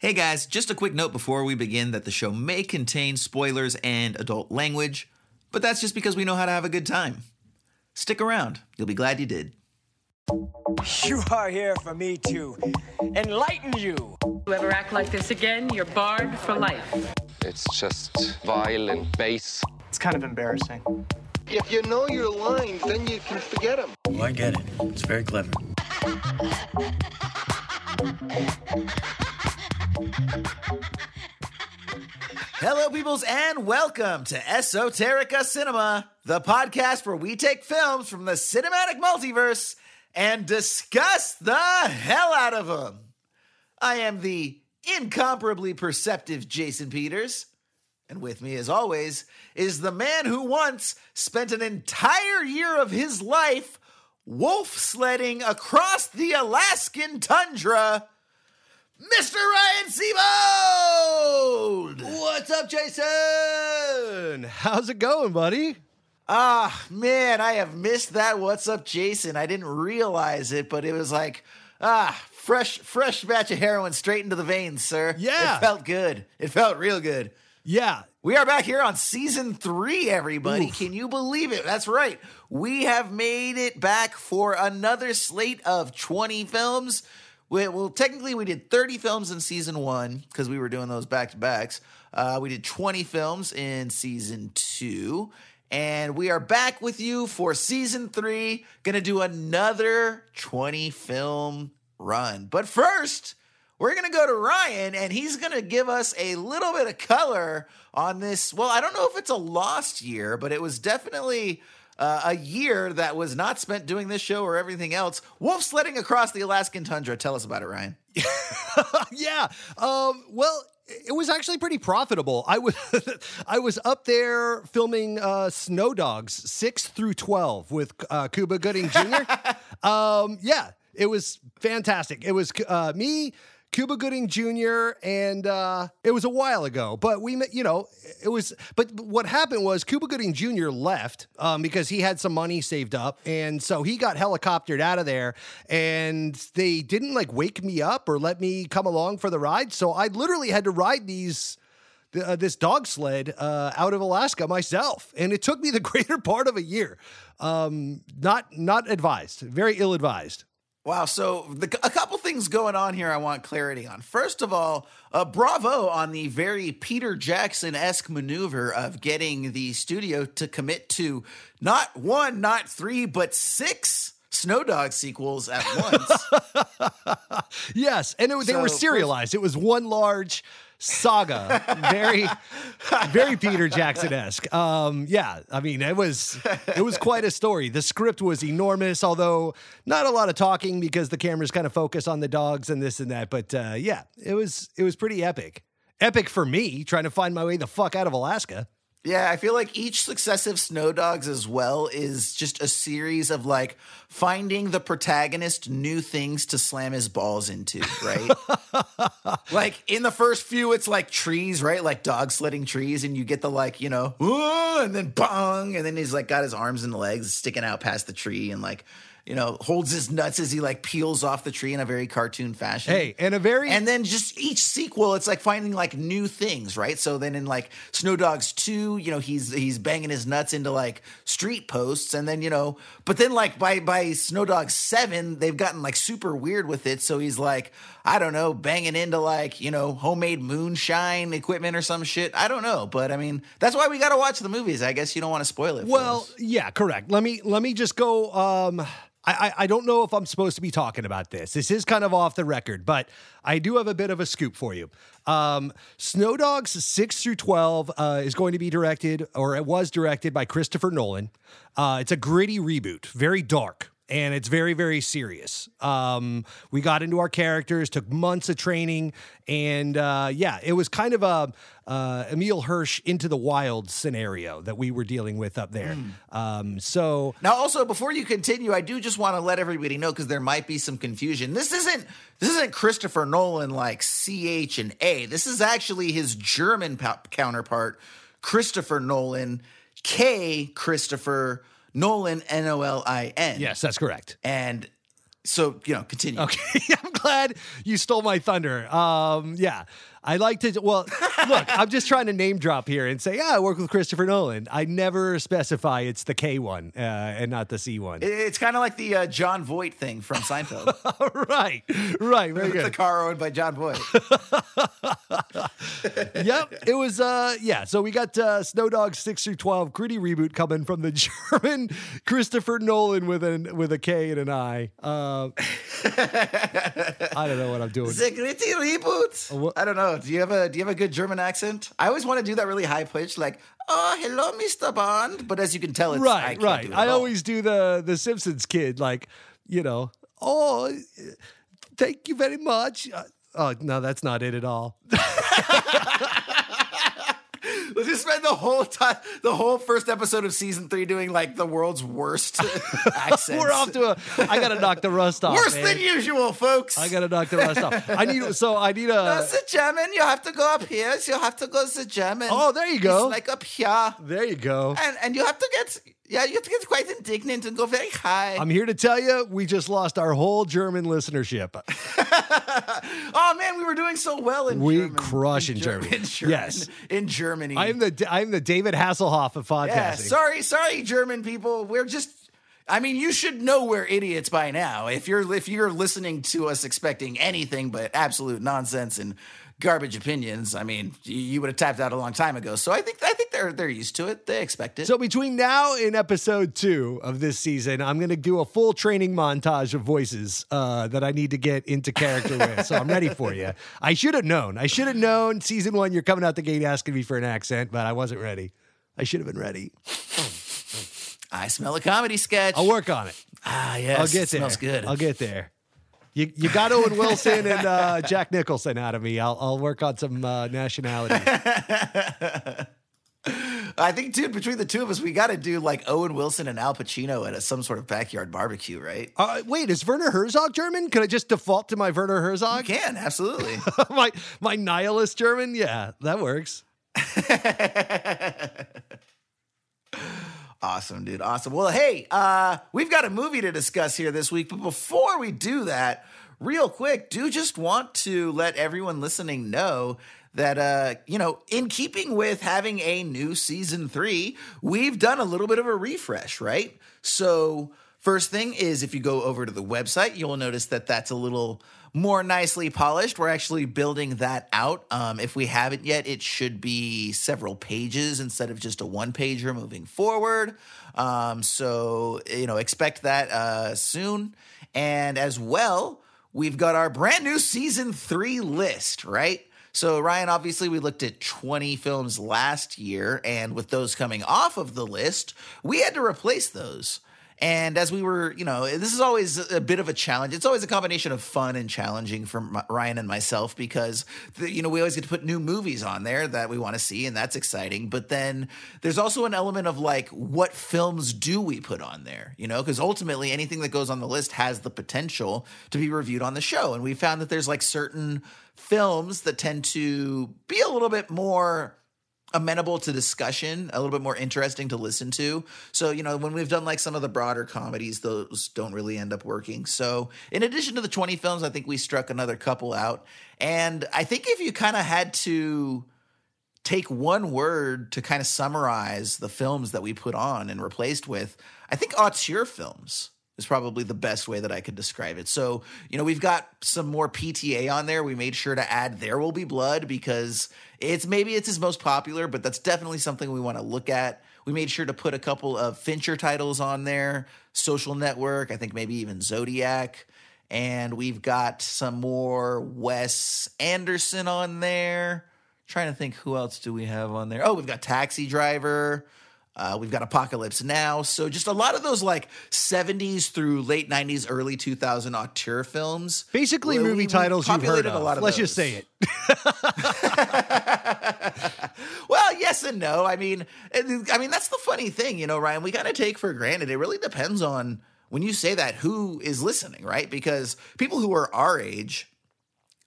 Hey guys, just a quick note before we begin that the show may contain spoilers and adult language, but that's just because we know how to have a good time. Stick around, you'll be glad you did. You are here for me to enlighten you. You ever act like this again, you're barred for life. It's just vile and base. It's kind of embarrassing. If you know your lines, then you can forget them. Oh, I get it. It's very clever. Hello, peoples, and welcome to Esoterica Cinema, the podcast where we take films from the cinematic multiverse and discuss the hell out of them. I am the incomparably perceptive Jason Peters. And with me, as always, is the man who once spent an entire year of his life wolf sledding across the Alaskan tundra, Mr. Ryan Seabold! What's up, Jason? How's it going, buddy? Ah, man, I have missed that. What's up, Jason? I didn't realize it, but it was like, ah, fresh, fresh batch of heroin straight into the veins, sir. Yeah. It felt good. It felt real good. Yeah. We are back here on season three, everybody. Oof. Can you believe it? That's right. We have made it back for another slate of 20 films. We, well, technically, we did 30 films in season one because we were doing those back to backs. Uh, we did 20 films in season two. And we are back with you for season three. Gonna do another 20 film run. But first, we're going to go to Ryan and he's going to give us a little bit of color on this. Well, I don't know if it's a lost year, but it was definitely uh, a year that was not spent doing this show or everything else. Wolf sledding across the Alaskan tundra. Tell us about it, Ryan. yeah. Um, well, it was actually pretty profitable. I was I was up there filming uh, Snow Dogs six through twelve with uh, Cuba Gooding Jr. um, yeah, it was fantastic. It was uh, me. Cuba Gooding Jr. and uh, it was a while ago, but we, met- you know, it was. But what happened was Cuba Gooding Jr. left um, because he had some money saved up, and so he got helicoptered out of there, and they didn't like wake me up or let me come along for the ride. So I literally had to ride these th- uh, this dog sled uh, out of Alaska myself, and it took me the greater part of a year. Um, not not advised, very ill advised. Wow. So the, a couple things going on here I want clarity on. First of all, uh, bravo on the very Peter Jackson esque maneuver of getting the studio to commit to not one, not three, but six Snow Dog sequels at once. Yes, and it, they So, were serialized. It was one large saga, very, very Peter Jackson esque. Um, yeah, I mean, it was it was quite a story. The script was enormous, although not a lot of talking because the cameras kind of focus on the dogs and this and that. But uh, yeah, it was it was pretty epic. Epic for me trying to find my way the fuck out of Alaska. Yeah, I feel like each successive Snow Dogs as well is just a series of like finding the protagonist new things to slam his balls into, right? like in the first few, it's like trees, right? Like dog sledding trees, and you get the like, you know, "Ooh," and then bong, and then he's like got his arms and legs sticking out past the tree and like, you know, holds his nuts as he like peels off the tree in a very cartoon fashion. Hey, and a very And then just each sequel, it's like finding like new things, right? So then in like Snow Dogs 2, you know, he's he's banging his nuts into like street posts, and then, you know, but then like by by Snow Dogs 7, they've gotten like super weird with it. So he's like, I don't know, banging into like, you know, homemade moonshine equipment or some shit. I don't know. But I mean, that's why we gotta watch the movies. I guess you don't want to spoil it. for Well, yeah, correct. Let me let me just go. Um, I, I don't know if I'm supposed to be talking about this. This is kind of off the record, but I do have a bit of a scoop for you. Um, Snow Dogs six through twelve uh, is going to be directed, or it was directed by Christopher Nolan. Uh, it's a gritty reboot, very dark. And it's very, very serious. Um, we got into our characters, took months of training, and uh, yeah, it was kind of a uh, Emile Hirsch into the wild scenario that we were dealing with up there. Um, so Now, also before you continue, I do just want to let everybody know because there might be some confusion. This isn't this isn't Christopher Nolan like C H and A. This is actually his German pa- counterpart, Christopher Nolan, K Christopher Nolan N O L I N. yes, that's correct. and so you know, continue. Okay, I'm glad you stole my thunder. Um, yeah, I like to. Well, look, I'm just trying to name drop here and say, yeah, I work with Christopher Nolan. I never specify it's the K one uh, and not the C one. It's kind of like the uh, Jon Voight thing from Seinfeld. right, right, very good. the car owned by Jon Voight. yep, it was. uh Yeah, so we got uh, Snow Dogs six through twelve gritty reboot coming from the German Christopher Nolan with an with a K and an I. Uh, I don't know what I'm doing. the gritty reboot. I don't know. Do you have a Do you have a good German accent? I always want to do that really high pitched, like "Oh, hello, Mister Bond." But as you can tell, it's right, can't right. I all. always do the the Simpsons kid, like you know. Oh, thank you very much. Uh, oh no, that's not it at all. Let's just spend the whole time, the whole first episode of season three, doing like the world's worst accents. We're off to a. I gotta knock the rust off. worse man. than usual, folks. I gotta knock the rust off. I need so I need a. That's the German. You have to go up here. So you have to go to the German. Oh, there you go. It's like up here, There you go. and and you have to get yeah, you have to get quite indignant and go very high. I'm here to tell you, we just lost our whole German listenership. oh man, we were doing so well in We German. crush in Germany. In German. Yes. in Germany. I am the I am the David Hasselhoff of podcasting. yeah, sorry, sorry, German people. We're just. I mean, you should know we're idiots by now. If you're if you're listening to us expecting anything but absolute nonsense and garbage opinions, I mean, you, you would have tapped out a long time ago. So I think I think they're they're used to it. They expect it. So between now and episode two of this season, I'm going to do a full training montage of voices uh, that I need to get into character with. So I'm ready for you. I should have known. I should have known. Season one, you're coming out the gate asking me for an accent, but I wasn't ready. I should have been ready. I smell a comedy sketch. I'll work on it. Ah, yes, I'll get it there. Smells good. I'll get there. You, you got Owen Wilson and uh, Jack Nicholson out of me. I'll, I'll work on some uh, nationality. I think, dude, between the two of us, we got to do like Owen Wilson and Al Pacino at a, some sort of backyard barbecue, right? Uh, wait, is Werner Herzog German? Could I just default to my Werner You Herzog? can absolutely. my my nihilist German? Yeah, that works. Awesome, dude. Awesome. Well, hey, uh, we've got a movie to discuss here this week, but before we do that, real quick, do just want to let everyone listening know that uh, you know, in keeping with having a new season 3, we've done a little bit of a refresh, right? So, first thing is if you go over to the website, you'll notice that that's a little more nicely polished. We're actually building that out. Um, if we haven't yet, it should be several pages instead of just a one pager moving forward. Um, so, you know, expect that uh, soon. And as well, we've got our brand new season three list, right? So, Ryan, obviously, we looked at 20 films last year, and with those coming off of the list, we had to replace those. And as we were, you know, this is always a bit of a challenge. It's always a combination of fun and challenging for Ryan and myself because, the, you know, we always get to put new movies on there that we want to see, and that's exciting. But then there's also an element of like, what films do we put on there? You know, because ultimately anything that goes on the list has the potential to be reviewed on the show. And we found that there's like certain films that tend to be a little bit more amenable to discussion, a little bit more interesting to listen to. So, you know, when we've done like some of the broader comedies, those don't really end up working. So, in addition to the 20 films, I think we struck another couple out. And I think if you kind of had to take one word to kind of summarize the films that we put on and replaced with, I think auteur films is probably the best way that I could describe it. So, you know, we've got some more PTA on there. We made sure to add There Will Be Blood because it's maybe it's his most popular, but that's definitely something we want to look at. We made sure to put a couple of Fincher titles on there, Social Network, I think maybe even Zodiac. And we've got some more Wes Anderson on there. Trying to think who else do we have on there? Oh, we've got Taxi Driver. Uh, we've got Apocalypse Now. So just a lot of those like 70s through late 90s, early 2000 auteur films. Basically, movie titles you've heard of. a lot of Let's just say it. well, yes and no. I mean, I mean that's the funny thing, you know, Ryan. We kind of take for granted. It really depends on when you say that who is listening, right? Because people who are our age,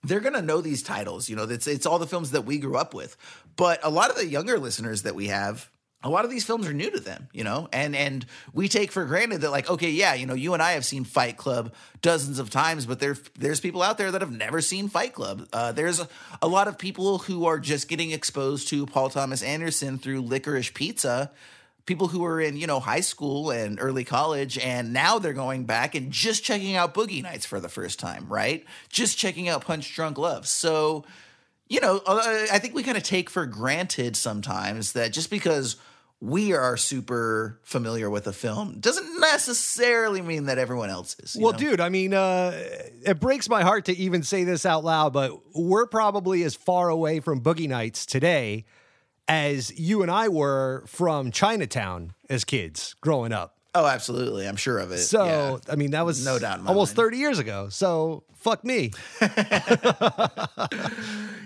they're gonna know these titles. You know, it's it's all the films that we grew up with. But a lot of the younger listeners that we have, a lot of these films are new to them, you know, and and we take for granted that like, okay, yeah, you know, you and I have seen Fight Club dozens of times, but there there's people out there that have never seen Fight Club. Uh, there's a, a lot of people who are just getting exposed to Paul Thomas Anderson through Licorice Pizza. People who were in, you know, high school and early college, and now they're going back and just checking out Boogie Nights for the first time, right? Just checking out Punch Drunk Love. So, you know, uh, I think we kind of take for granted sometimes that just because we are super familiar with a film doesn't necessarily mean that everyone else is. Well, know? dude, I mean, uh, it breaks my heart to even say this out loud, but we're probably as far away from Boogie Nights today as you and I were from Chinatown as kids growing up. Oh, absolutely. I'm sure of it. So, Yeah. I mean, that was No doubt almost mind. 30 years ago. So, fuck me.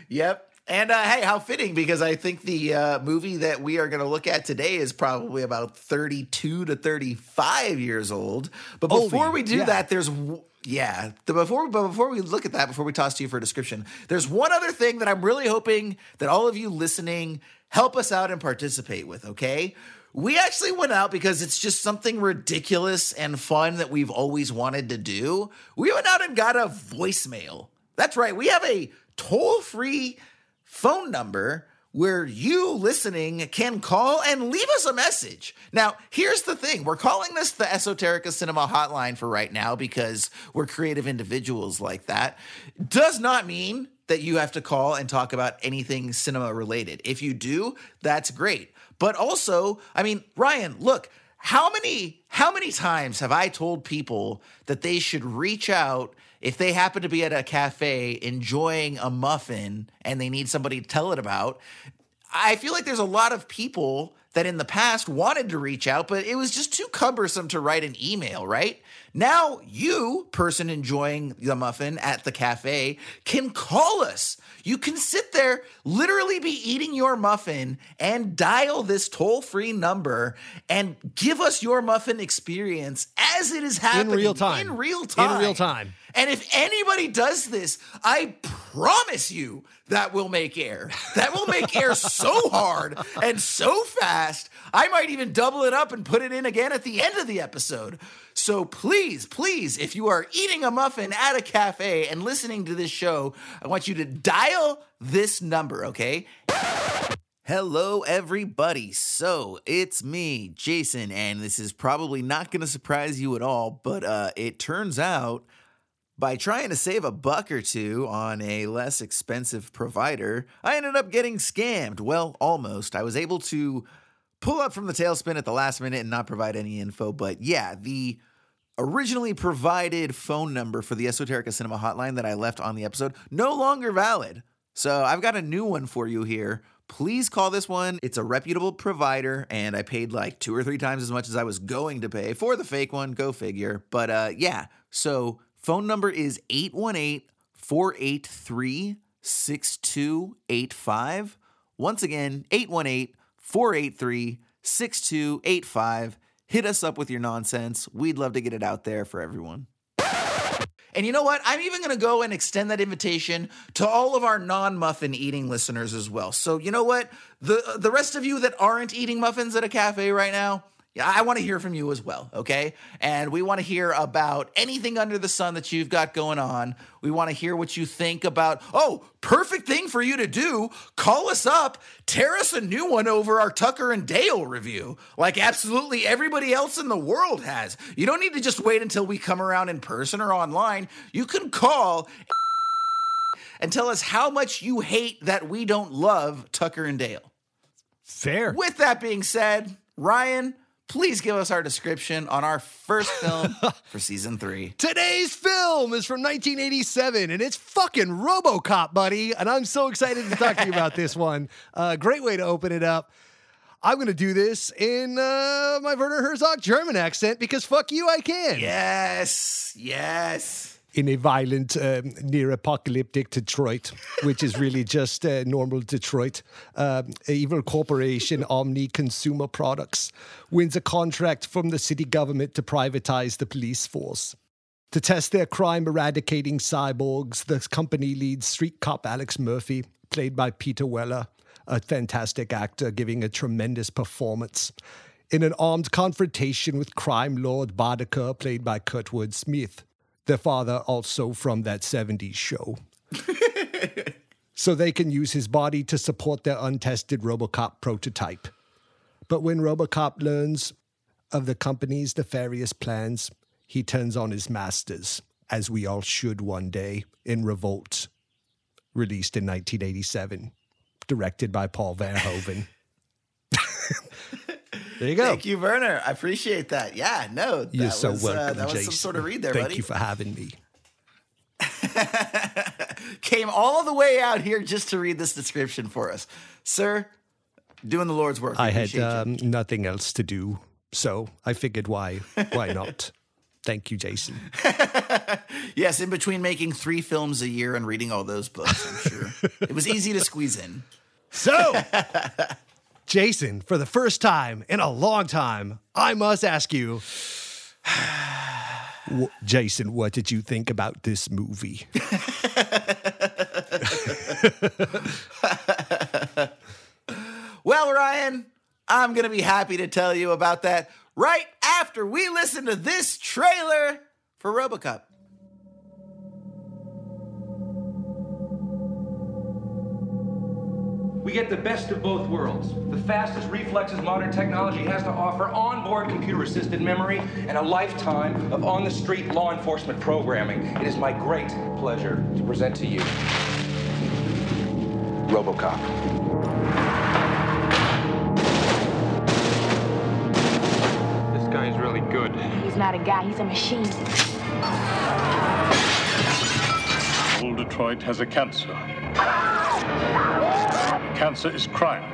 Yep. And uh, hey, how fitting because I think the uh, movie that we are going to look at today is probably about 32 to 35 years old. But before we do yeah. that, there's w- yeah, the before but before we look at that, before we toss to you for a description, there's one other thing that I'm really hoping that all of you listening help us out and participate with, okay? We actually went out because it's just something ridiculous and fun that we've always wanted to do. We went out and got a voicemail. That's right. We have a toll-free phone number where you listening can call and leave us a message. Now, here's the thing we're calling this the Esoterica Cinema Hotline for right now because we're creative individuals like that. Does not mean that you have to call and talk about anything cinema related. If you do, that's great. But also, I mean, Ryan, look, how many how many times have I told people that they should reach out if they happen to be at a cafe enjoying a muffin and they need somebody to tell it about? I feel like there's a lot of people that in the past wanted to reach out, but it was just too cumbersome to write an email, right? Now, you, person enjoying the muffin at the cafe, can call us. You can sit there, literally be eating your muffin, and dial this toll free number and give us your muffin experience as it is happening in real time. In real time. In real time. And if anybody does this, I promise you that will make air. That will make air so hard and so fast. I might even double it up and put it in again at the end of the episode. So please, please, if you are eating a muffin at a cafe and listening to this show, I want you to dial this number, okay? Hello, everybody. So it's me, Jason, and this is probably not going to surprise you at all, but uh, it turns out by trying to save a buck or two on a less expensive provider, I ended up getting scammed. Well, almost. I was able to pull up from the tailspin at the last minute and not provide any info, but yeah, the originally provided phone number for the Esoterica Cinema hotline that I left on the episode no longer valid. So I've got a new one for you here. Please call this one. It's a reputable provider, and I paid like two or three times as much as I was going to pay for the fake one. Go figure. But uh, yeah, so phone number is 818 483 6285. Once again, 818 483 6285. Hit us up with your nonsense. We'd love to get it out there for everyone. And you know what? I'm even going to go and extend that invitation to all of our non-muffin eating listeners as well. So, you know what? The the rest of you that aren't eating muffins at a cafe right now, yeah, I want to hear from you as well, okay? And we want to hear about anything under the sun that you've got going on. We want to hear what you think about, oh, perfect thing for you to do. Call us up, tear us a new one over our Tucker and Dale review, like absolutely everybody else in the world has. You don't need to just wait until we come around in person or online. You can call and tell us how much you hate that we don't love Tucker and Dale. Fair. With that being said, Ryan, please give us our description on our first film for season three. Today's film is from 1987 and it's fucking Robocop, buddy. And I'm so excited to talk to you about this one. Uh, great way to open it up. I'm going to do this in uh, my Werner Herzog German accent because fuck you, I can. Yes, yes. In a violent, um, near apocalyptic Detroit, which is really just uh, normal Detroit. Um, evil corporation Omni Consumer Products wins a contract from the city government to privatize the police force. To test their crime eradicating cyborgs, the company leads street cop Alex Murphy, played by Peter Weller, a fantastic actor giving a tremendous performance. In an armed confrontation with crime lord Boddicker, played by Kurtwood Smith, their father also from that 70s show. so they can use his body to support their untested Robocop prototype. But when Robocop learns of the company's nefarious plans, he turns on his masters, as we all should one day, in Revolt, released in 1987, directed by Paul Verhoeven. there you go. Thank you, Werner. I appreciate that. Yeah, no, that You're so was, welcome, uh, that was some Jason. sort of read there, Thank buddy. you for having me. Came all the way out here just to read this description for us, sir. Doing the Lord's work. I had um, nothing else to do, so I figured why why not? Thank you, Jason. yes, in between making three films a year and reading all those books, I'm sure it was easy to squeeze in. So, Jason, for the first time in a long time, I must ask you, Jason, what did you think about this movie? Well, Ryan, I'm going to be happy to tell you about that right after we listen to this trailer for Robocop. Get the best of both worlds. The fastest reflexes modern technology has to offer, onboard computer assisted memory, and a lifetime of on the street law enforcement programming. It is my great pleasure to present to you Robocop. This guy's really good. He's not a guy, he's a machine. Old Detroit has a cancer. Cancer is crime.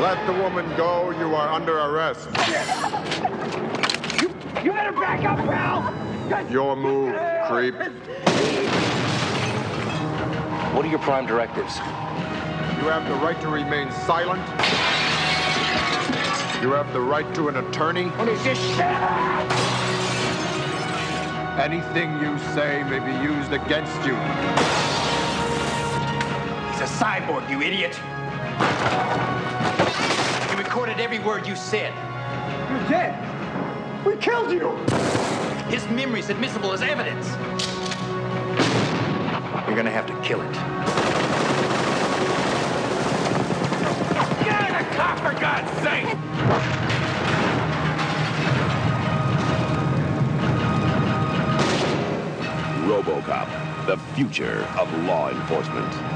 Let the woman go. You are under arrest. You better back up, pal! Your move, creep. What are your prime directives? You have the right to remain silent. You have the right to an attorney. And it's just shut up! Anything you say may be used against you. He's a cyborg, you idiot! He recorded every word you said. You're dead! We killed you! His memory's admissible as evidence. You're gonna have to kill it. Get in the car, for God's sake! RoboCop, the future of law enforcement.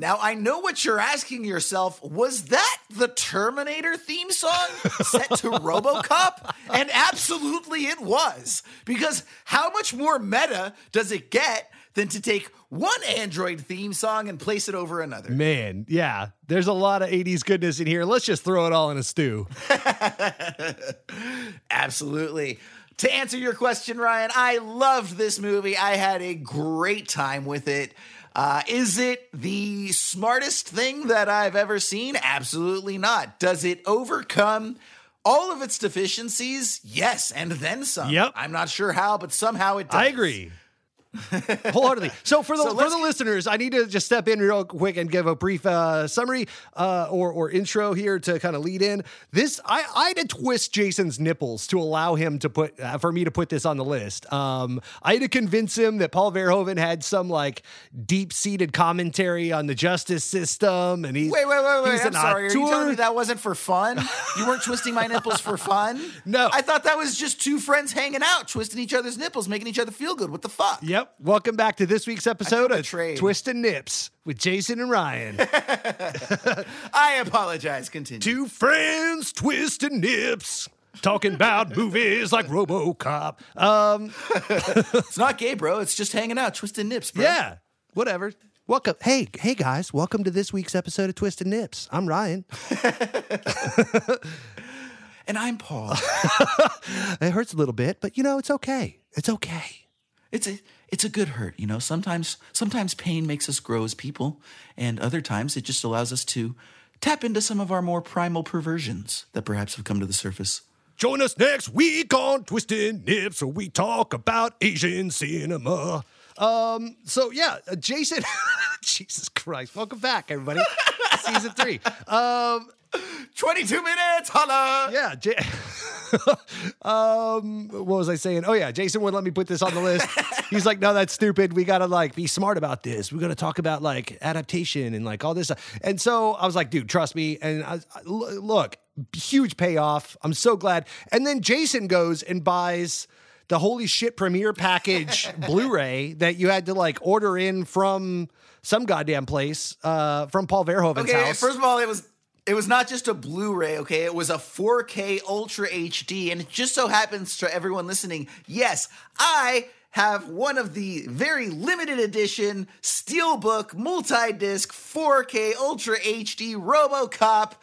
Now, I know what you're asking yourself. Was that the Terminator theme song set to Robocop? And absolutely it was. Because how much more meta does it get than to take one Android theme song and place it over another? Man, yeah, there's a lot of 80s goodness in here. Let's just throw it all in a stew. Absolutely. To answer your question, Ryan, I loved this movie. I had a great time with it. Uh, is it the smartest thing that I've ever seen? Absolutely not. Does it overcome all of its deficiencies? Yes, and then some. Yep. I'm not sure how, but somehow it does. I agree. Wholeheartedly. So for the So for the listeners, I need to just step in real quick and give a brief uh, summary uh, or or intro here to kind of lead in. This I I had to twist Jason's nipples to allow him to put uh, for me to put this on the list. Um, I had to convince him that Paul Verhoeven had some like deep seated commentary on the justice system, and he's Wait, wait, wait, wait. I'm sorry. Are you telling me that wasn't for fun? You weren't twisting my nipples for fun? No. I thought that was just two friends hanging out, twisting each other's nipples, making each other feel good. What the fuck? Yep. Welcome back to this week's episode of betrayed. Twist and Nips with Jason and Ryan. I apologize. Continue. Two friends, Twist and Nips. Talking about movies like RoboCop. Um, It's not gay, bro. It's just hanging out, twisting nips, bro. yeah, whatever. Welcome. Hey, hey guys, welcome to this week's episode of Twist and Nips. I'm Ryan. And I'm Paul. It hurts a little bit, but you know, it's okay. It's okay. it's a it's a good hurt, you know. Sometimes sometimes pain makes us grow as people, and other times it just allows us to tap into some of our more primal perversions that perhaps have come to the surface. Join us next week on Twisted Nips where we talk about Asian cinema. Um, so yeah, uh, Jason Jesus Christ. Welcome back, everybody. Season three. Um, 22 minutes, holla. Yeah. J- um, what was I saying? Oh yeah, Jason wouldn't let me put this on the list. He's like, no, that's stupid. We gotta like be smart about this. We gotta talk about like adaptation and like all this. Stuff. And so I was like, dude, trust me. And I, I- look, huge payoff. I'm so glad. And then Jason goes and buys the holy shit premiere package Blu-ray that you had to like order in from some goddamn place uh, from Paul Verhoeven's Okay, house. first of all, it was it was not just a Blu-ray, okay? It was a 4K Ultra HD, and it just so happens to everyone listening, yes, I have one of the very limited edition steelbook multi-disc 4K Ultra HD RoboCop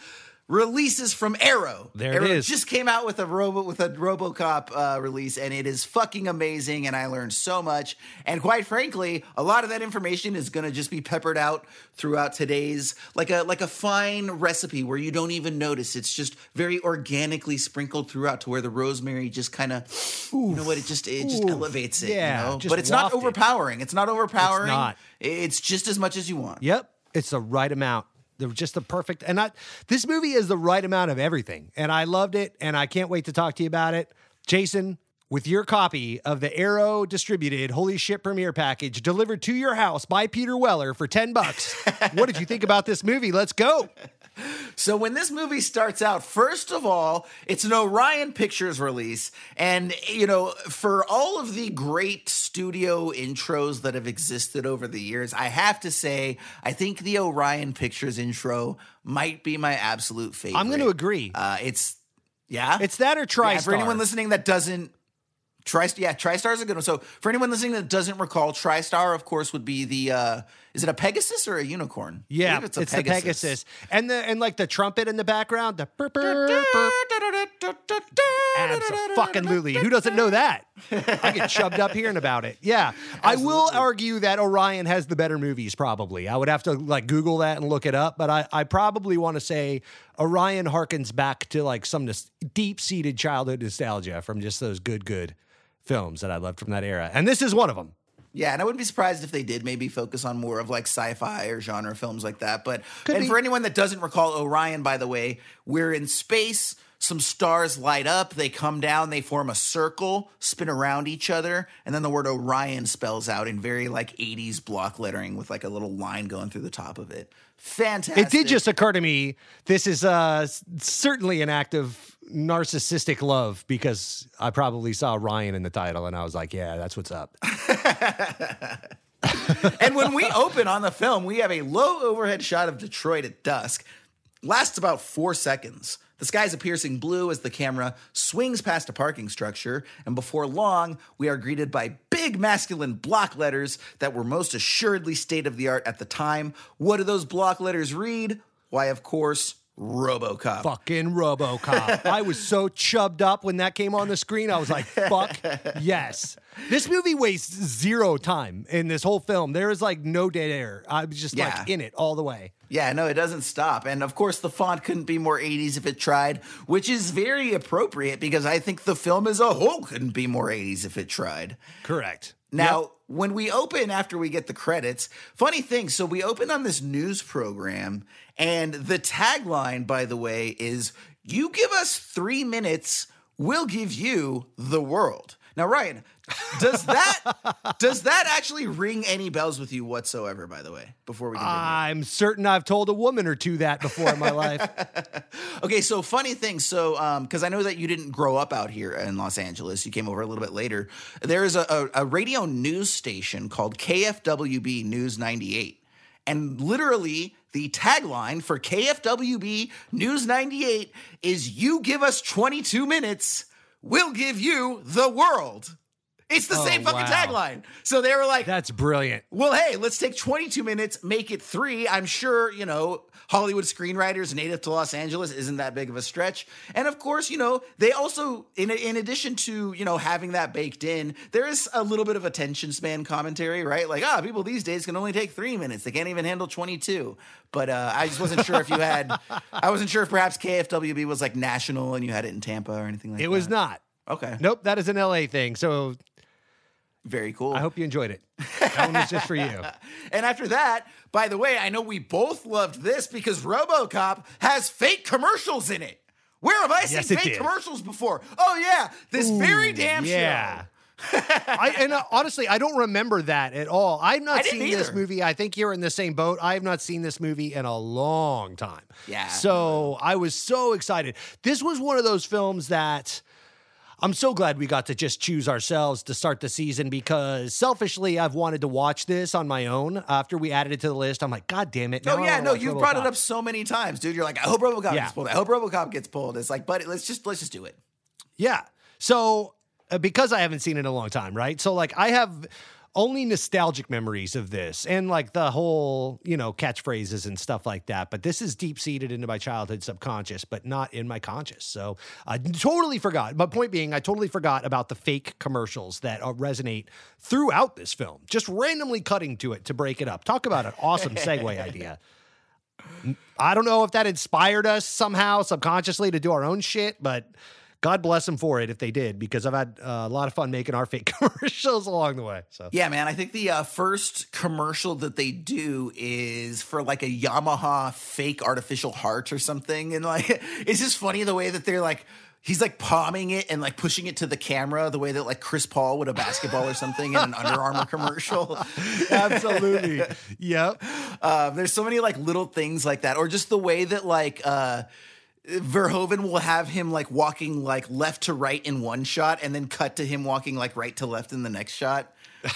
releases from Arrow. There it Arrow is. Just came out with a Robo with a RoboCop uh, release, and it is fucking amazing. And I learned so much. And quite frankly, a lot of that information is going to just be peppered out throughout today's like a like a fine recipe where you don't even notice. It's just very organically sprinkled throughout to where the rosemary just kind of, you know what? It just it just Oof. elevates it. Yeah, you know? but it's not overpowering. It's not overpowering. not. It's just as much as you want. Yep, it's the right amount. They're just the perfect. And I, this movie is the right amount of everything, and I loved it, and I can't wait to talk to you about it, Jason. With your copy of the Arrow distributed Holy Shit premiere package delivered to your house by Peter Weller for 10 bucks. what did you think about this movie? Let's go. So when this movie starts out, first of all, it's an Orion Pictures release, and you know, for all of the great studio intros that have existed over the years, I have to say, I think the Orion Pictures intro might be my absolute favorite. I'm going to agree. Uh, it's yeah, It's that or Yeah, for anyone listening that doesn't. Tri, yeah, TriStar is a good one. So for anyone listening that doesn't recall, TriStar, of course, would be the. uh Is it a Pegasus or a unicorn? Yeah, believe it's, the Pegasus, and the and like the trumpet in the background. The burp, burp, burp. Absolutely. Who doesn't know that? I get shoved up hearing about it. Yeah, I will argue that Orion has the better movies. Probably, I would have to like Google that and look it up, but I I probably want to say Orion harkens back to like some deep seated childhood nostalgia from just those good good films that I loved from that era, and this is one of them. Yeah, and I wouldn't be surprised if they did maybe focus on more of like sci-fi or genre films like that. But Could and be. for anyone that doesn't recall Orion, by the way, we're in space. Some stars light up, they come down, they form a circle, spin around each other, and then the word Orion spells out in very like 80s block lettering with like a little line going through the top of it. Fantastic. It did just occur to me this is uh, certainly an act of narcissistic love because I probably saw Ryan in the title and I was like, yeah, that's what's up. and when we open on the film, we have a low overhead shot of Detroit at dusk. Lasts about four seconds. The sky is a piercing blue as the camera swings past a parking structure, and before long, we are greeted by big masculine block letters that were most assuredly state of the art at the time. What do those block letters read? Why, of course, Robocop. Fucking Robocop. I was so chubbed up when that came on the screen. I was like, fuck yes. This movie wastes zero time in this whole film. There is like no dead air. I was just Yeah. like in it all the way. Yeah, no, it doesn't stop. And of course, the font couldn't be more 80s if it tried, which is very appropriate because I think the film as a whole couldn't be more 80s if it tried. Correct. Now, when we open after we get the credits, funny thing, so we open on this news program, and the tagline, by the way, is You give us three minutes, we'll give you the world. Now, Ryan, does that does that actually ring any bells with you whatsoever, by the way, before we continue? I'm certain I've told a woman or two that before in my life. Okay, so funny thing. So, um, because I know that you didn't grow up out here in Los Angeles, you came over a little bit later. There is a, a, a radio news station called KFWB News 98. And literally, the tagline for KFWB News 98 is You give us 22 minutes, we'll give you the world. It's the Oh, same fucking wow. tagline. So they were like, That's brilliant. well, hey, let's take 22 minutes, make it three. I'm sure, you know, Hollywood screenwriters native to Los Angeles isn't that big of a stretch. And of course, you know, they also, in, in addition to, you know, having that baked in, there is a little bit of attention span commentary, right? Like, ah, people these days can only take three minutes. They can't even handle 22. But uh, I just wasn't sure if you had, I wasn't sure if perhaps KFWB was like national and you had it in Tampa or anything like that. It was not. Okay. Nope, that is an LA thing. So Very cool. I hope you enjoyed it. That one was just for you. And after that, by the way, I know we both loved this because RoboCop has fake commercials in it. Where have I seen Yes, fake did. commercials before? Oh yeah, this very Ooh, damn yeah. show. I, and uh, honestly, I don't remember that at all. I've not seen this movie. I think you're in the same boat. I have not seen this movie in a long time. Yeah. So I was so excited. This was one of those films that I'm so glad we got to just choose ourselves to start the season because selfishly, I've wanted to watch this on my own. After we added it to the list, I'm like, God damn it. now Oh yeah, no, you've brought it up so many times, dude. You're like, I hope RoboCop Yeah. gets pulled. I hope RoboCop gets pulled. It's like, buddy, let's just let's just do it. Yeah. So uh, because I haven't seen it in a long time, right? So like I have only nostalgic memories of this and like the whole, you know, catchphrases and stuff like that. But this is deep seated into my childhood subconscious, but not in my conscious. So I totally forgot. My point being, I totally forgot about the fake commercials that uh, resonate throughout this film, just randomly cutting to it to break it up. Talk about an awesome segue idea. I don't know if that inspired us somehow subconsciously to do our own shit, but God bless them for it if they did, because I've had uh, a lot of fun making our fake commercials along the way. So Yeah, man. I think the uh, first commercial that they do is for like a Yamaha fake artificial heart or something, and like it's just funny the way that they're like. He's like palming it and like pushing it to the camera the way that like Chris Paul would a basketball or something in an Under Armour commercial. absolutely, yep. Uh, there's so many like little things like that, or just the way that like uh, Verhoeven will have him like walking like left to right in one shot, and then cut to him walking like right to left in the next shot.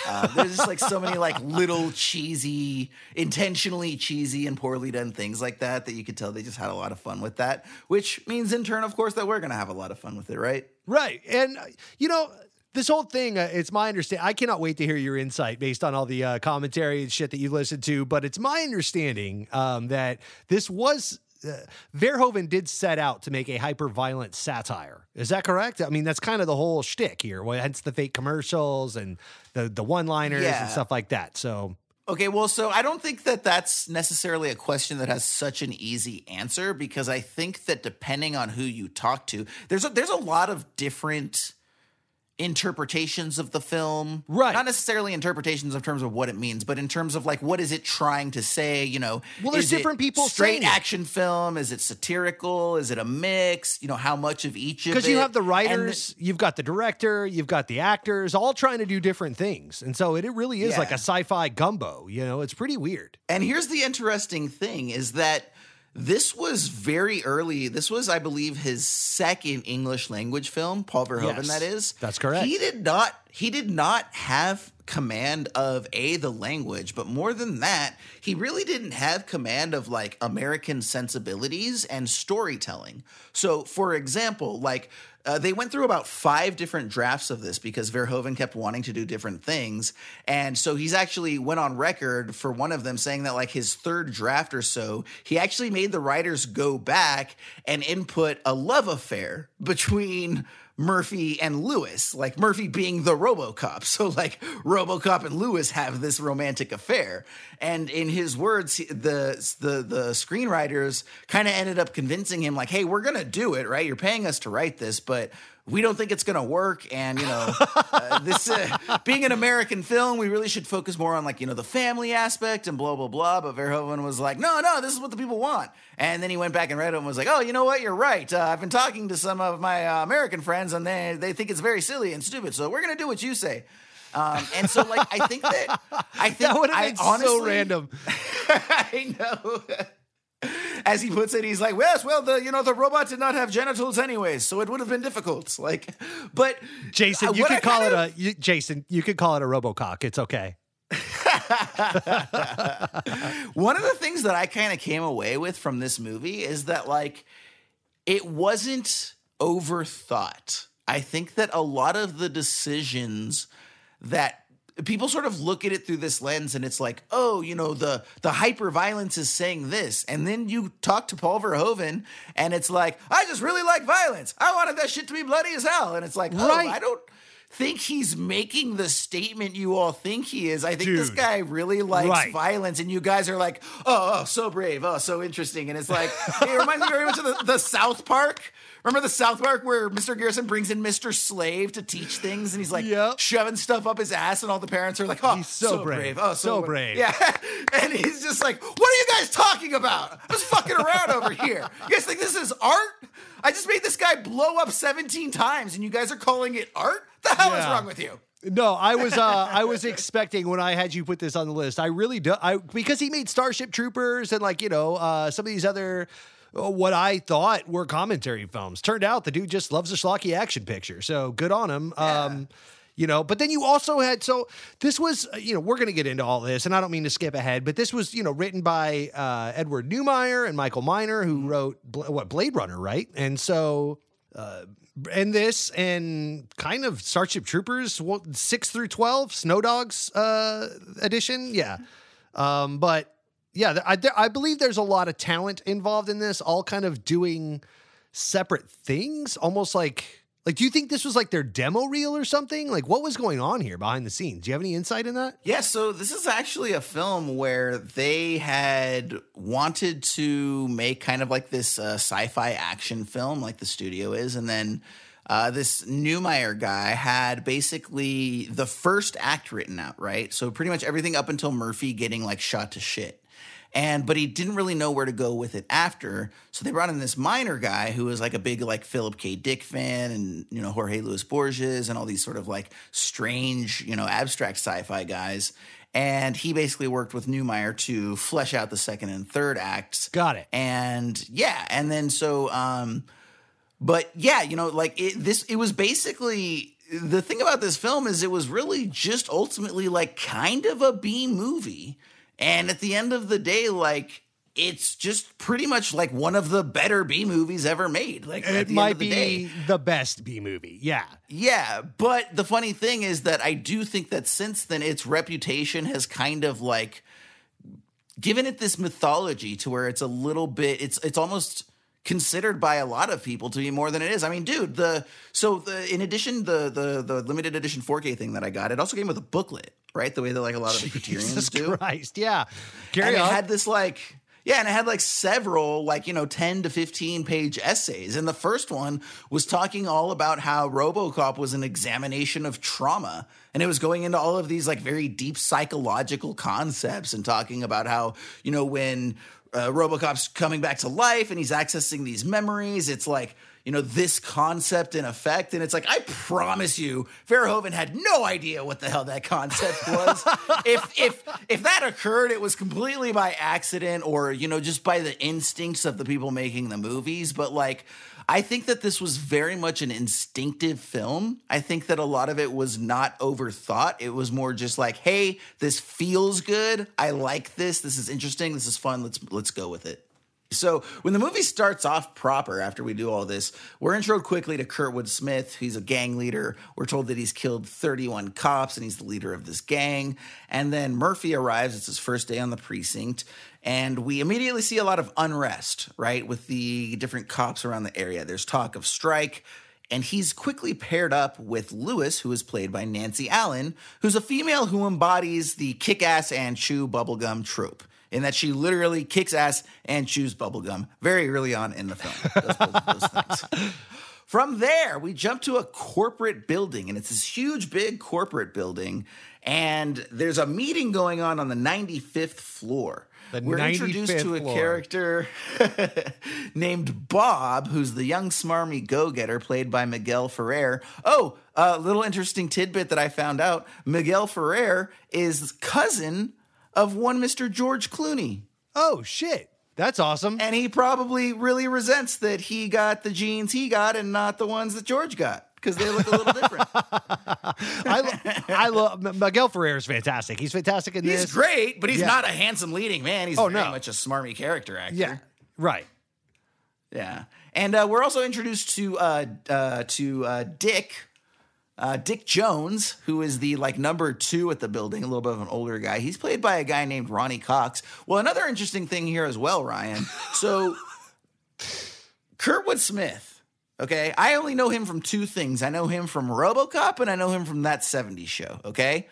Uh, there's just like so many like little cheesy, intentionally cheesy and poorly done things like that that you could tell they just had a lot of fun with that. Which means in turn, of course, that we're gonna have a lot of fun with it, right? Right. And, uh, you know, this whole thing, uh, it's my understanding. I cannot wait to hear your insight based on all the uh, commentary and shit that you listened to. But it's my understanding um, that this was. Uh, Verhoeven did set out to make a hyper violent satire. Is that correct? I mean, that's kind of the whole shtick here. Well, hence the fake commercials and the the one liners Yeah. and stuff like that. So Okay, well, so I don't think that that's necessarily a question that has such an easy answer because I think that depending on who you talk to, there's a, there's a lot of different interpretations of the film. Right. Not necessarily interpretations in terms of what it means, but in terms of like what is it trying to say, you know. Well, there's is it different people straight action film, is it satirical, is it a mix, you know, how much of each of because you have the writers, you've got the director, you've got the actors, all trying to do different things, and so it, it really is like a sci-fi gumbo. You know, it's pretty weird. And here's the interesting thing is that this was very early. This was, I believe, his second English language film, Paul Verhoeven, Yes, that is. that's correct. He did not he did not have command of A, the language, but more than that, he really didn't have command of like American sensibilities and storytelling. So, for example, like uh, they went through about five different drafts of this because Verhoeven kept wanting to do different things. And so he's actually went on record for one of them saying that like his third draft or so, he actually made the writers go back and input a love affair between Murphy and Lewis, like Murphy being the Robocop. So like Robocop and Lewis have this romantic affair. And in his words, the the the screenwriters kind of ended up convincing him like, "Hey, we're going to do it, right? You're paying us to write this, but we don't think it's going to work and you know uh, this uh, being an american film we really should focus more on like you know the family aspect and blah blah blah but verhoeven was like no no this is what the people want and then he went back and read it and was like oh you know what you're right uh, i've been talking to some of my uh, american friends and they they think it's very silly and stupid so we're going to do what you say um, and so like i think that i think That would have been honestly, so random. I know. As he puts it, he's like, "Yes, well, the you know the robot did not have genitals anyways, so it would have been difficult." Like, but Jason, uh, you could call it of- a you, Jason. You could call it a RoboCock. It's okay. One of the things that I kind of came away with from this movie is that like it wasn't overthought. I think that a lot of the decisions that people sort of look at it through this lens and it's like, oh, you know, the the hyper violence is saying this. And then you talk to Paul Verhoeven and it's like, I just really like violence. I wanted that shit to be bloody as hell. And it's like, oh, I don't think he's making the statement you all think he is. I think this guy really likes Right. violence, and you guys are like, oh, oh, so brave, oh, so interesting. And it's like, it reminds me very much of the, the South Park. Remember the South Park where Mr. Garrison brings in Mr. Slave to teach things, and he's like shoving stuff up his ass, and all the parents are like, "Oh, He's so brave. oh, so, So brave. Yeah, and he's just like, "What are you guys talking about? I'm just fucking around over here. You guys think this is art? I just made this guy blow up 17 times, and you guys are calling it art? The hell is wrong with you?" No, I was uh, I was expecting when I had you put this on the list. I really do. I because he made Starship Troopers and like you know uh, some of these other what I thought were commentary films. Turned out the dude just loves a schlocky action picture. So good on him. Um, you know, but then you also had so this was uh, you know we're going to get into all this, and I don't mean to skip ahead, but this was you know written by uh, Edward Neumeier and Michael Miner, who wrote Bla- what Blade Runner, right? And so uh, and this and kind of Starship Troopers six through twelve Snow Dogs uh, edition, yeah. Um, but yeah, I, I believe there's a lot of talent involved in this, all kind of doing separate things, almost like like. Do you think this was like their demo reel or something? Like, what was going on here behind the scenes? Do you have any insight in that? Yeah, so this is actually a film where they had wanted to make kind of like this uh, sci-fi action film, like the studio is, and then uh, this Neumeier guy had basically the first act written out, right? So pretty much everything up until Murphy getting like shot to shit. And but he didn't really know where to go with it after. So they brought in this Miner guy who was like a big like Philip K. Dick fan and you know Jorge Luis Borges and all these sort of like strange, you know, abstract sci-fi guys. And he basically worked with Neumeier to flesh out the second and third acts. Got it. And yeah, and then so um but yeah, you know, like it, this, it was basically the thing about this film is it was really just ultimately like kind of a B movie. And at the end of the day, like it's just pretty much like one of the better B movies ever made. Like It the might the be day. the best B movie. Yeah. Yeah, but the funny thing is that I do think that since then its reputation has kind of like given it this mythology to where it's a little bit it's it's almost considered by a lot of people to be more than it is. I mean, dude, the so the in addition the the the limited edition 4K thing that I got, it also came with a booklet, right? The way that like a lot of the Jesus Criterions do. Christ. Yeah. Carry and it had this like yeah, and it had like several like you know 10 to 15 page essays. And the first one was talking all about how RoboCop was an examination of trauma. And it was going into all of these like very deep psychological concepts and talking about how, you know, when uh, RoboCop's coming back to life and he's accessing these memories, it's like you know this concept in effect and it's like i promise you verhoeven had no idea what the hell that concept was if if if that occurred it was completely by accident or you know just by the instincts of the people making the movies but like I think that this was very much an instinctive film. I think that a lot of it was not overthought. It was more just like, "Hey, this feels good. I like this. This is interesting. This is fun. Let's let's go with it." So when the movie starts off proper after we do all this, we're introed quickly to Kurtwood Smith. He's a gang leader. We're told that he's killed 31 cops and he's the leader of this gang. And then Murphy arrives. It's his first day on the precinct. And we immediately see a lot of unrest, right, with the different cops around the area. There's talk of strike. And he's quickly paired up with Lewis, who is played by Nancy Allen, who's a female who embodies the kick ass and chew bubblegum trope in that she literally kicks ass and chews bubblegum very early on in the film. Does both those. From there, we jump to a corporate building, and it's this huge, big corporate building. And there's a meeting going on on the 95th floor. The We're introduced to a floor. character named Bob, who's the young smarmy go-getter played by Miguel Ferrer. Oh, a little interesting tidbit that I found out: Miguel Ferrer is cousin of one Mr. George Clooney. Oh shit. That's awesome. And he probably really resents that he got the genes he got and not the ones that George got because they look a little different. I, I love Miguel Ferrer is fantastic. He's fantastic in this. He's great, but he's Yeah. not a handsome leading man. He's Oh, very no. much a smarmy character actor. Yeah. Right. Yeah, and uh, we're also introduced to uh, uh, to uh, Dick, uh, Dick Jones, who is the like number two at the building, a little bit of an older guy. He's played by a guy named Ronny Cox. Well, another interesting thing here as well, Ryan. So, Kurtwood Smith. Okay, I only know him from two things. I know him from RoboCop, and I know him from that '70s show. Okay,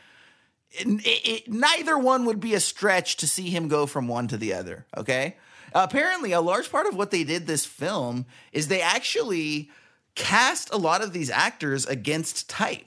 it, it, it- neither one would be a stretch to see him go from one to the other. Okay, apparently, a large part of what they did this film is they actually cast a lot of these actors against type.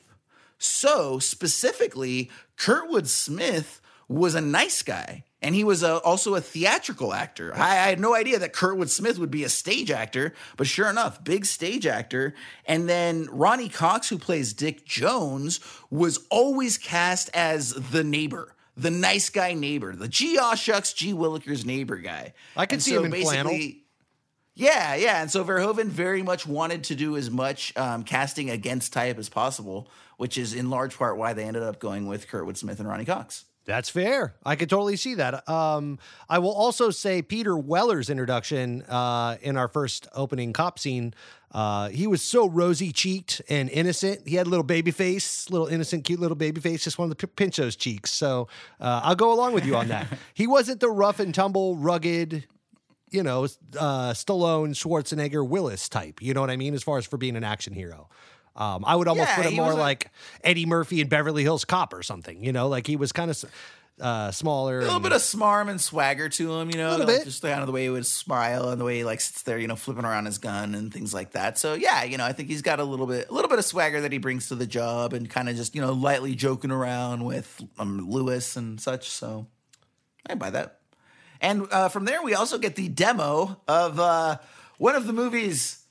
So specifically, Kurtwood Smith was a nice guy. And he was a, also a theatrical actor. I, I had no idea that Kurtwood Smith would be a stage actor, but sure enough, big stage actor. And then Ronny Cox, who plays Dick Jones, was always cast as the neighbor, the nice guy neighbor, the gee aw shucks, gee willikers neighbor guy. I could And see so him in flannel. Yeah, yeah. And so Verhoeven very much wanted to do as much um, casting against type as possible, which is in large part why they ended up going with Kurtwood Smith and Ronny Cox. That's fair. I could totally see that. Um, I will also say Peter Weller's introduction uh, in our first opening cop scene. Uh, he was so rosy cheeked and innocent. He had a little baby face, little innocent, cute little baby face. Just wanted to p- pinch those cheeks. So uh, I'll go along with you on that. he wasn't the rough and tumble, rugged, you know, uh, Stallone, Schwarzenegger, Willis type. You know what I mean? As far as for being an action hero. Um, I would almost Yeah, put him more a- like Eddie Murphy in Beverly Hills Cop or something. You know, like he was kind of uh, smaller. A little and- bit of smarm and swagger to him, you know, like just kind of the way he would smile and the way he like sits there, you know, flipping around his gun and things like that. So yeah, you know, I think he's got a little bit, a little bit of swagger that he brings to the job and kind of just you know lightly joking around with um, Lewis and such. So I buy that. And uh, from there, we also get the demo of uh, one of the movie's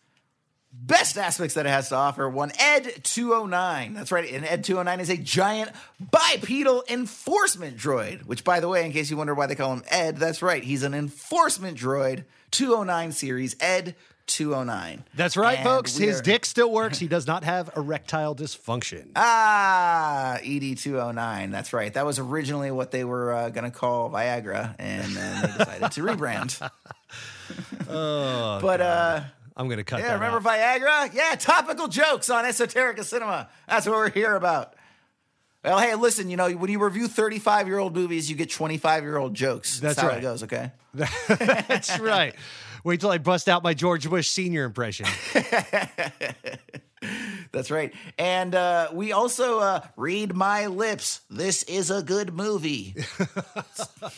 best aspects that it has to offer one Ed 209. That's right. And Ed 209 is a giant bipedal enforcement droid, which, by the way, in case you wonder why they call him Ed, that's right. He's an enforcement droid 209 series, Ed 209. That's right, And folks. His are- dick still works. He does not have erectile dysfunction. Ah, ED 209. That's right. That was originally what they were uh, going to call Viagra, and then they decided to rebrand. oh, But, uh, I'm going to cut Yeah, remember out. Viagra? Yeah, topical jokes on Esoterica Cinema. That's what we're here about. Well, hey, listen, you know, when you review 35 year old movies, you get 25 year old jokes. That's, That's how right. it goes, okay? That's right. Wait till I bust out my George Bush Senior impression. That's right. And uh, we also uh, read my lips. This is a good movie.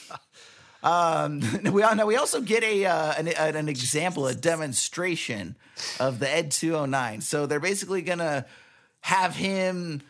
um, we all. We also get a uh, an, an example, a demonstration of the Ed 209. So they're basically gonna have him,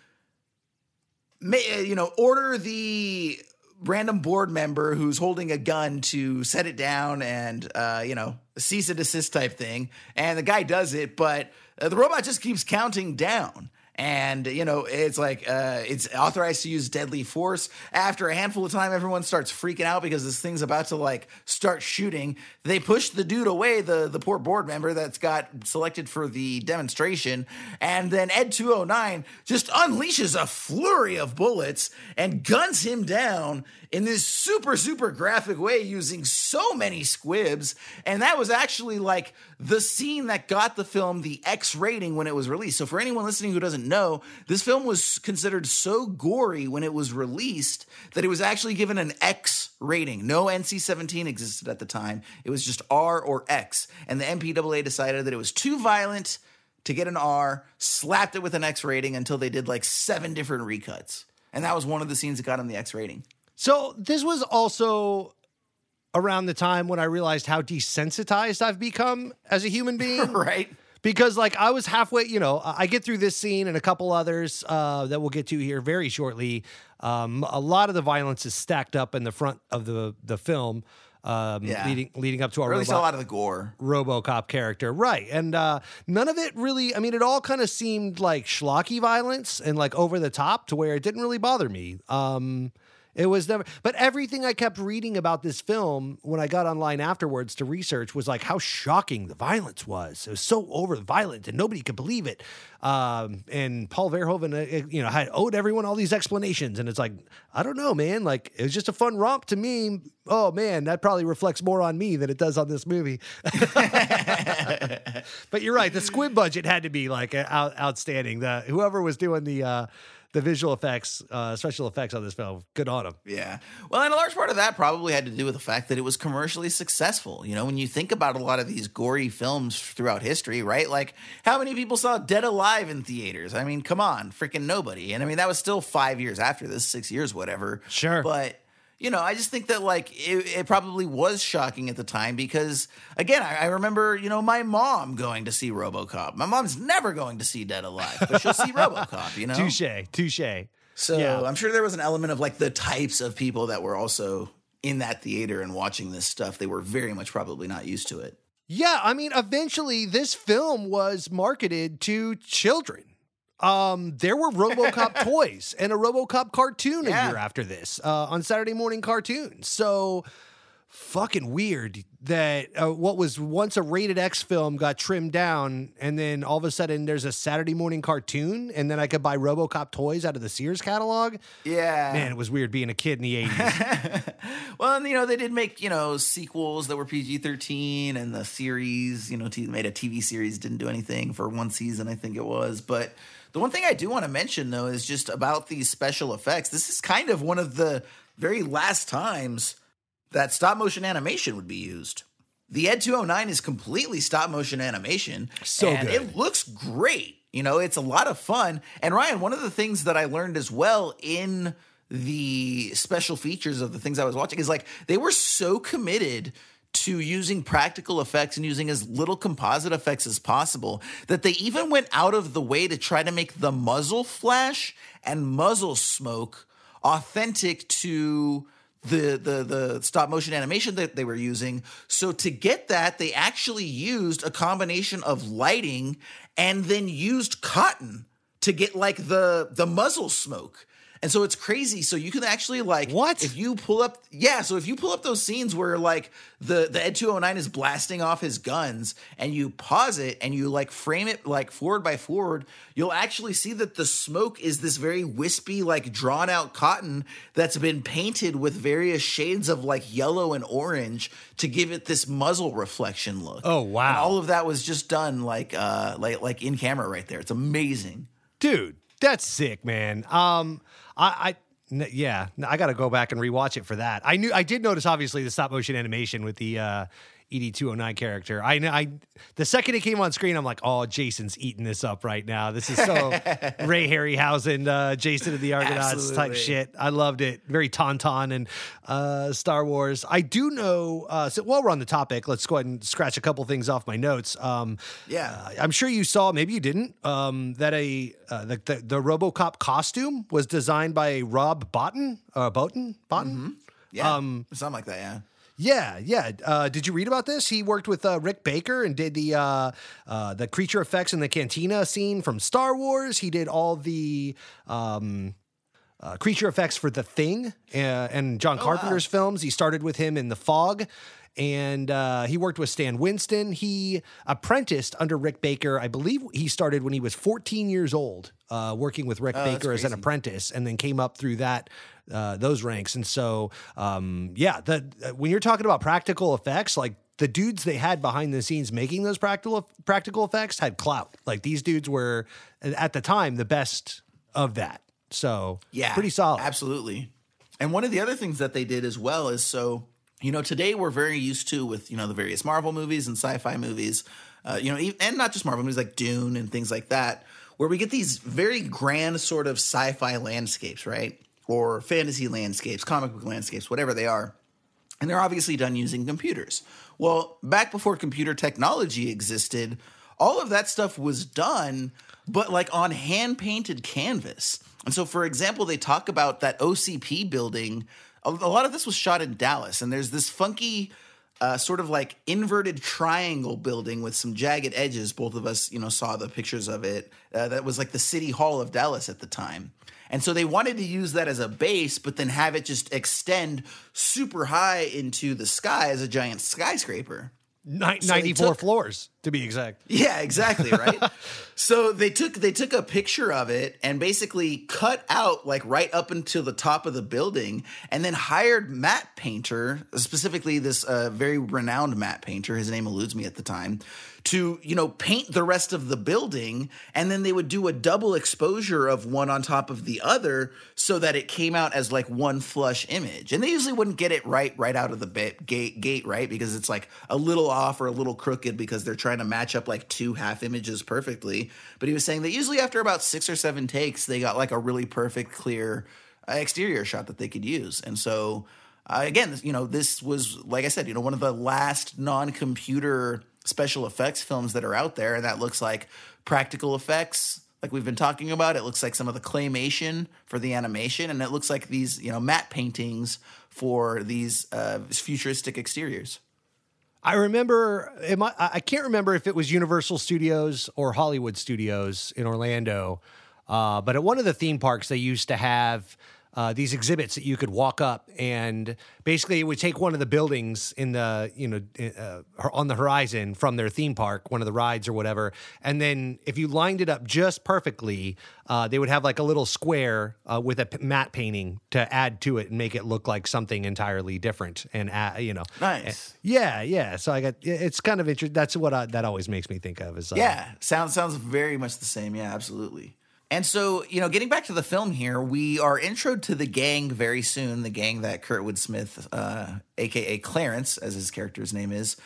uh, you know, order the random board member who's holding a gun to set it down and uh, you know cease and desist type thing. And the guy does it but uh, the robot just keeps counting down and you know it's like uh, it's authorized to use deadly force. After a handful of time everyone starts freaking out because this thing's about to like start shooting. They push the dude away the the poor board member that's got selected for the demonstration. And then ed 209 just unleashes a flurry of bullets and guns him down in this super super graphic way using so many squibs. And that was actually like the scene that got the film the X rating when it was released. So for anyone listening who doesn't know this film was considered so gory when it was released that it was actually given an X rating. No NC-17 existed at the time. It was just R or X. And the MPAA decided that it was too violent to get an R slapped it with an X rating until they did like seven different recuts. And that was one of the scenes that got him the X rating So this was also around the time when I realized how desensitized I've become as a human being. right. Because like I was halfway, you know, I get through this scene and a couple others uh, that we'll get to here very shortly. Um, a lot of the violence is stacked up in the front of the the film, um, Yeah. leading leading up to our or at least a lot of the gore RoboCop character, right? And uh, none of it really. I mean, it all kind of seemed like schlocky violence and like over the top to where it didn't really bother me. Um, it was never. But everything I kept reading about this film when I got online afterwards to research was like how shocking the violence was. It was so over violent and nobody could believe it. Um, and Paul Verhoeven, uh, you know, had owed everyone all these explanations, and it's like I don't know, man. Like it was just a fun romp to me. Oh man, that probably reflects more on me than it does on this movie. but you're right. The squib budget had to be like out, outstanding. The whoever was doing the uh, the visual effects, uh, special effects on this film, good on them. Yeah. Well, and a large part of that probably had to do with the fact that it was commercially successful. You know, when you think about a lot of these gory films throughout history, right? Like, how many people saw Dead Alive in theaters? I mean, come on, freaking nobody. And I mean, that was still five years after this, six years, whatever. Sure. But you know, I just think that like it, it, probably was shocking at the time because again, I, I, remember you know my mom going to see RoboCop. My mom's never going to see Dead Alive, but she'll see RoboCop. You know, touche, touche. So yeah. I'm sure there was an element of like the types of people that were also in that theater and watching this stuff. They were very much probably not used to it. Yeah, I mean, eventually this film was marketed to children um, there were RoboCop toys and a RoboCop cartoon yeah. a year after this uh, on Saturday morning cartoons. So fucking weird that uh, what was once a rated X film got trimmed down, and then all of a sudden there's a Saturday morning cartoon, and then I could buy RoboCop toys out of the Sears catalog. Yeah, man, it was weird being a kid in the '80s. well, and you know they did make you know sequels that were PG-13, and the series you know t- made a TV series didn't do anything for one season, I think it was, but the one thing I do want to mention though is just about these special effects. This is kind of one of the very last times that stop motion animation would be used. The Ed 209 is completely stop motion animation. So and good. it looks great. You know, it's a lot of fun. And Ryan, one of the things that I learned as well in the special features of the things I was watching is like they were so committed to using practical effects and using as little composite effects as possible that they even went out of the way to try to make the muzzle flash and muzzle smoke authentic to the the the stop motion animation that they were using. So to get that, they actually used a combination of lighting and then used cotton to get like the the muzzle smoke. And so it's crazy. So you can actually like what if you pull up yeah, so if you pull up those scenes where like the the Ed 209 is blasting off his guns and you pause it and you like frame it like forward by forward, you'll actually see that the smoke is this very wispy like drawn out cotton that's been painted with various shades of like yellow and orange to give it this muzzle reflection look. Oh wow. And all of that was just done like uh like like in camera right there. It's amazing. Dude, that's sick, man. Um I, I yeah, I got to go back and rewatch it for that. I knew I did notice obviously the stop motion animation with the uh, ED209 character. I, I the second it came on screen, I'm like, oh, Jason's eating this up right now. This is so Ray Harryhausen, uh, Jason of the Argonauts Absolutely. type shit. I loved it. Very Tauntaun and uh, Star Wars. I do know. Uh, so while we're on the topic, let's go ahead and scratch a couple things off my notes. Um, yeah, uh, I'm sure you saw. Maybe you didn't. Um, that a uh, the, the, the RoboCop costume was designed by Rob Bottin. Uh, Bottin. Bottin. Mm-hmm. Yeah, um, something like that. Yeah. Yeah, yeah. Uh, did you read about this? He worked with uh, Rick Baker and did the uh, uh, the creature effects in the cantina scene from Star Wars. He did all the um, uh, creature effects for The Thing uh, and John oh, Carpenter's wow. films. He started with him in The Fog. And uh, he worked with Stan Winston. He apprenticed under Rick Baker. I believe he started when he was 14 years old, uh, working with Rick oh, Baker as an apprentice, and then came up through that uh, those ranks. And so, um, yeah, the, uh, when you're talking about practical effects, like the dudes they had behind the scenes making those practical practical effects had clout. Like these dudes were at the time the best of that. So yeah, pretty solid. Absolutely. And one of the other things that they did as well is so you know today we're very used to with you know the various Marvel movies and sci-fi movies, uh, you know, and not just Marvel movies like Dune and things like that, where we get these very grand sort of sci-fi landscapes, right? or fantasy landscapes, comic book landscapes, whatever they are. And they're obviously done using computers. Well, back before computer technology existed, all of that stuff was done, but like on hand painted canvas. And so, for example, they talk about that OCP building. A lot of this was shot in Dallas, and there's this funky, uh, sort of like inverted triangle building with some jagged edges. Both of us, you know, saw the pictures of it. Uh, that was like the city hall of Dallas at the time. And so they wanted to use that as a base, but then have it just extend super high into the sky as a giant skyscraper. Ni- so 94 took- floors to be exact. Yeah, exactly, right? so they took they took a picture of it and basically cut out like right up until the top of the building and then hired matte painter, specifically this uh, very renowned matte painter, his name eludes me at the time, to, you know, paint the rest of the building and then they would do a double exposure of one on top of the other so that it came out as like one flush image. And they usually wouldn't get it right right out of the ba- gate gate, right? Because it's like a little off or a little crooked because they're trying to match up like two half images perfectly. But he was saying that usually after about 6 or 7 takes, they got like a really perfect clear uh, exterior shot that they could use. And so uh, again, you know, this was like I said, you know, one of the last non-computer special effects films that are out there, and that looks like practical effects, like we've been talking about. It looks like some of the claymation for the animation, and it looks like these, you know, matte paintings for these uh, futuristic exteriors. I remember, I, I can't remember if it was Universal Studios or Hollywood Studios in Orlando, uh, but at one of the theme parks, they used to have uh, these exhibits that you could walk up and basically it would take one of the buildings in the, you know, uh, on the horizon from their theme park, one of the rides or whatever. And then if you lined it up just perfectly, uh, they would have like a little square uh, with a p- matte painting to add to it and make it look like something entirely different. And, uh, you know, Nice. yeah, yeah. So I got it's kind of interesting. That's what I, that always makes me think of is uh, Yeah, sounds sounds very much the same. Yeah, absolutely. And so, you know, getting back to the film here, we are intro to the gang very soon. The gang that Kurtwood Smith, uh, aka Clarence, as his character's name is,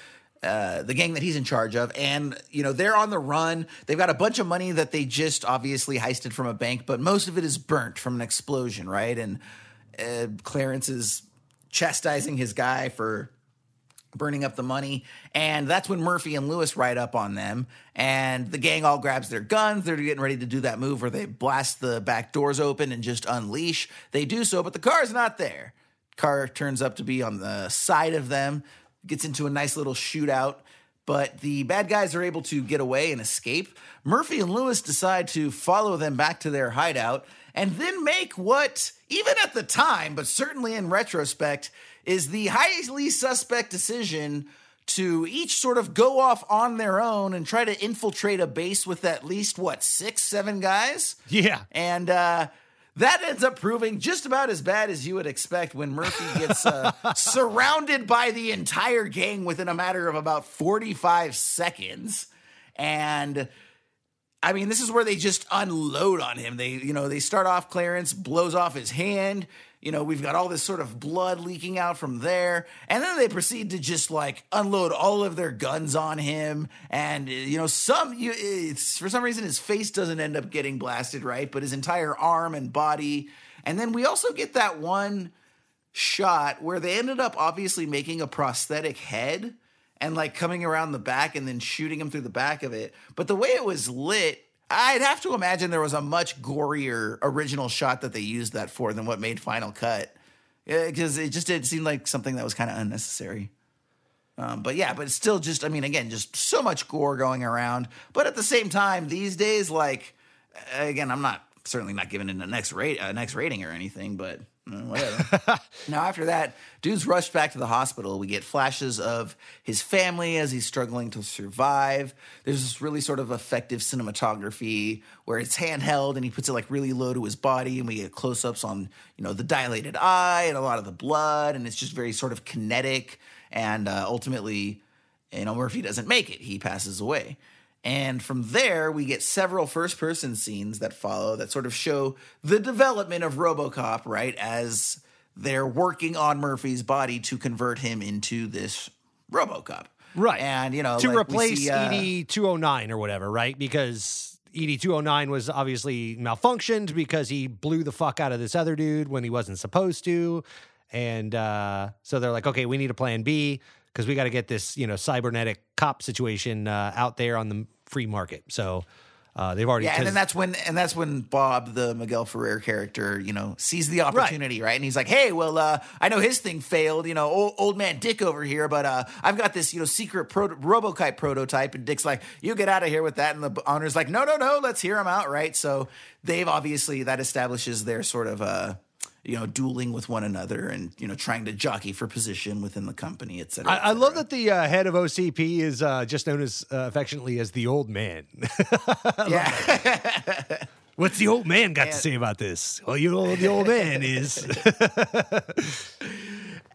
uh, the gang that he's in charge of. And, you know, they're on the run. They've got a bunch of money that they just obviously heisted from a bank, but most of it is burnt from an explosion, right? And uh, Clarence is chastising his guy for burning up the money. And that's when Murphy and Lewis ride up on them. And the gang all grabs their guns. They're getting ready to do that move where they blast the back doors open and just unleash. They do so, but the car's not there. Car turns up to be on the side of them, gets into a nice little shootout. But the bad guys are able to get away and escape. Murphy and Lewis decide to follow them back to their hideout and then make what, even at the time, but certainly in retrospect, is the highly suspect decision to each sort of go off on their own and try to infiltrate a base with at least what six, seven guys. Yeah, and uh, that ends up proving just about as bad as you would expect when Murphy gets uh, surrounded by the entire gang within a matter of about forty-five seconds, and. I mean, this is where they just unload on him. They, you know, they start off Clarence blows off his hand. You know, we've got all this sort of blood leaking out from there. And then they proceed to just like unload all of their guns on him. And, you know, some, you, it's for some reason his face doesn't end up getting blasted, right? But his entire arm and body. And then we also get that one shot where they ended up obviously making a prosthetic head and like coming around the back and then shooting him through the back of it. But the way it was lit, I'd have to imagine there was a much gorier original shot that they used that for than what made Final Cut. Because it just did seem like something that was kind of unnecessary. Um, but yeah, but still just, I mean, again, just so much gore going around. But at the same time, these days, like, again, I'm not certainly not giving it a next rate, a next rating or anything, but uh, whatever. now after that, dude's rushed back to the hospital. We get flashes of his family as he's struggling to survive. There's this really sort of effective cinematography where it's handheld and he puts it like really low to his body, and we get close-ups on you know the dilated eye and a lot of the blood, and it's just very sort of kinetic. And uh, ultimately, you know, Murphy doesn't make it; he passes away. And from there, we get several first person scenes that follow that sort of show the development of Robocop, right? As they're working on Murphy's body to convert him into this Robocop. Right. And, you know, to like replace see, uh, ED 209 or whatever, right? Because ED 209 was obviously malfunctioned because he blew the fuck out of this other dude when he wasn't supposed to. And uh, so they're like, okay, we need a plan B because we got to get this, you know, cybernetic cop situation uh, out there on the free market. So uh, they've already. Yeah, and then that's when and that's when Bob, the Miguel Ferrer character, you know, sees the opportunity, right? And he's like, "Hey, well, uh, I know his thing failed, you know, old, old man Dick over here, but uh, I've got this, you know, secret pro- RoboKite prototype." And Dick's like, "You get out of here with that," and the owner's like, "No, no, no, let's hear him out," right? So they've obviously that establishes their sort of uh, you know, dueling with one another and you know trying to jockey for position within the company, et cetera. I, et I love that the uh, head of OCP is uh, just known as uh, affectionately as the old man. yeah. What's the old man got to say about this? Well, you know, the old man is.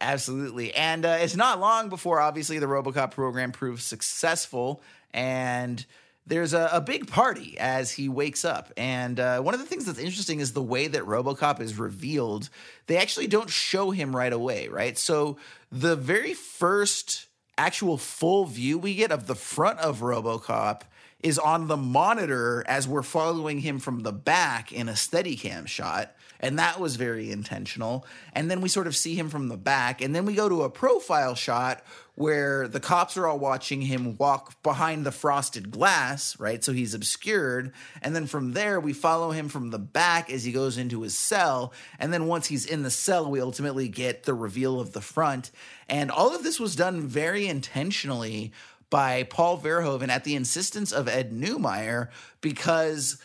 Absolutely. And uh, it's not long before, obviously, the Robocop program proves successful. And there's a, a big party as he wakes up. And uh, one of the things that's interesting is the way that Robocop is revealed. They actually don't show him right away, right? So the very first actual full view we get of the front of Robocop is on the monitor as we're following him from the back in a steady cam shot. And that was very intentional. And then we sort of see him from the back. And then we go to a profile shot where the cops are all watching him walk behind the frosted glass, right? So he's obscured. And then from there, we follow him from the back as he goes into his cell. And then once he's in the cell, we ultimately get the reveal of the front. And all of this was done very intentionally by Paul Verhoeven at the insistence of Ed Neumeier because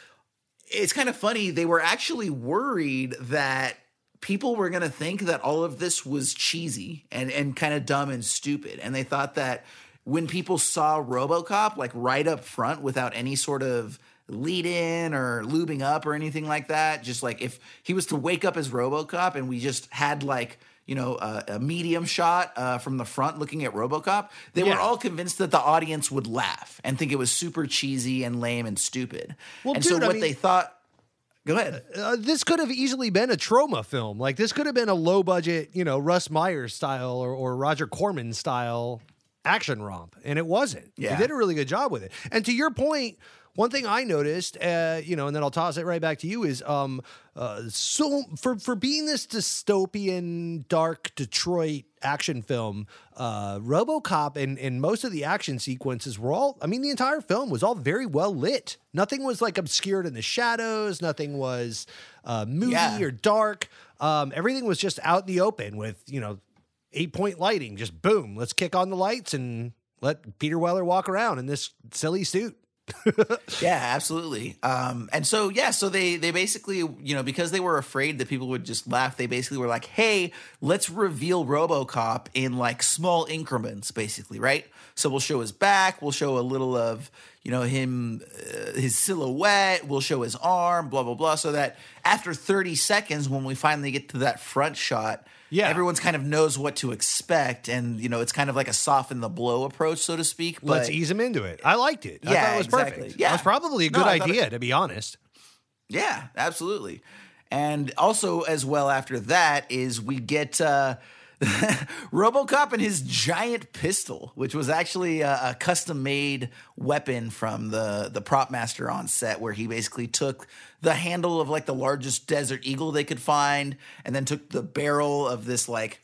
it's kind of funny. They were actually worried that people were going to think that all of this was cheesy and, and kind of dumb and stupid. And they thought that when people saw Robocop, like right up front without any sort of lead in or lubing up or anything like that, just like if he was to wake up as Robocop and we just had like, you know, a, a medium shot uh, from the front looking at RoboCop, they were all convinced that the audience would laugh and think it was super cheesy and lame and stupid. Well, and dude, so I what mean- they thought. Go ahead. Uh, this could have easily been a Troma film. Like this could have been a low budget, you know, Russ Meyer's style or, or Roger Corman style action romp, and it wasn't. Yeah. They did a really good job with it. And to your point, one thing I noticed, uh, you know, and then I'll toss it right back to you is, um, uh, so for for being this dystopian, dark Detroit action film, uh, RoboCop and and most of the action sequences were all. I mean, the entire film was all very well lit. Nothing was like obscured in the shadows. Nothing was uh, moody Yeah. or dark. Um, everything was just out in the open with you know eight point lighting. Just boom, let's kick on the lights and let Peter Weller walk around in this silly suit. Yeah, absolutely. Um, and so yeah, so they they basically you know because they were afraid that people would just laugh, they basically were like, hey, let's reveal RoboCop in like small increments, basically, right? So we'll show his back, we'll show a little of you know him, uh, his silhouette, we'll show his arm, blah blah blah, so that after thirty seconds, when we finally get to that front shot. Yeah. everyone's kind of knows what to expect, and you know it's kind of like a soften the blow approach, so to speak. But Let's ease him into it. I liked it. I Yeah, thought it was exactly. perfect. Yeah. That was probably a good I thought it- idea, to be honest. Yeah, absolutely. And also, as well, after that, is we get uh, Robocop and his giant pistol, which was actually a, a custom made weapon from the, the prop master on set, where he basically took the handle of like the largest desert eagle they could find and then took the barrel of this like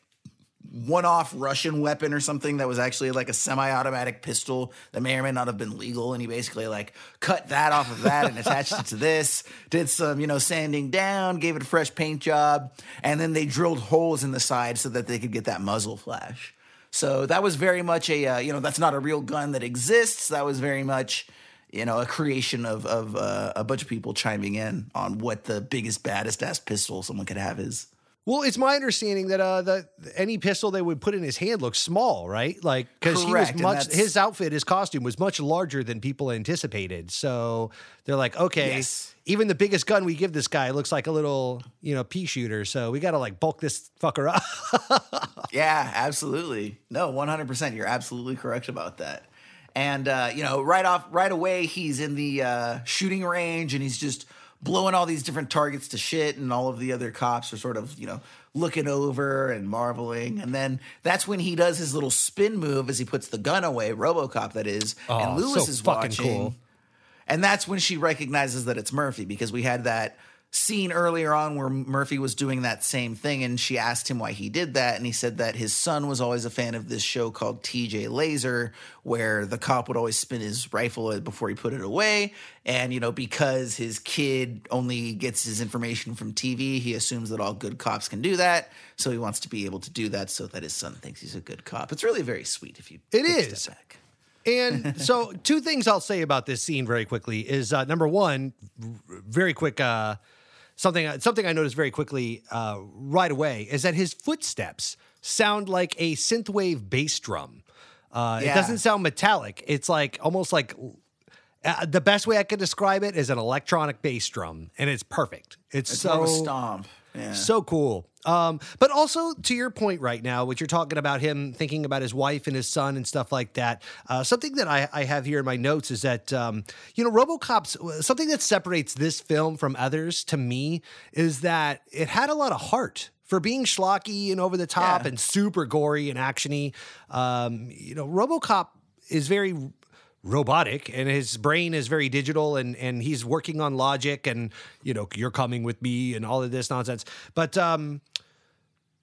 one off Russian weapon or something that was actually like a semi automatic pistol that may or may not have been legal. And he basically like cut that off of that and attached it to this, did some, you know, sanding down, gave it a fresh paint job. And then they drilled holes in the side so that they could get that muzzle flash. So that was very much a, uh, you know, that's not a real gun that exists. That was very much, you know, a creation of, of uh, a bunch of people chiming in on what the biggest, baddest ass pistol someone could have is. Well, it's my understanding that uh, that any pistol they would put in his hand looks small, right? Like because he was much his outfit, his costume was much larger than people anticipated. So they're like, okay, Yes. even the biggest gun we give this guy looks like a little, you know, pea shooter. So we got to like bulk this fucker up. Yeah, absolutely. No, 100%. You're absolutely correct about that. And, uh, you know, right off, right away, he's in the uh, shooting range and he's just blowing all these different targets to shit. And all of the other cops are sort of, you know, looking over and marveling. And then that's when he does his little spin move as he puts the gun away, Robocop, that is. Oh, and Lewis so is fucking watching. cool. And that's when she recognizes that it's Murphy because we had that scene earlier on where Murphy was doing that same thing and she asked him why he did that and he said that his son was always a fan of this show called TJ Lazer where the cop would always spin his rifle before he put it away. And you know because his kid only gets his information from TV he assumes that all good cops can do that. So he wants to be able to do that so that his son thinks he's a good cop. It's really very sweet if you It is. And so, two things I'll say about this scene very quickly is uh, number one, very quick uh, something something I noticed very quickly uh, right away is that his footsteps sound like a synthwave bass drum. Uh, It doesn't sound metallic. It's like almost like uh, the best way I could describe it is an electronic bass drum, and it's perfect. It's, It's so stomp. Yeah. so cool. Um, but also to your point right now, what you're talking about him thinking about his wife and his son and stuff like that. Uh, something that I, I have here in my notes is that um, you know RoboCop's something that separates this film from others to me is that it had a lot of heart. For being schlocky and over the top Yeah. and super gory and actiony, um, you know, RoboCop is very robotic and his brain is very digital and and he's working on logic and you know you're coming with me and all of this nonsense. But um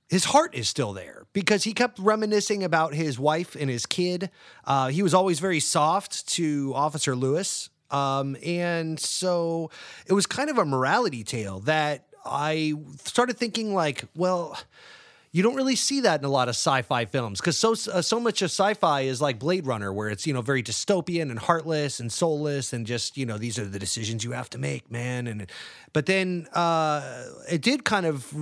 his heart is still there because he kept reminiscing about his wife and his kid. Uh, he was always very soft to officer lewis. Um, and so it was kind of a morality tale that i started thinking like well you don't really see that in a lot of sci-fi films because so uh, so much of sci-fi is like Blade Runner, where it's you know very dystopian and heartless and soulless and just you know these are the decisions you have to make, man. And but then uh, it did kind of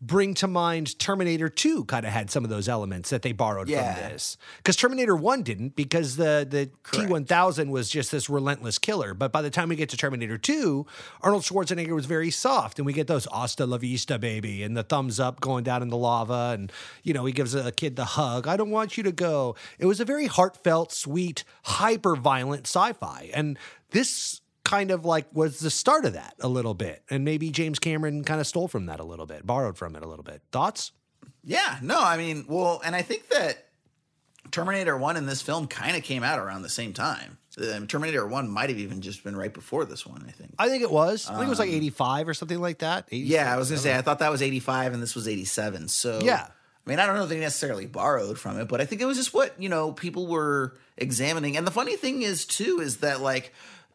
bring to mind Terminator 2 kind of had some of those elements that they borrowed Yeah. from this. Because Terminator 1 didn't, because the, the T1000 was just this relentless killer. But by the time we get to Terminator 2, Arnold Schwarzenegger was very soft. And we get those hasta la vista, baby, and the thumbs up going down in the lava. And, you know, he gives a kid the hug. I don't want you to go. It was a very heartfelt, sweet, hyper violent sci fi. And this kind of like was the start of that a little bit. And maybe James Cameron kind of stole from that a little bit, borrowed from it a little bit. Thoughts? Yeah, no, I mean, well, and I think that Terminator 1 and this film kind of came out around the same time. Um, Terminator 1 might have even just been right before this one, I think. I think it was. I think it was like Um, 85 or something like that. 86, Yeah, I was going to say, I thought that was 85 and this was 87. So, Yeah. I mean, I don't know if they necessarily borrowed from it, but I think it was just what, you know, people were examining. And the funny thing is, too, is that, like,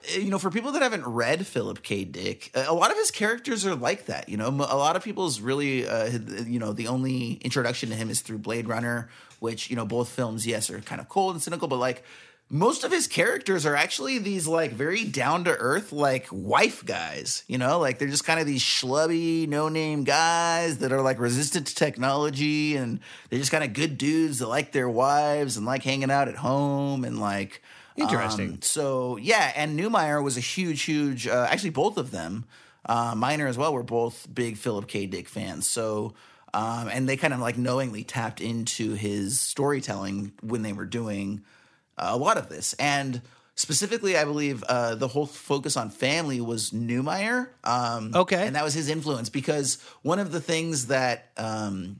you know, for people that haven't read Philip K. Dick, a lot of his characters are like that. You know, a lot of people's really, uh, you know, the only introduction to him is through Blade Runner, which, you know, both films, yes, are kind of cold and cynical, but like, most of his characters are actually these like very down to earth like wife guys you know like they're just kind of these schlubby no name guys that are like resistant to technology and they're just kind of good dudes that like their wives and like hanging out at home and like Interesting. um, so yeah and Neumeier was a huge huge uh, actually both of them uh, Miner as well were both big Philip K Dick fans so um, and they kind of like knowingly tapped into his storytelling when they were doing a lot of this. And specifically, I believe uh, the whole focus on family was Neumeier. Um, Okay. And that was his influence because one of the things that um,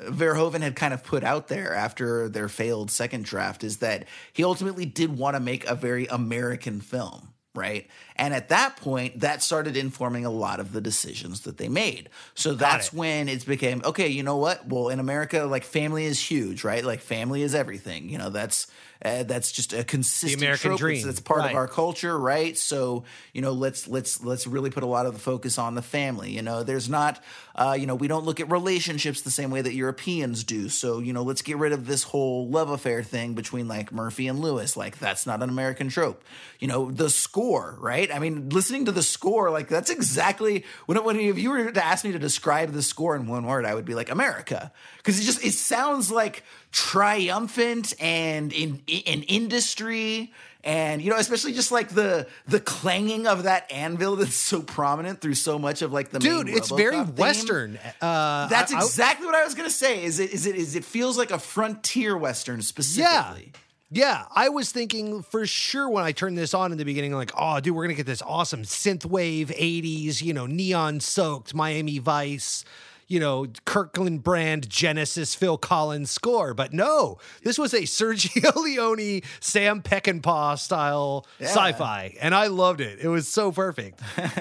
Verhoeven had kind of put out there after their failed second draft is that he ultimately did want to make a very American film. Right. And at that point, that started informing a lot of the decisions that they made. So that's it. when it became okay, you know what? Well, in America, like family is huge, right? Like family is everything. You know, that's uh, that's just a consistent American trope. dream. It's, it's part Right. of our culture, right? So you know, let's let's let's really put a lot of the focus on the family. You know, there's not, uh, you know, we don't look at relationships the same way that Europeans do. So you know, let's get rid of this whole love affair thing between like Murphy and Lewis. Like that's not an American trope. You know, the score, right? I mean, listening to the score, like that's exactly when when if you were to ask me to describe the score in one word, I would be like America because it just it sounds like triumphant and in in industry and you know especially just like the the clanging of that anvil that's so prominent through so much of like the Dude, it's very theme. Western. Uh, That's I- I- exactly what I was gonna say. Is it is it is it feels like a frontier western specifically? Yeah, I was thinking for sure when I turned this on in the beginning, like, oh, dude, we're gonna get this awesome synthwave '80s, you know, neon-soaked Miami Vice, you know, Kirkland brand Genesis Phil Collins score. But no, this was a Sergio Leone, Sam Peckinpah style Yeah. sci-fi, and I loved it. It was so perfect.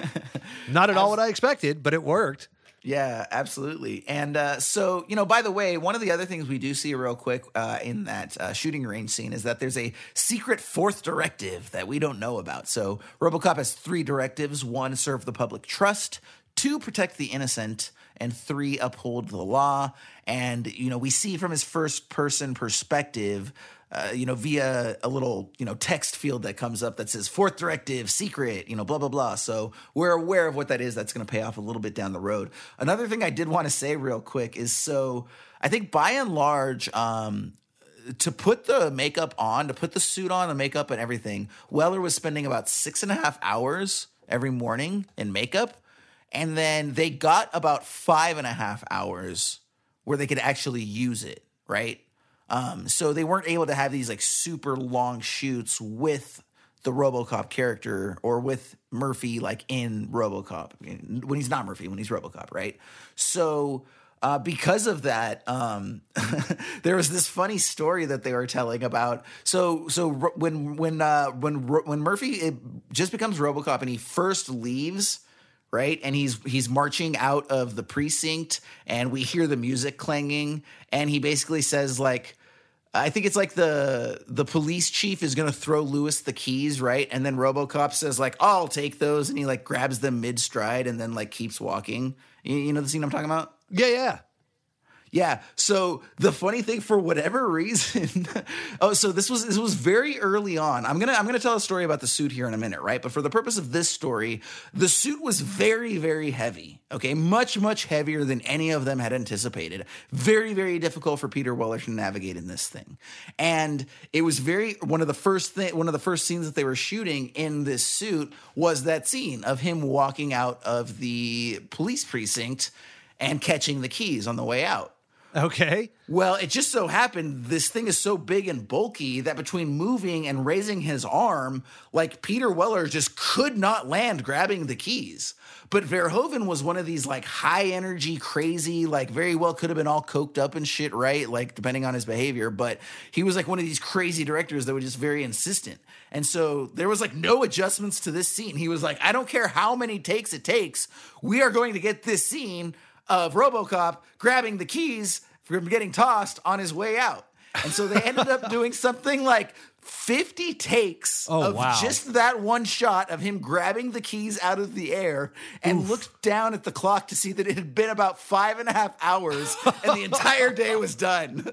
Not at all what I expected, but it worked. Yeah, absolutely. And uh, so, you know, by the way, one of the other things we do see real quick uh, in that uh, shooting range scene is that there's a secret fourth directive that we don't know about. So, Robocop has three directives one, serve the public trust, two, protect the innocent, and three, uphold the law. And, you know, we see from his first person perspective uh, you know, via a little, you know, text field that comes up that says fourth directive, secret, you know, blah, blah, blah. So we're aware of what that is. That's going to pay off a little bit down the road. Another thing I did want to say real quick is so I think by and large, um, to put the makeup on, to put the suit on, the makeup and everything, Weller was spending about six and a half hours every morning in makeup. And then they got about five and a half hours where they could actually use it, right? Um, so they weren't able to have these like super long shoots with the RoboCop character or with Murphy like in RoboCop when he's not Murphy when he's RoboCop, right? So uh, because of that, um, there was this funny story that they were telling about. So, so when when uh, when when Murphy just becomes RoboCop and he first leaves, right, and he's he's marching out of the precinct, and we hear the music clanging, and he basically says like. I think it's like the the police chief is gonna throw Lewis the keys, right? And then RoboCop says like, "I'll take those," and he like grabs them mid stride and then like keeps walking. You, you know the scene I'm talking about? Yeah, yeah. Yeah. So the funny thing, for whatever reason, oh, so this was this was very early on. I'm gonna I'm gonna tell a story about the suit here in a minute, right? But for the purpose of this story, the suit was very very heavy. Okay, much much heavier than any of them had anticipated. Very very difficult for Peter Weller to navigate in this thing, and it was very one of the first thing one of the first scenes that they were shooting in this suit was that scene of him walking out of the police precinct and catching the keys on the way out. Okay. Well, it just so happened this thing is so big and bulky that between moving and raising his arm, like Peter Weller just could not land grabbing the keys. But Verhoeven was one of these like high energy, crazy, like very well could have been all coked up and shit, right? Like depending on his behavior. But he was like one of these crazy directors that were just very insistent. And so there was like no adjustments to this scene. He was like, I don't care how many takes it takes, we are going to get this scene of RoboCop grabbing the keys from getting tossed on his way out. And so they ended up doing something like 50 takes oh, of wow. just that one shot of him grabbing the keys out of the air and Oof. looked down at the clock to see that it had been about five and a half hours and the entire day was done.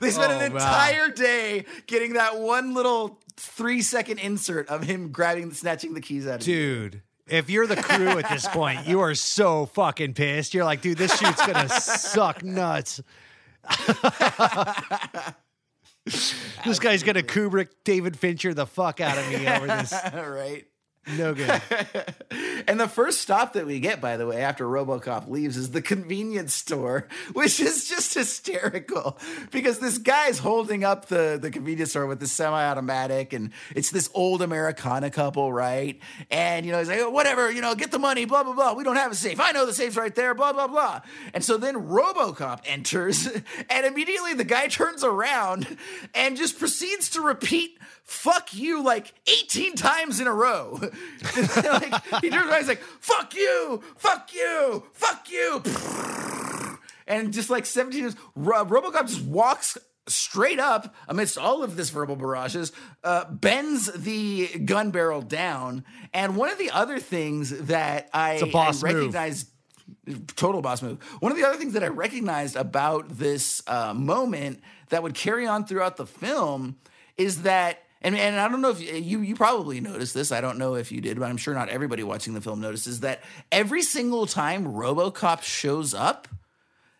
They spent oh, an entire wow. day getting that one little three second insert of him grabbing, snatching the keys out of Dude. If you're the crew at this point, you are so fucking pissed. You're like, dude, this shoot's gonna suck nuts. this guy's gonna Kubrick David Fincher the fuck out of me over this. right. No good. and the first stop that we get, by the way, after Robocop leaves is the convenience store, which is just hysterical because this guy's holding up the, the convenience store with the semi automatic, and it's this old Americana couple, right? And, you know, he's like, oh, whatever, you know, get the money, blah, blah, blah. We don't have a safe. I know the safe's right there, blah, blah, blah. And so then Robocop enters, and immediately the guy turns around and just proceeds to repeat fuck you like 18 times in a row. like, he turns around, he's like, fuck you, fuck you, fuck you. And just like 17 times, Robocop just walks straight up amidst all of this verbal barrages, uh, bends the gun barrel down. And one of the other things that I, I recognized. Total boss move. One of the other things that I recognized about this uh, moment that would carry on throughout the film is that and, and I don't know if eh, you you probably noticed this. I don't know if you did, but I'm sure not everybody watching the film notices that every single time RoboCop shows up,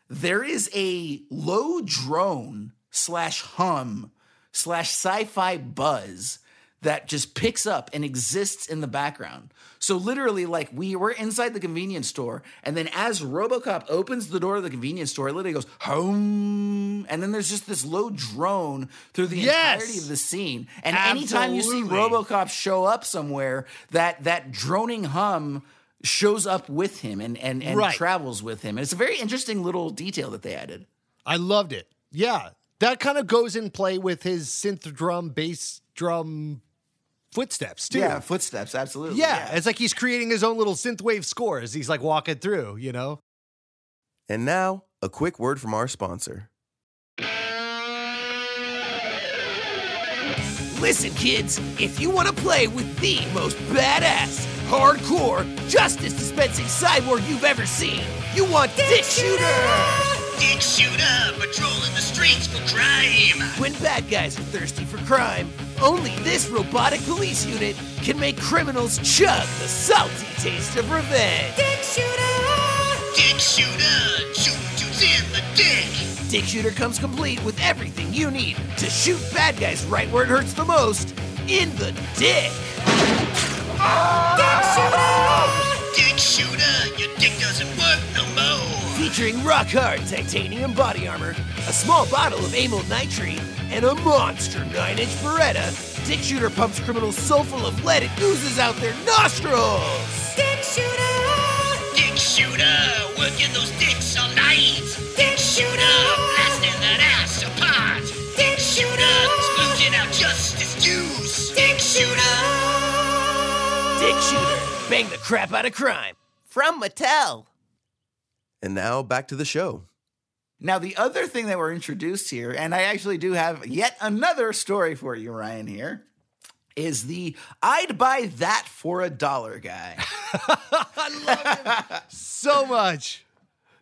there is a low drone slash hum slash sci-fi buzz that just picks up and exists in the background. So literally, like we were inside the convenience store, and then as RoboCop opens the door of the convenience store, it literally goes home, and then there's just this low drone through the yes! entirety of the scene. And Absolutely. anytime you see RoboCop show up somewhere, that that droning hum shows up with him and and, and right. travels with him. And it's a very interesting little detail that they added. I loved it. Yeah. That kind of goes in play with his synth drum, bass drum footsteps too. Yeah, footsteps, absolutely. Yeah, yeah, it's like he's creating his own little synthwave score as he's like walking through, you know. And now, a quick word from our sponsor. Listen, kids, if you want to play with the most badass, hardcore, justice dispensing cyborg you've ever seen, you want this shooter! Dick Shooter, patrolling the streets for crime. When bad guys are thirsty for crime, only this robotic police unit can make criminals chug the salty taste of revenge. Dick Shooter! Dick Shooter, shooting dudes in the dick. Dick Shooter comes complete with everything you need to shoot bad guys right where it hurts the most in the dick. Dick Shooter! Dick Shooter, your dick doesn't work no more. Featuring rock hard titanium body armor, a small bottle of amyl nitrate, and a monster 9 inch Beretta, Dick Shooter pumps criminals so full of lead it oozes out their nostrils. Dick Shooter! Dick Shooter, working those dicks all night. Dick Shooter, blasting that ass apart. Dick Shooter, splooching out justice juice. Dick Shooter! Dick Shooter, bang the crap out of crime. From Mattel. And now back to the show. Now, the other thing that we're introduced here, and I actually do have yet another story for you, Ryan, here, is the I'd buy that for a dollar guy. so much.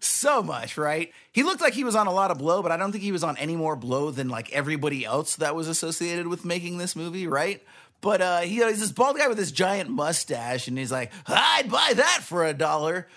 So much, right? He looked like he was on a lot of blow, but I don't think he was on any more blow than like everybody else that was associated with making this movie, right? But uh, he, he's this bald guy with this giant mustache, and he's like, I'd buy that for a dollar.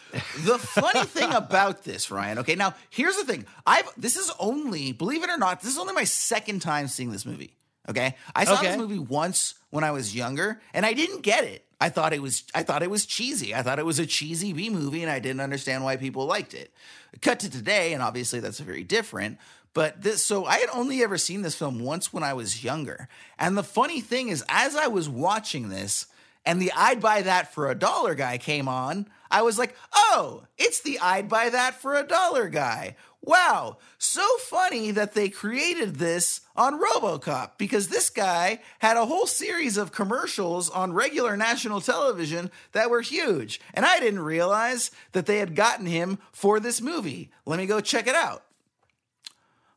The funny thing about this, Ryan, okay, now here's the thing. I've this is only, believe it or not, this is only my second time seeing this movie. Okay. I saw Okay. this movie once when I was younger, and I didn't get it. I thought it was I thought it was cheesy. I thought it was a cheesy B movie, and I didn't understand why people liked it. Cut to today, and obviously that's very different. But this, so I had only ever seen this film once when I was younger. And the funny thing is, as I was watching this, and the I'd buy that for a dollar guy came on, I was like, oh, it's the I'd buy that for a dollar guy. Wow, so funny that they created this on Robocop because this guy had a whole series of commercials on regular national television that were huge. And I didn't realize that they had gotten him for this movie. Let me go check it out.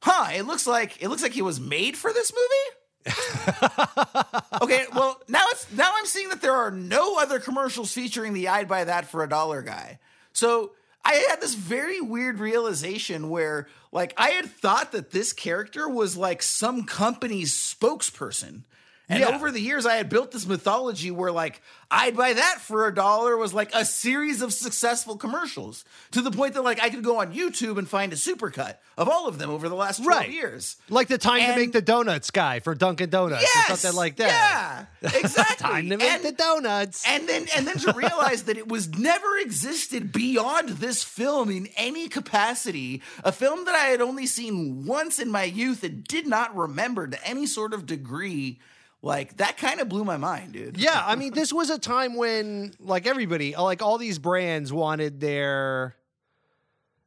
Huh, it looks like it looks like he was made for this movie? okay, well now it's now I'm seeing that there are no other commercials featuring the I'd buy that for a dollar guy. So I had this very weird realization where like I had thought that this character was like some company's spokesperson. And Yeah. over the years, I had built this mythology where, like, I'd buy that for a dollar was like a series of successful commercials to the point that, like, I could go on YouTube and find a supercut of all of them over the last 12 Right. years. Like the time to make the donuts guy for Dunkin' Donuts Yes, or something like that. Yeah, exactly. time to make And- the donuts. and then and then to realize that it was never existed beyond this film in any capacity a film that i had only seen once in my youth and did not remember to any sort of degree like that kind of blew my mind dude Yeah, I mean, this was a time when, like everybody, like all these brands wanted their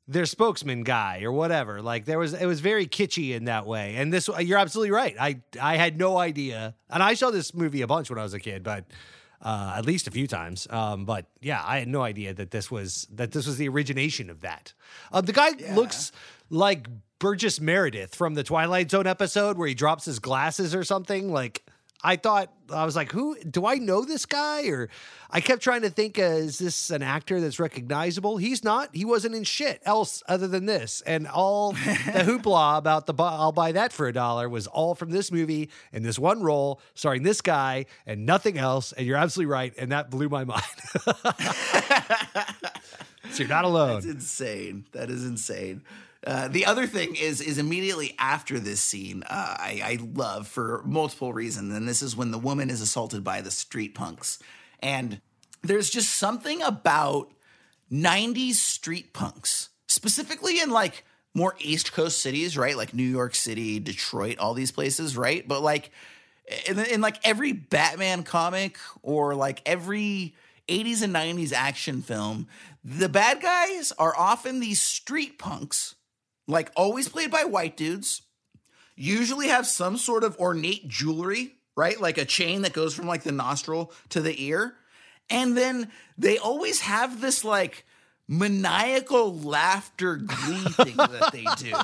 their spokesman guy or whatever. Like there was, it was very kitschy in that way. And this, you're absolutely right. I I had no idea, and I saw this movie a bunch when I was a kid, but uh, at least a few times. Um, but yeah, I had no idea that this was that this was the origination of that. Uh, the guy looks like Burgess Meredith from the Twilight Zone episode where he drops his glasses or something. Like I thought, I was like, who do I know this guy? Or I kept trying to think, uh, is this an actor that's recognizable? He's not. He wasn't in shit else other than this. And all the hoopla about the I'll buy that for a dollar was all from this movie and this one role starring this guy and nothing else. And you're absolutely right. And that blew my mind. so you're not alone. That's insane. That is insane. Uh, the other thing is is immediately after this scene, uh, I, I love for multiple reasons, and this is when the woman is assaulted by the street punks, and there's just something about '90s street punks, specifically in like more East Coast cities, right? Like New York City, Detroit, all these places, right? But like in, in like every Batman comic or like every 80s and 90s action film, the bad guys are often these street punks, like always played by white dudes, usually have some sort of ornate jewelry, right? Like a chain that goes from like the nostril to the ear. And then they always have this like maniacal laughter glee thing that they do,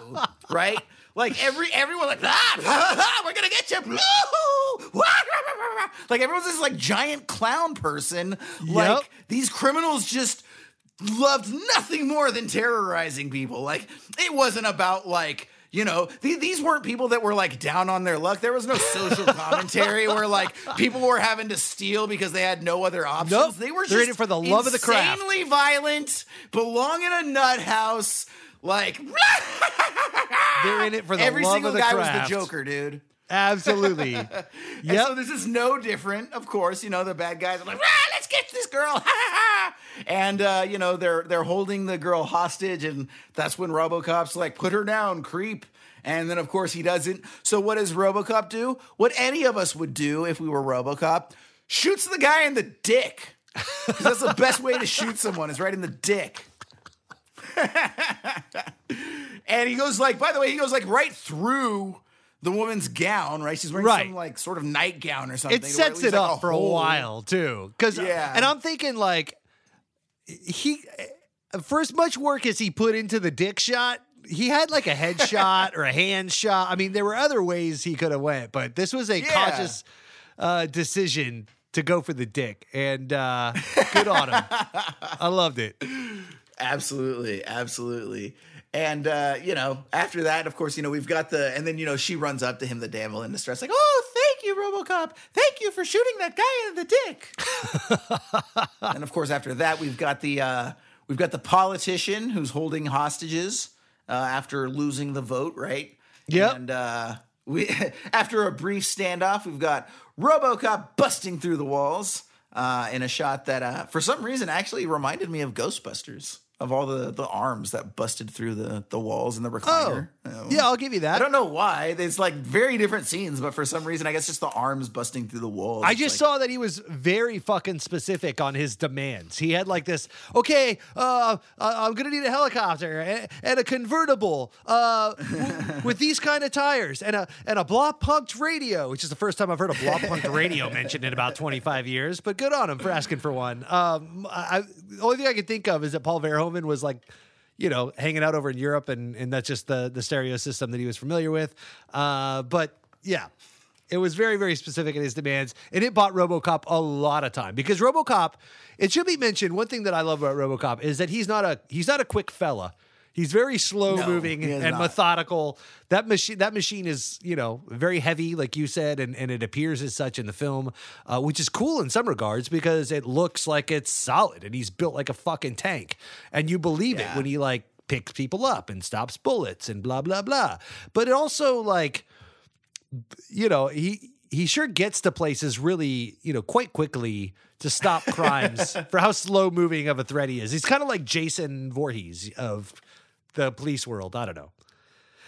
right? Like every everyone like ah, we're gonna get you. Like everyone's this like giant clown person. Like Yep. these criminals just loved nothing more than terrorizing people. Like it wasn't about like you know, th- these weren't people that were like down on their luck. There was no social commentary where like people were having to steal because they had no other options. Nope. They were They're just for the love of the craft. Insanely violent, belong in a nut house. Like They're in it for the every love single of the guy craft. was the Joker, dude. Absolutely. Yep. so this is no different, of course. You know, the bad guys are like, "Rah, let's get this girl. and uh, you know, they're they're holding the girl hostage, and that's when Robocop's like, put her down, creep. And then of course he doesn't. So what does Robocop do? What any of us would do if we were Robocop, shoots the guy in the dick. Because that's the best way to shoot someone is right in the dick. and he goes like, by the way, he goes like right through the woman's gown, right? She's wearing Right. some like sort of nightgown or something. it sets it like, up for a while too because Yeah. and i'm thinking like he for as much work as he put into the dick shot he had like a head shot or a hand shot i mean there were other ways he could have went but this was a Yeah. conscious uh, decision to go for the dick and uh, good on him i loved it Absolutely, absolutely. And uh, you know, after that, of course, you know, we've got the and then you know, she runs up to him, the damsel in distress, like, Oh, thank you, Robocop. Thank you for shooting that guy in the dick. and of course, after that, we've got the uh we've got the politician who's holding hostages uh after losing the vote, right? Yeah. And uh we after a brief standoff, we've got Robocop busting through the walls uh, in a shot that, uh, for some reason, actually reminded me of Ghostbusters. Of all the, the arms that busted through the, the walls in the recliner. Oh, yeah, I'll give you that. I don't know why. It's like very different scenes, but for some reason, I guess just the arms busting through the walls. I just like- saw that he was very fucking specific on his demands. He had like this, okay, uh, I'm gonna need a helicopter and, and a convertible uh, w- with these kind of tires and a and a Blaupunkt radio, which is the first time I've heard a Blaupunkt radio mentioned in about 25 years. But good on him for asking for one. Um, I, the only thing I could think of is that Paul Verhoeven was like you know, hanging out over in Europe, and and that's just the the stereo system that he was familiar with. Uh, but yeah, it was very very specific in his demands, and it bought RoboCop a lot of time because RoboCop. It should be mentioned. One thing that I love about RoboCop is that he's not a he's not a quick fella. He's very slow No, moving and not. methodical. That machine that machine is you know very heavy, like you said, and and it appears as such in the film, uh, which is cool in some regards because it looks like it's solid and he's built like a fucking tank, and you believe it when he like picks people up and stops bullets and blah blah blah. But it also like you know he he sure gets to places really you know quite quickly to stop crimes for how slow moving of a threat he is. He's kind of like Jason Voorhees of the police world. I don't know.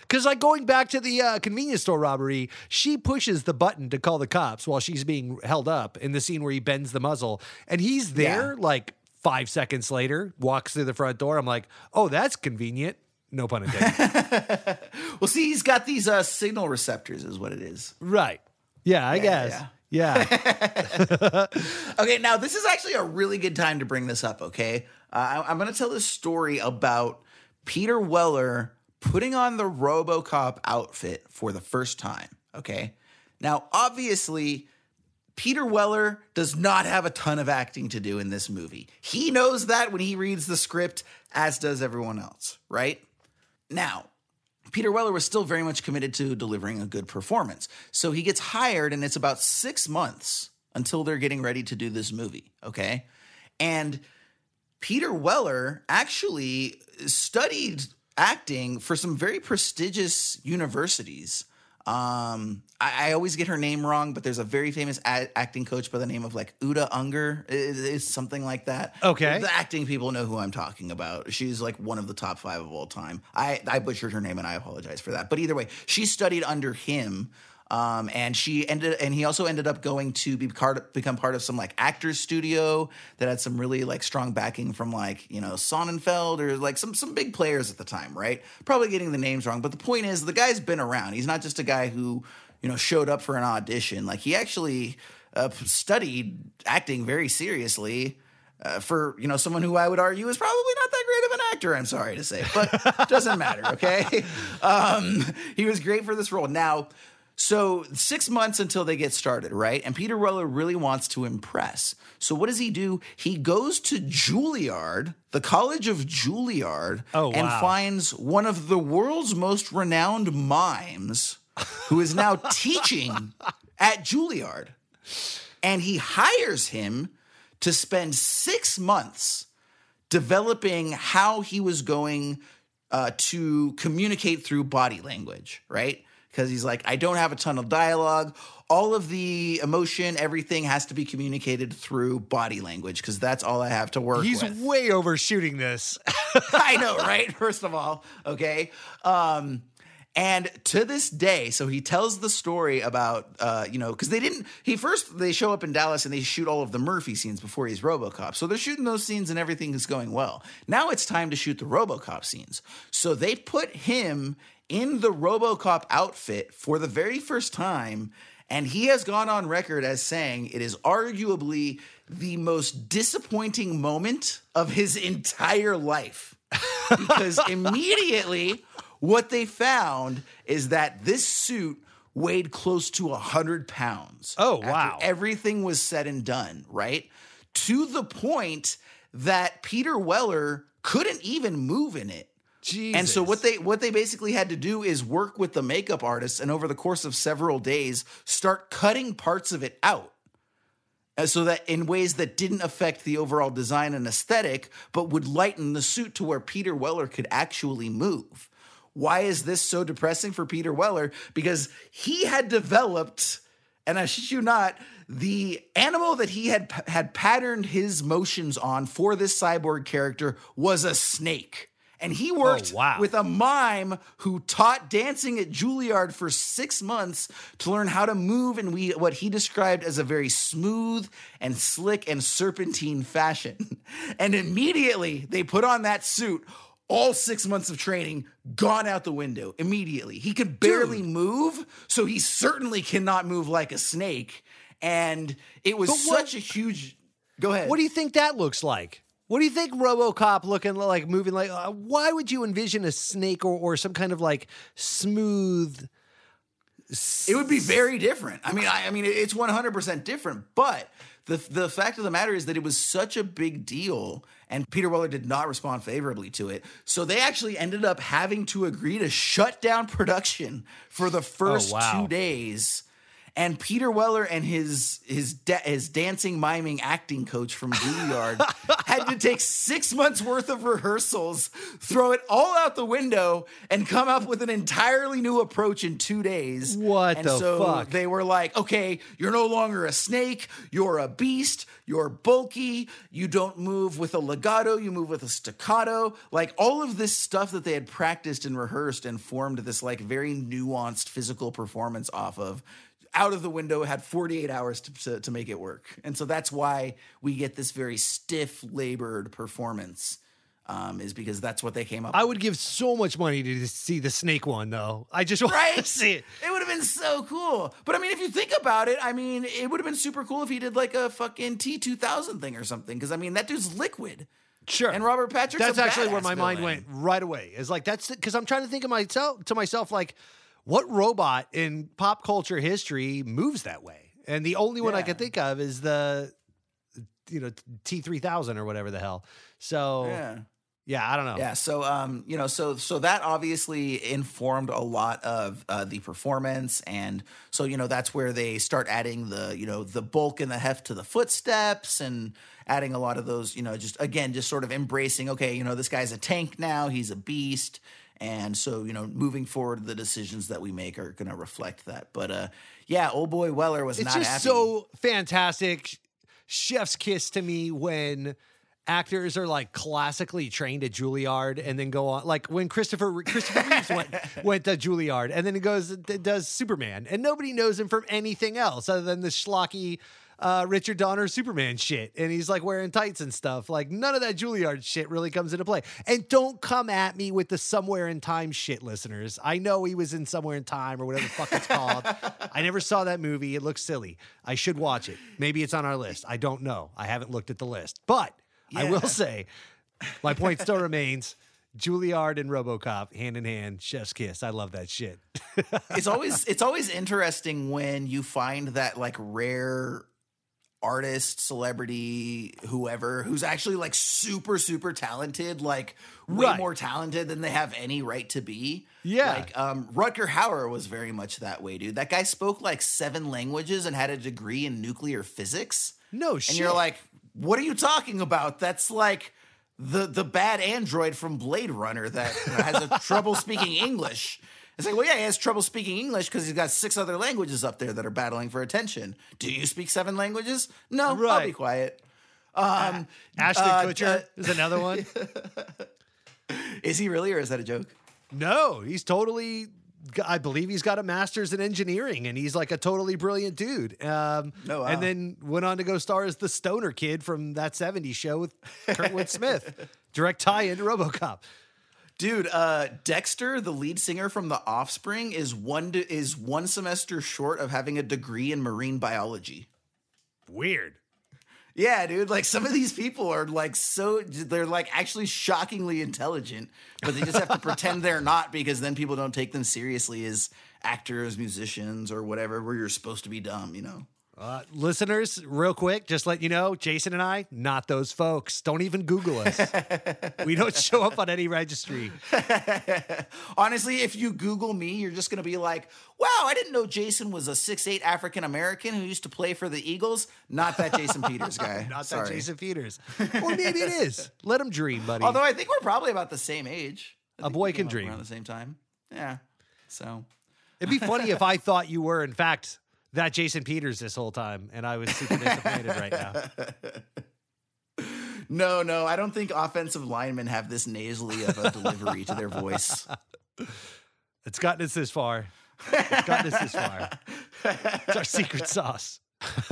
Because, like, going back to the uh, convenience store robbery, she pushes the button to call the cops while she's being held up in the scene where he bends the muzzle. And he's there, like, five seconds later, walks through the front door. I'm like, oh, that's convenient. No pun intended. Well, see, he's got these uh, signal receptors, is what it is. right. Yeah, I Yeah, guess. Yeah. Okay, now this is actually a really good time to bring this up. Okay, uh, I, I'm going to tell this story about Peter Weller putting on the RoboCop outfit for the first time. Okay, now obviously. Peter Weller does not have a ton of acting to do in this movie. He knows that when he reads the script, as does everyone else, right? Now, Peter Weller was still very much committed to delivering a good performance. So he gets hired, and it's about six months until they're getting ready to do this movie. Okay. And Peter Weller actually studied acting for some very prestigious universities. Um, I, I always get her name wrong, but there's a very famous a- acting coach by the name of like Uda Unger, is, is something like that. Okay. the acting people know who I'm talking about. She's like one of the top five of all time. I I butchered her name and I apologize for that. But either way, she studied under him. Um, and she ended, and he also ended up going to be part, become part of some like actors studio that had some really like strong backing from like you know Sonnenfeld or like some some big players at the time, right? Probably getting the names wrong, but the point is the guy's been around. He's not just a guy who you know showed up for an audition. Like he actually uh, studied acting very seriously. Uh, for you know someone who I would argue is probably not that great of an actor. I'm sorry to say, but doesn't matter. Okay, um, he was great for this role. Now, So six months until they get started, right? And Peter Weller really wants to impress. So what does he do? He goes to Juilliard, the College of Juilliard, Oh, and wow. finds one of the world's most renowned mimes who is now teaching at Juilliard. And he hires him to spend six months developing how he was going uh, to communicate through body language, right? Because he's like, I don't have a ton of dialogue. All of the emotion, everything has to be communicated through body language because that's all I have to work He's with. way overshooting this. I know, right? First of all, okay. Um, and to this day, so he tells the story about, uh, you know, because they didn't. He first they show up in Dallas and they shoot all of the Murphy scenes before he's RoboCop. So they're shooting those scenes and everything is going well. Now it's time to shoot the RoboCop scenes. So they put him in the RoboCop outfit for the very first time. And he has gone on record as saying it is arguably the most disappointing moment of his entire life. Because immediately, what they found is that this suit weighed close to 100 pounds. Oh, wow. Everything was said and done, right? To the point that Peter Weller couldn't even move in it. And so what they what they basically had to do is work with the makeup artists and over the course of several days start cutting parts of it out. So that in ways that didn't affect the overall design and aesthetic, but would lighten the suit to where Peter Weller could actually move. Why is this so depressing for Peter Weller? Because he had developed, and I shit you not, the animal that he had had patterned his motions on for this cyborg character was a snake. And he oh, worked wow. with a mime who taught dancing at Juilliard for six months to learn how to move in we, what he described as a very smooth and slick and serpentine fashion. And immediately they put on that suit. All six months of training gone out the window immediately. He could barely move, so he certainly cannot move like a snake. And it was what- such a huge. Go ahead. What do you think that looks like? What do you think RoboCop looking like, moving like? Uh, why would you envision a snake or, or some kind of like smooth? It would be very different. I mean, I, I mean, it's one hundred percent different. But the the fact of the matter is that it was such a big deal, and Peter Weller did not respond favorably to it. So they actually ended up having to agree to shut down production for the first wow. two days. And Peter Weller and his his da- his dancing, miming, acting coach from Juilliard had to take six months worth of rehearsals, throw it all out the window, and come up with an entirely new approach in two days. What and the so fuck? They were like, okay, you're no longer a snake, you're a beast, you're bulky, you don't move with a legato, you move with a staccato. Like all of this stuff that they had practiced and rehearsed and formed this like very nuanced physical performance off of out of the window had 48 hours to, to, to make it work and so that's why we get this very stiff labored performance um, is because that's what they came up I with. would give so much money to see the snake one, though. I just want to see it. It would have been so cool. But I mean, if you think about it, I mean, it would have been super cool if he did like a fucking T2000 thing or something. Because I mean, that dude's liquid. Sure. And Robert Patrick. That's actually where my mind went right away. Is like that's because I'm trying to think of myself to myself like, what robot in pop culture history moves that way? And the only one I can think of is the, you know, T three thousand or whatever the hell. So Yeah. yeah, I don't know. Yeah, so um, you know, so so that obviously informed a lot of uh, the performance, and so you know that's where they start adding the you know the bulk and the heft to the footsteps, and adding a lot of those you know just again just sort of embracing okay you know this guy's a tank now he's a beast, and so you know moving forward the decisions that we make are going to reflect that. But uh, yeah, old boy Weller was it's not just happy. so fantastic. Chef's kiss to me when actors are like classically trained at Juilliard and then go on like when Christopher Christopher Reeves went went to Juilliard and then he goes does Superman and nobody knows him from anything else other than the schlocky uh, Richard Donner Superman shit and he's like wearing tights and stuff. Like none of that Juilliard shit really comes into play. And don't come at me with the somewhere in time shit listeners. I know he was in somewhere in time or whatever the fuck it's called. I never saw that movie. It looks silly. I should watch it. Maybe it's on our list. I don't know. I haven't looked at the list. But I will say, my point still remains. Juilliard and RoboCop hand in hand, chef's kiss. I love that shit. it's always it's always interesting when you find that like rare artist, celebrity, whoever who's actually like super super talented, like way Right. more talented than they have any right to be. Yeah. Like um Rutger Hauer was very much that way, dude. That guy spoke like seven languages and had a degree in nuclear physics. No And shit. you're like, "What are you talking about? That's like the the bad android from Blade Runner that has a trouble speaking English. It's like, well, yeah, he has trouble speaking English because he's got six other languages up there that are battling for attention. Do you speak seven languages? No, I'll be quiet. Um, Ashton uh, Kutcher uh, is another one. is he really, or is that a joke? No, he's totally. I believe he's got a master's in engineering, and he's like a totally brilliant dude. Um, Oh, wow. And then went on to go star as the stoner kid from that '70s show with Kurtwood Smith. Direct tie into RoboCop. Dude, uh, Dexter, the lead singer from The Offspring, is one to, is one semester short of having a degree in marine biology. Weird. Yeah, dude. Like some of these people are like so they're like actually shockingly intelligent, but they just have to pretend they're not because then people don't take them seriously as actors, musicians, or whatever. Where you're supposed to be dumb, you know. Uh, listeners, real quick, just let you know, Jason and I, not those folks. Don't even Google us. we don't show up on any registry. Honestly, if you Google me, you're just gonna be like, "Wow, I didn't know Jason was a 6'8 African American who used to play for the Eagles." Not that Jason Peters guy. Not Sorry. that Jason Peters. Or maybe it is. Let him dream, buddy. Although I think we're probably about the same age. I A boy can dream. around the same time. Yeah. So It'd be funny if I thought you were, in fact, that Jason Peters this whole time, and I was super disappointed right now. No, no, I don't think offensive linemen have this nasally of a delivery to their voice. It's gotten us this far. It's gotten us this far. It's our secret sauce.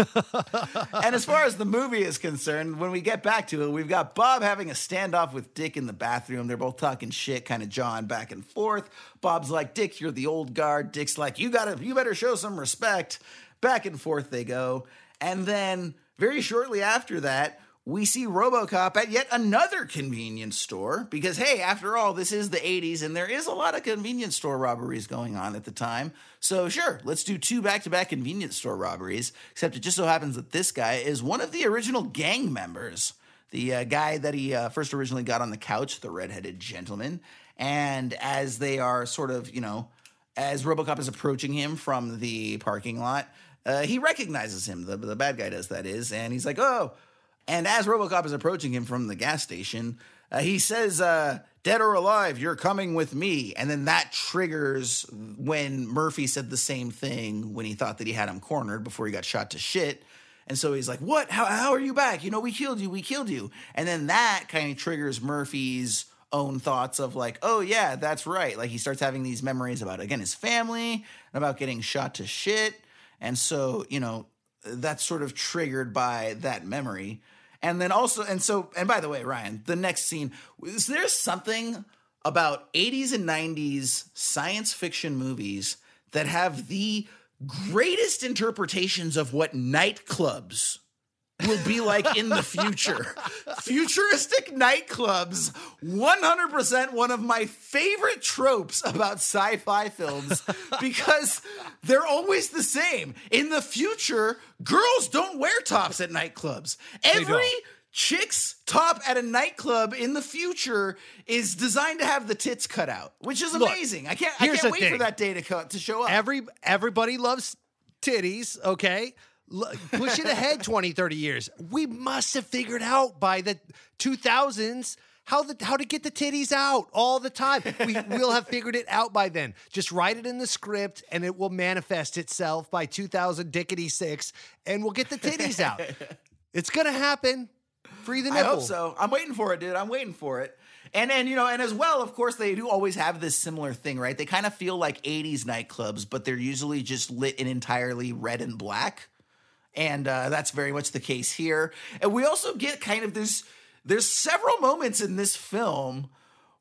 and as far as the movie is concerned, when we get back to it, we've got Bob having a standoff with Dick in the bathroom. They're both talking shit, kind of jawing back and forth. Bob's like, "Dick, you're the old guard." Dick's like, "You gotta, you better show some respect." Back and forth they go, and then very shortly after that. We see Robocop at yet another convenience store because, hey, after all, this is the 80s and there is a lot of convenience store robberies going on at the time. So, sure, let's do two back to back convenience store robberies. Except it just so happens that this guy is one of the original gang members. The uh, guy that he uh, first originally got on the couch, the redheaded gentleman. And as they are sort of, you know, as Robocop is approaching him from the parking lot, uh, he recognizes him. The, the bad guy does, that is. And he's like, oh. And as Robocop is approaching him from the gas station, uh, he says, uh, Dead or alive, you're coming with me. And then that triggers when Murphy said the same thing when he thought that he had him cornered before he got shot to shit. And so he's like, What? How, how are you back? You know, we killed you. We killed you. And then that kind of triggers Murphy's own thoughts of like, oh yeah, that's right. Like he starts having these memories about again his family and about getting shot to shit. And so, you know, that's sort of triggered by that memory. And then also, and so, and by the way, Ryan, the next scene, is there something about 80s and 90s science fiction movies that have the greatest interpretations of what nightclubs will be like in the future. Futuristic nightclubs, 100% one of my favorite tropes about sci fi films because they're always the same. In the future, girls don't wear tops at nightclubs. Every chick's top at a nightclub in the future is designed to have the tits cut out, which is Look, amazing. I can't, I can't wait for that day to, co- to show up. Every everybody loves titties, okay? Push it ahead 20, 30 years. We must have figured out by the 2000s how the how to get the titties out all the time. We will have figured it out by then. Just write it in the script and it will manifest itself by 2000 dickety 6 and we'll get the titties out. It's going to happen. Free the I nipple. hope so. I'm waiting for it, dude. I'm waiting for it. And and you know, and as well, of course, they do always have this similar thing, right? They kind of feel like 80s nightclubs, but they're usually just lit in entirely red and black. And uh, that's very much the case here. And we also get kind of this. there's several moments in this film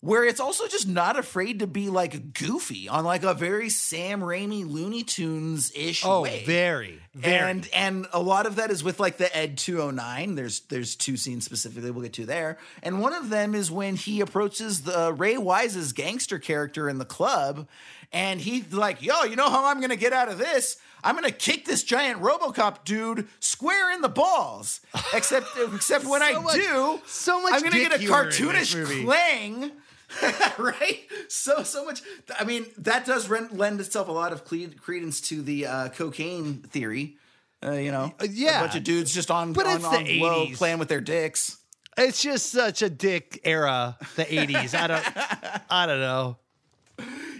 where it's also just not afraid to be like goofy on like a very Sam Raimi Looney Tunes ish Oh, way. very, very. And and a lot of that is with like the Ed 209. There's there's two scenes specifically we'll get to there. And one of them is when he approaches the Ray Wise's gangster character in the club and he's like, "Yo, you know how I'm going to get out of this? I'm to kick this giant RoboCop dude square in the balls." Except except when I much- do, so much I'm gonna get a humor in this cartoonish clang. right? So so much. I mean, that does lend itself a lot of credence to the uh, cocaine theory. Uh, you know, yeah. a bunch of dudes just on But on, it's on the low 80s. playing with their dicks. It's just such a dick era, the 80s. I don't I don't know.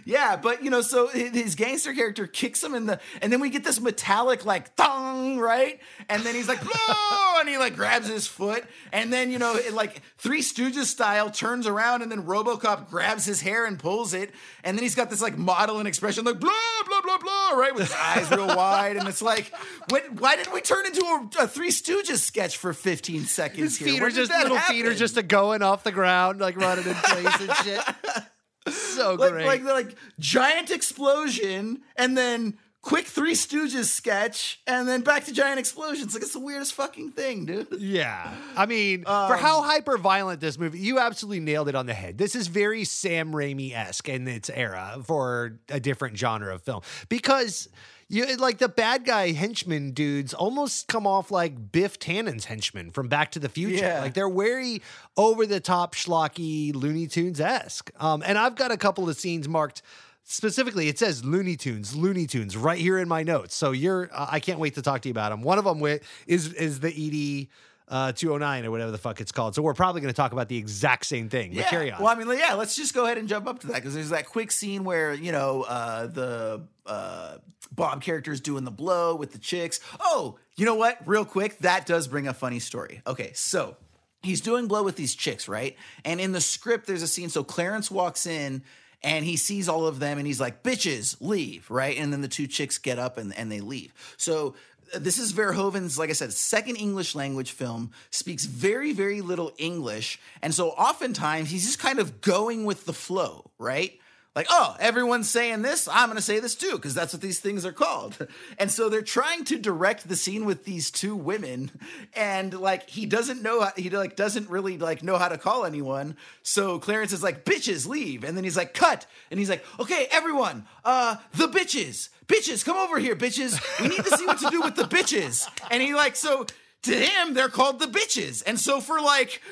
Yeah, but you know, so his gangster character kicks him in the, and then we get this metallic like thong, right? And then he's like, "Blow!" and he like grabs his foot, and then you know, it, like Three Stooges style, turns around, and then RoboCop grabs his hair and pulls it, and then he's got this like modeling expression, like blah blah blah blah, right, with his eyes real wide, and it's like, what, why did we turn into a, a Three Stooges sketch for 15 seconds? His here? feet When are just little feet are just a going off the ground, like running in place and shit. So like, great. like like giant explosion and then quick Three Stooges sketch and then back to giant explosions. Like it's the weirdest fucking thing, dude. Yeah. I mean, for Um, how hyper violent this movie, you absolutely nailed it on the head. This is very Sam Raimi esque in its era for a different genre of film because. You like the bad guy henchman dudes almost come off like Biff Tannen's henchmen from Back to the Future. Yeah. Like they're very over the top, schlocky Looney Tunes esque. Um, and I've got a couple of scenes marked specifically. It says Looney Tunes, Looney Tunes right here in my notes. So you're, uh, I can't wait to talk to you about them. One of them wi- is is the ED uh, 209 or whatever the fuck it's called. So we're probably going to talk about the exact same thing. But carry on. Well, I mean, yeah, let's just go ahead and jump up to that because there's that quick scene where, you know, uh, the uh, Bob character is doing the blow with the chicks. Oh, you know what? Real quick, that does bring a funny story. Okay, so he's doing blow with these chicks, right? And in the script, there's a scene. So Clarence walks in and he sees all of them and he's like, bitches, leave, right? And then the two chicks get up and, and they leave. So this is Verhoeven's, like I said, second English language film, speaks very, very little English. And so oftentimes he's just kind of going with the flow, right? Like, oh, everyone's saying this, I'm going to say this too, because that's what these things are called. And so they're trying to direct the scene with these two women, and like he doesn't know, he like doesn't really like know how to call anyone. So Clarence is like, bitches, leave, and then he's like, cut, and he's like, okay, everyone, uh, the bitches, bitches, come over here, bitches. We need to see what to do with the bitches. And he like, so to him, they're called the bitches, and so for like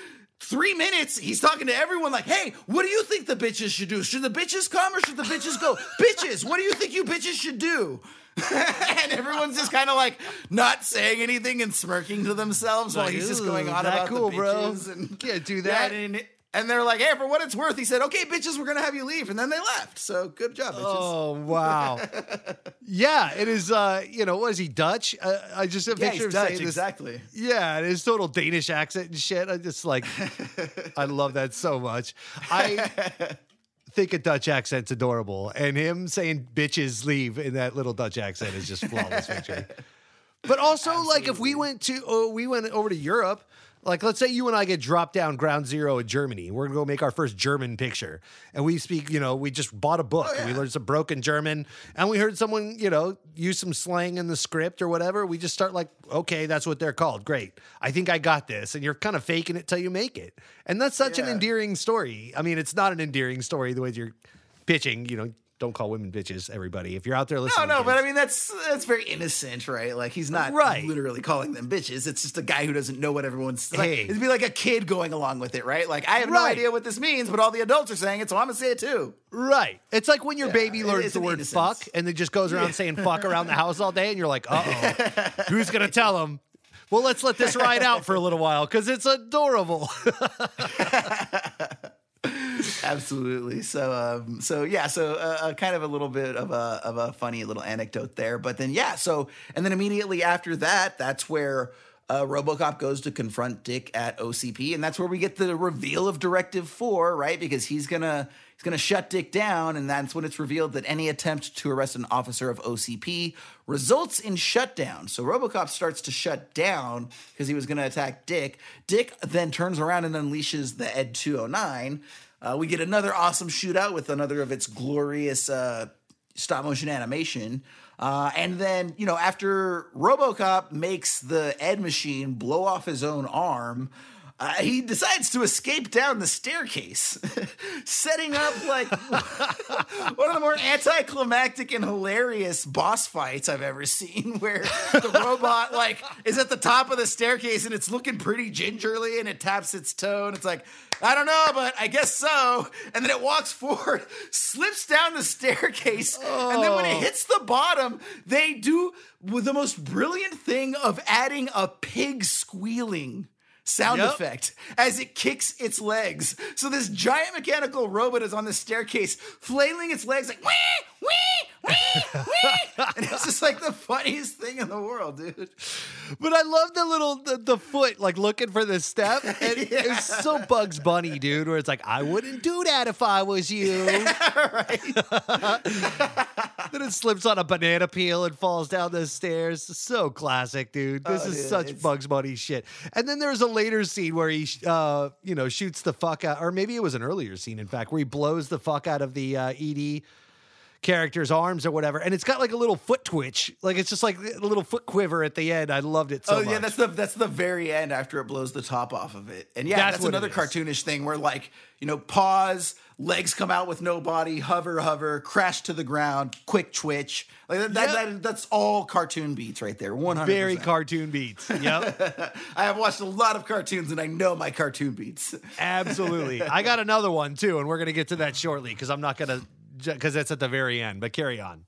three minutes, he's talking to everyone like, hey, what do you think the bitches should do? Should the bitches come or should the bitches go? bitches, what do you think you bitches should do? and everyone's just kind of like not saying anything and smirking to themselves while he's just going on about cool, the bro. bitches and Can't do Yeah, that. and, and they're like, hey, for what it's worth, he said, okay, bitches, we're gonna have you leave, and then they left. So good job, bitches. Oh wow! yeah, it is. Uh, you know, what is he Dutch? Uh, I just have a Yeah, picture he's of Dutch, saying this- exactly. Yeah, and his total Danish accent and shit. I just like, I love that so much. I think a Dutch accent's adorable, and him saying "bitches leave" in that little Dutch accent is just flawless victory. But also, like, if we went to, oh, we went over to Europe. Like, let's say you and I get dropped down ground zero in Germany. We're gonna go make our first German picture, and we speak. You know, we just bought a book and we learned some broken German, and we heard someone, you know, use some slang in the script or whatever. We just start like, okay, that's what they're called. Great, I think I got this, and you're kind of faking it till you make it, and that's such an endearing story. I mean, it's not an endearing story the way you're pitching. You know, don't call women bitches, everybody. If you're out there No, listening, no, kids. but I mean that's that's very innocent, right? Like he's not Right. literally calling them bitches. It's just a guy who doesn't know what everyone's. Like, Hey. It'd be like a kid going along with it, right? Like I have no idea what this means, but all the adults are saying it, so I'm gonna say it too. Right. It's like when your Yeah, baby learns the word innocence. fuck and then just goes around saying fuck around the house all day, and you're like, uh oh, who's to tell him? Well, let's let this ride out for a little while because it's adorable. Absolutely. So, um, so yeah. So, uh, uh, kind of a little bit of a of a funny little anecdote there. But then, yeah. So, and then immediately after that, that's where uh, RoboCop goes to confront Dick at OCP, and that's where we get the reveal of Directive Four, right? Because he's gonna he's gonna shut Dick down, and that's when it's revealed that any attempt to arrest an officer of OCP results in shutdown. So RoboCop starts to shut down because he was gonna attack Dick. Dick then turns around and unleashes the Ed 209. Uh, we get another awesome shootout with another of its glorious uh, stop motion animation. Uh, and then, you know, after Robocop makes the Ed machine blow off his own arm, uh, he decides to escape down the staircase, setting up like one of the more anticlimactic and hilarious boss fights I've ever seen. Where the robot like is at the top of the staircase and it's looking pretty gingerly, and it taps its toe, and it's like, I don't know, but I guess so. And then it walks forward, slips down the staircase, and then when it Oh. hits the bottom, they do the most brilliant thing of adding a pig squealing sound Yep. effect as it kicks its legs. So this giant mechanical robot is on the staircase, flailing its legs like wee, wee, wee, wee. And it's just like the funniest thing in the world, dude. But I love the little the, the foot like looking for the step. And It's so Bugs Bunny, dude. Where it's like, I wouldn't do that if I was you. then it slips on a banana peel and falls down the stairs. So classic, dude. This Oh, is dude, such it's- Bugs Bunny shit. And then there's a later scene where he, uh, you know, shoots the fuck out, or maybe it was an earlier scene, in fact, where he blows the fuck out of the uh, ED character's arms or whatever, and it's got like a little foot twitch, like it's just like a little foot quiver at the end. I loved it so oh, much. oh much. yeah, that's the that's the very end after it blows the top off of it. And yeah, That's that's, another cartoonish thing where like, you know, pause, legs come out with no body, hover, hover, crash to the ground, quick twitch. Like that, that, that- that's all cartoon beats right there. 100 Very cartoon beats. Yep. I have watched a lot of cartoons and I know my cartoon beats. Absolutely. I got another one too, and we're going to get to that shortly because I'm not going to, because that's at the very end, but carry on.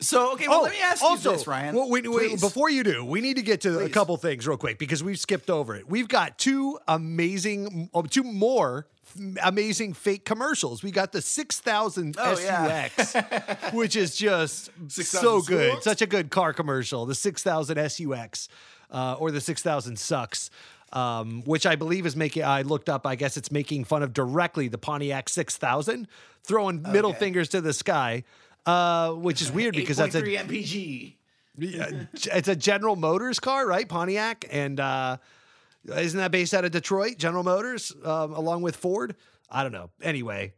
So, okay, well, let me ask you this, Ryan. well, wait, Please. before you do, we need to get to a couple things real quick because we've skipped over it. We've got two amazing, two more amazing fake commercials. We got the 6000 Oh, yeah. SUX, which is just 6000 so good. Such a good car commercial. The 6000 SUX uh, or the 6000 sucks. Um, which I believe is making, I looked up, I guess it's making fun of directly the Pontiac 6000, throwing middle fingers to the sky, uh, which is weird because that's a, 8.3 MPG. yeah, it's a General Motors car, right? Pontiac, and uh, isn't that based out of Detroit? General Motors, um, along with Ford. I don't know. Anyway,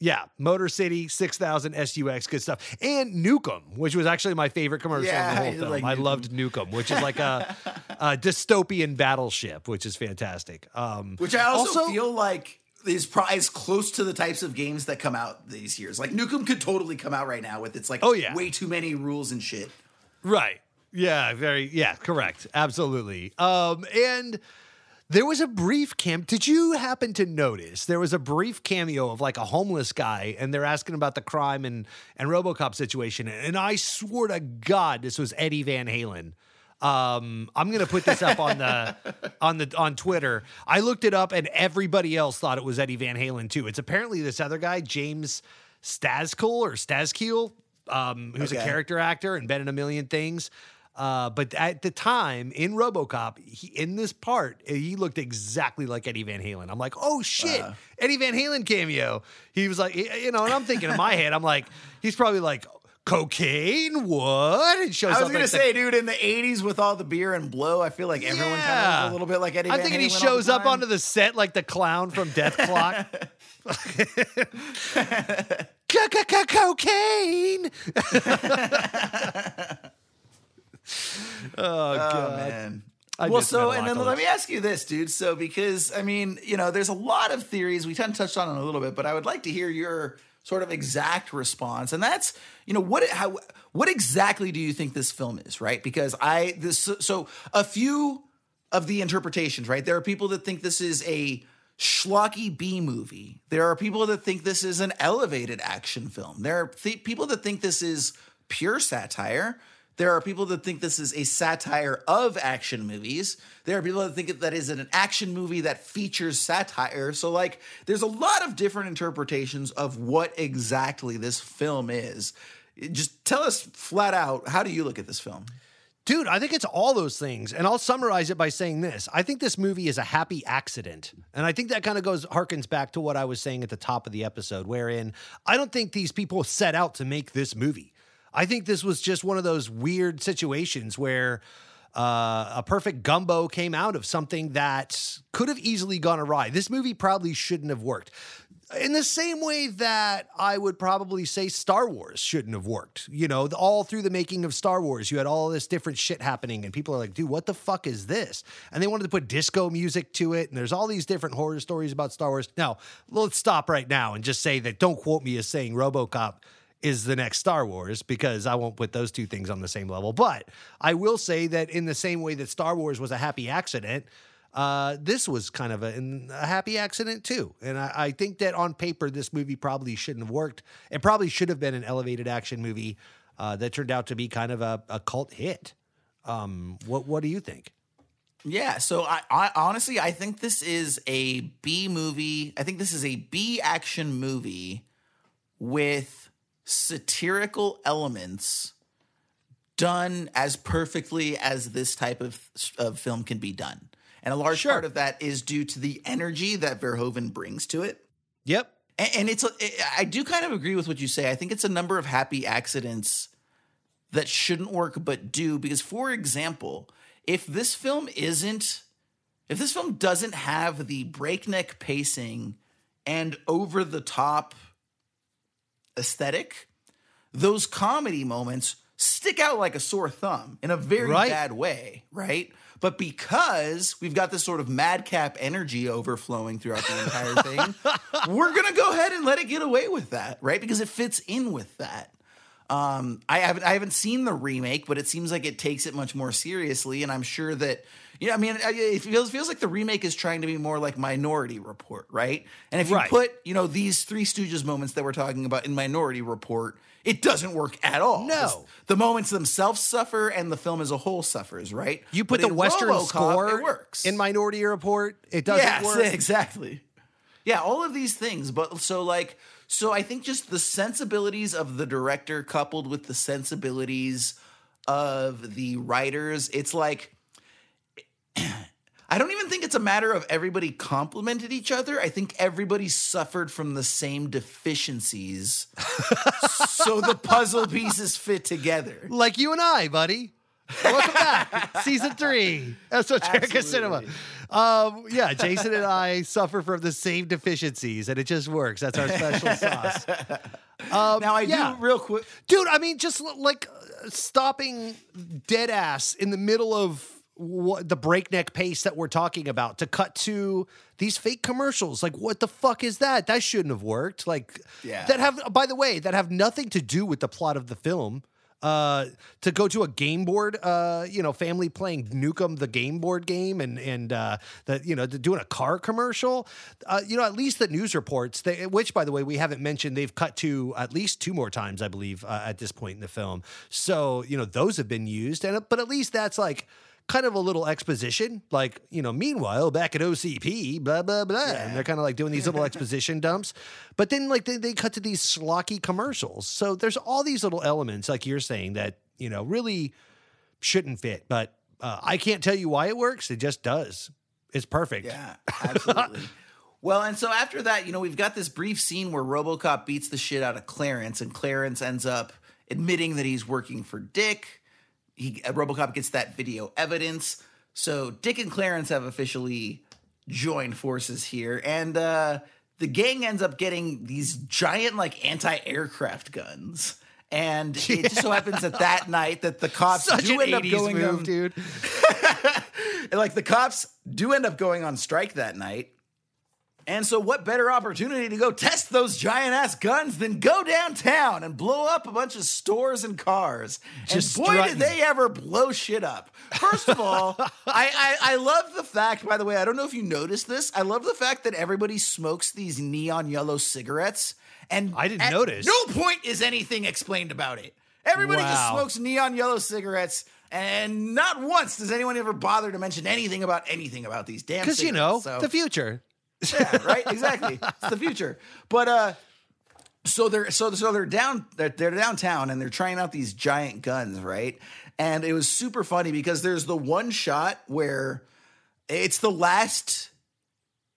yeah, Motor City 6000 SUX, good stuff, and Nukem, which was actually my favorite commercial Yeah, in the whole film. like I Nukem. loved Nukem, which is like a, a dystopian battleship, which is fantastic. Um, Which I also, feel like is probably as close to the types of games that come out these years. Like Nukem could totally come out right now with its like Oh, yeah. way too many rules and shit. Right. Yeah, very yeah, correct. Absolutely. Um and there was a brief cam. Did you happen to notice there was a brief cameo of like a homeless guy and they're asking about the crime and and RoboCop situation and I swore to god this was Eddie Van Halen. Um I'm going to put this up on the on the on Twitter. I looked it up and everybody else thought it was Eddie Van Halen too. It's apparently this other guy James Staskill or Stazkeel, um, who's a character actor and been in a million things. Uh, but at the time in RoboCop, he, in this part, he looked exactly like Eddie Van Halen. I'm like, oh shit, Uh. Eddie Van Halen cameo. He was like, you know, and I'm thinking in my head, I'm like, he's probably like, cocaine, what? And shows I was gonna like the- say, dude, in the '80s with all the beer and blow, I feel like everyone kind of a little bit like Eddie. I'm Van thinking he Halen all shows up onto the set like the clown from Dethklok. Cocaine. oh god, man. I well, so and then let me ask you this, dude. So because I mean, you know, there's a lot of theories we kind of touched on it a little bit, but I would like to hear your sort of exact response, and that's you know what how what exactly do you think this film is, right? Because I this so a few of the interpretations, right? There are people that think this is a schlocky B movie. There are people that think this is an elevated action film. There are th- people that think this is pure satire. There are people that think this is a satire of action movies. There are people that think that is an action movie that features satire. So, like, there's a lot of different interpretations of what exactly this film is. Just tell us flat out, how do you look at this film? Dude, I think it's all those things. And I'll summarize it by saying this. I think this movie is a happy accident. And I think that kind of goes harkens back to what I was saying at the top of the episode, wherein I don't think these people set out to make this movie. I think this was just one of those weird situations where uh, a perfect gumbo came out of something that could have easily gone awry. This movie probably shouldn't have worked. in the same way that I would probably say Star Wars shouldn't have worked. You know, all through the making of Star Wars, you had all this different shit happening, and people are like, dude, what the fuck is this? And they wanted to put disco music to it, and there's all these different horror stories about Star Wars. Now, let's stop right now and just say that don't quote me as saying Robocop is the next Star Wars because I won't put those two things on the same level. But I will say that in the same way that Star Wars was a happy accident, uh, this was kind of a, a happy accident too. And I, I think that on paper, this movie probably shouldn't have worked. It probably should have been an elevated action movie uh, that turned out to be kind of a, a cult hit. Um, what What do you think? Yeah, so I, I honestly I think this is a B movie. I think this is a B action movie with satirical elements done as perfectly as this type of, of film can be done. And a large part of that is due to the energy that Verhoeven brings to it. Yep. And, and it's, I do kind of agree with what you say. I think it's a number of happy accidents that shouldn't work but do. Because, for example, if this film isn't, if this film doesn't have the breakneck pacing and over the top aesthetic, those comedy moments stick out like a sore thumb in a very Right. bad way, right? But because we've got this sort of madcap energy overflowing throughout the entire thing, we're gonna go ahead and let it get away with that, right? Because it fits in with that. Um, I haven't I haven't seen the remake, but it seems like it takes it much more seriously, and I'm sure that you know. I mean, it feels feels like the remake is trying to be more like Minority Report, right? And if you Right. put you know these Three Stooges moments that we're talking about in Minority Report, it doesn't work at all. No. the moments themselves suffer, and the film as a whole suffers, right? You put But the Western RoboCop, score it works in Minority Report. It doesn't yes, work. exactly. Yeah, all of these things. But so like so I think just the sensibilities of the director coupled with the sensibilities of the writers, it's like I don't even think it's a matter of everybody complimented each other. I think everybody suffered from the same deficiencies. so the puzzle pieces fit together. Like you and I, buddy. Welcome back, season three, Esoterica Cinema. Um, yeah, Jason and I suffer from the same deficiencies, and it just works. That's our special sauce. Um, now I yeah. do real quick, dude. I mean, just like stopping dead ass in the middle of what, the breakneck pace that we're talking about to cut to these fake commercials. Like, what the fuck is that? That shouldn't have worked. Like, Yeah. that have, by the way, that have nothing to do with the plot of the film. Uh, to go to a game board, uh, you know, family playing Nukem the game board game, and and uh, that you know, doing a car commercial. Uh, you know, at least the news reports, they, which by the way we haven't mentioned, they've cut to at least two more times, I believe, uh, at this point in the film. So you know, those have been used, and but at least that's like kind of a little exposition. Like, you know, meanwhile, back at OCP, blah, blah, blah. And they're kind of like doing these little exposition dumps. But then, like, they, they cut to these schlocky commercials. So there's all these little elements, like you're saying, that, you know, really shouldn't fit. But uh, I can't tell you why it works. It just does. It's perfect. Yeah, absolutely. well, and so after that, you know, we've got this brief scene where RoboCop beats the shit out of Clarence, and Clarence ends up admitting that he's working for Dick. He RoboCop gets that video evidence. So Dick and Clarence have officially joined forces here, and uh, the gang ends up getting these giant like anti-aircraft guns. And it just so happens that that night that the cops Such do end up going move, on- dude. and, like the cops do end up going on strike that night. And so, what better opportunity to go test those giant ass guns than go downtown and blow up a bunch of stores and cars? Just and boy, strutting. did they ever blow shit up. First of all, I, I, I love the fact, by the way, I don't know if you noticed this. I love the fact that everybody smokes these neon yellow cigarettes. And I didn't notice. No point is anything explained about it. Everybody just smokes neon yellow cigarettes. And not once does anyone ever bother to mention anything about anything about these damn cigarettes. Because, you know. So- the future. Yeah, right? Exactly. It's the future. But uh so they're so so they're down they're, they're downtown and they're trying out these giant guns, right? And it was super funny because there's the one shot where it's the last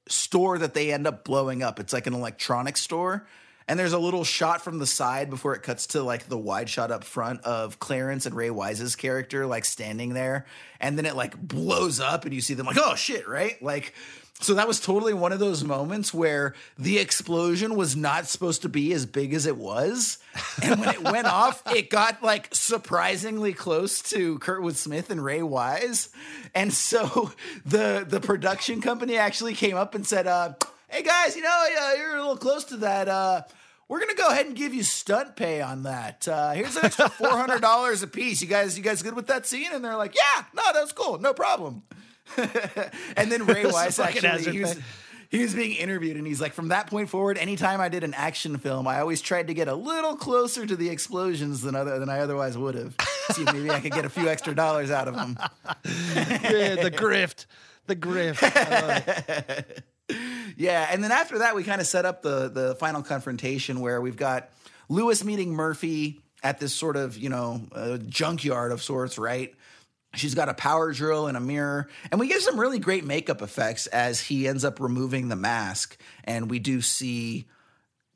store that they end up blowing up. It's like an electronics store. And there's a little shot from the side before it cuts to like the wide shot up front of Clarence and Ray Wise's character like standing there. And then it like blows up and you see them like, oh shit, right? Like, so that was totally one of those moments where the explosion was not supposed to be as big as it was. And when it went off, it got like surprisingly close to Kurtwood Smith and Ray Wise. And so the the production company actually came up and said, uh, hey guys, you know, uh, you're a little close to that. Uh, we're gonna go ahead and give you stunt pay on that. Uh, here's an extra four hundred dollars a piece. You guys, you guys good with that scene? And they're like, yeah, no, that's cool, no problem. and then Ray Wise actually, he was, he was being interviewed and he's like, from that point forward, anytime I did an action film, I always tried to get a little closer to the explosions than other than I otherwise would have. See if maybe I could get a few extra dollars out of them. yeah, the grift. The grift. I love it. Yeah, and then after that, we kind of set up the the final confrontation where we've got Lewis meeting Murphy at this sort of you know uh, junkyard of sorts, right? She's got a power drill and a mirror, and we get some really great makeup effects as he ends up removing the mask, and we do see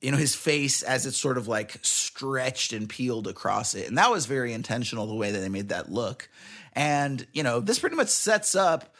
you know his face as it's sort of like stretched and peeled across it and that was very intentional the way that they made that look. And you know this pretty much sets up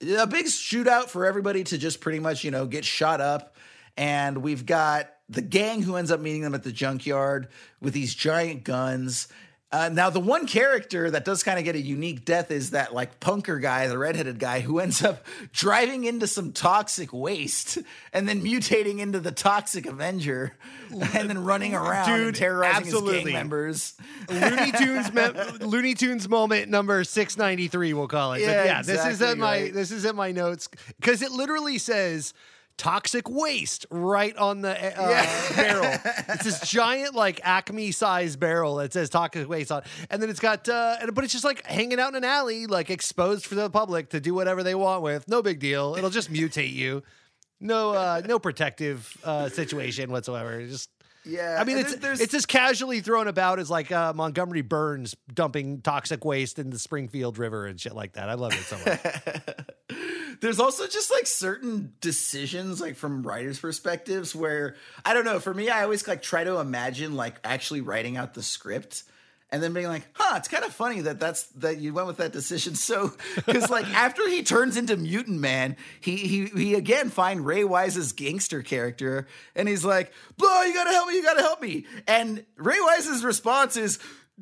a big shootout for everybody to just pretty much you know get shot up and we've got the gang who ends up meeting them at the junkyard with these giant guns uh, now the one character that does kind of get a unique death is that like punker guy the redheaded guy who ends up driving into some toxic waste and then mutating into the toxic avenger and then running around and Dude, terrorizing his gang members Looney Tunes me- Looney Tunes moment number 693 we'll call it. Yeah, but yeah, this is exactly in my right. this is in my notes cuz it literally says toxic waste right on the uh, barrel. It's this giant like Acme size barrel that says toxic waste on. And then it's got uh and- but it's just like hanging out in an alley like exposed for the public to do whatever they want with. No big deal. It'll just mutate you. No uh no protective uh situation whatsoever. Just yeah I mean, it's there- there's- it's as casually thrown about as like uh, Montgomery Burns dumping toxic waste in the Springfield River and shit like that. I love it so much. there's also just like certain decisions like from writers perspectives where i don't know for me i always like try to imagine like actually writing out the script and then being like huh it's kind of funny that that's that you went with that decision. So because like after he turns into mutant man he he he again find ray wise's gangster character and he's like blah you gotta help me you gotta help me. And ray wise's response is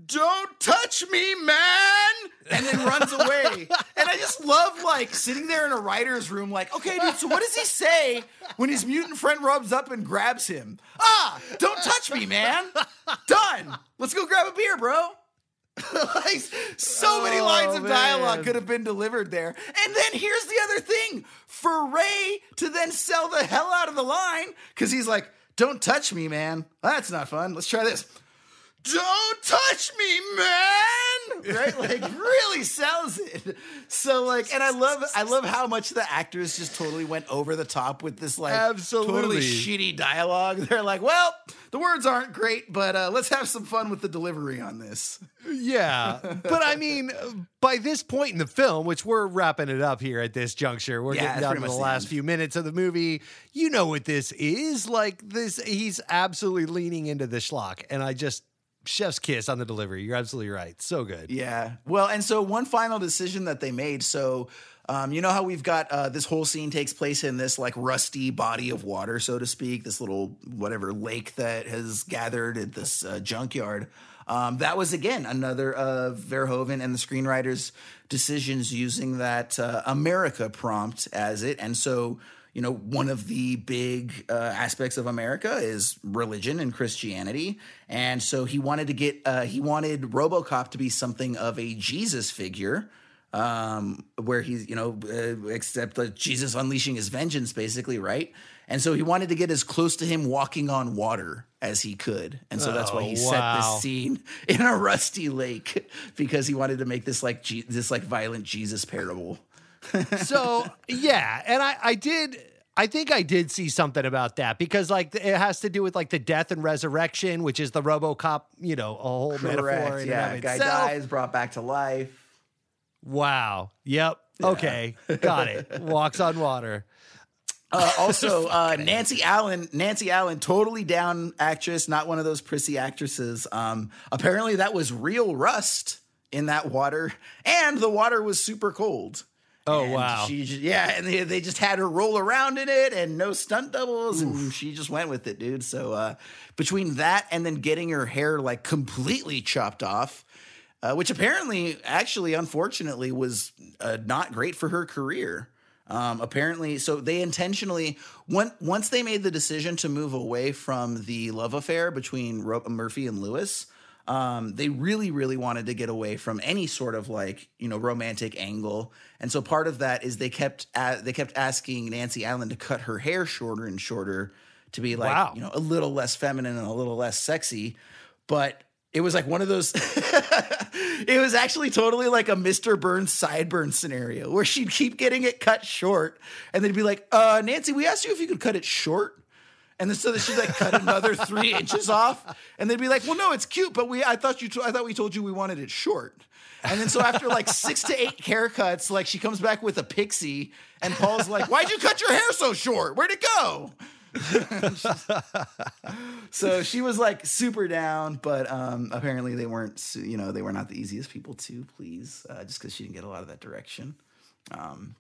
don't touch me, man, and then runs away. and I just love like sitting there in a writer's room, like, okay, dude, so what does he say when his mutant friend rubs up and grabs him? Ah, don't touch me, man. Done. Let's go grab a beer, bro. like so many Oh, lines of dialogue could have been delivered there. And then here's the other thing for Ray to then sell the hell out of the line because he's like, don't touch me, man. That's not fun. Let's try this don't touch me, man. Right? Like really sells it. So like, and I love I love how much the actors just totally went over the top with this like Absolutely. totally shitty dialogue. They're like, well, the words aren't great, but uh, let's have some fun with the delivery on this. yeah, but I mean, by this point in the film, which we're wrapping it up here at this juncture, we're Yeah, getting down to the last end. few minutes of the movie. You know what this is like? This he's absolutely leaning into the schlock, and I just chef's kiss on the delivery. You're absolutely right. So good. Yeah. Well, and so one final decision that they made. So, um, you know how we've got uh, this whole scene takes place in this like rusty body of water, so to speak, this little whatever lake that has gathered at this uh, junkyard. Um, that was again another of Verhoeven and the screenwriters' decisions using that uh, America prompt as it, and so you know, one of the big uh, aspects of America is religion and Christianity, and so he wanted to get uh, he wanted RoboCop to be something of a Jesus figure, um, where he's you know, uh, except that Jesus unleashing his vengeance, basically, right? And so he wanted to get as close to him walking on water as he could, and so that's why he Oh, set this scene in a rusty lake because he wanted to make this like Je- this like violent Jesus parable. So yeah, and I, I did. I think I did see something about that because like it has to do with like the death and resurrection, which is the RoboCop, you know, a whole metaphor. Correct. in Yeah, guy itself. dies, brought back to life. Wow. Yep. Okay. Got it. Walks on water. Uh, also, uh, Nancy Allen, Nancy Allen, totally down actress, not one of those prissy actresses. Um, apparently, that was real rust in that water, and the water was super cold. Oh wow! She just, yeah, and they, they just had her roll around in it and no stunt doubles, and she just went with it, dude. So uh, between that and then getting her hair like completely chopped off, uh, which apparently, actually, unfortunately, was uh, not great for her career. Um, apparently, so they intentionally when, once they made the decision to move away from the love affair between Ro- Murphy and Lewis. Um, they really, really wanted to get away from any sort of like you know romantic angle, and so part of that is they kept a- they kept asking Nancy Allen to cut her hair shorter and shorter to be like Wow. you know a little less feminine and a little less sexy, but it was like one of those. it was actually totally like a Mr. Burns sideburn scenario where she'd keep getting it cut short, and they'd be like, "Uh, Nancy, we asked you if you could cut it short." And then so that she'd like cut another three inches off, and they'd be like, "Well, no, it's cute, but we I thought you to- I thought we told you we wanted it short." And then so after like six to eight haircuts, like she comes back with a pixie, and Paul's like, "Why'd you cut your hair so short? Where'd it go?" so she was like super down, but um, apparently they weren't. You know, they were not the easiest people to please, uh, just because she didn't get a lot of that direction. Um,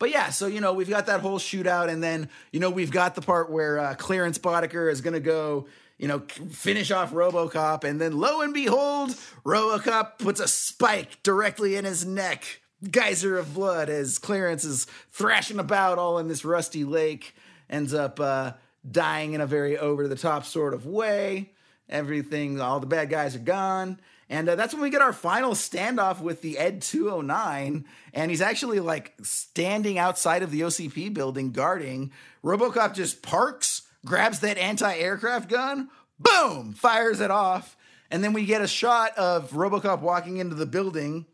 but yeah, so you know we've got that whole shootout, and then you know we've got the part where uh, Clarence Boddicker is going to go, you know, finish off RoboCop, and then lo and behold, RoboCop puts a spike directly in his neck, geyser of blood, as Clarence is thrashing about all in this rusty lake, ends up uh, dying in a very over the top sort of way. Everything, all the bad guys are gone. And uh, that's when we get our final standoff with the Ed 209. And he's actually like standing outside of the OCP building guarding. Robocop just parks, grabs that anti aircraft gun, boom, fires it off. And then we get a shot of Robocop walking into the building.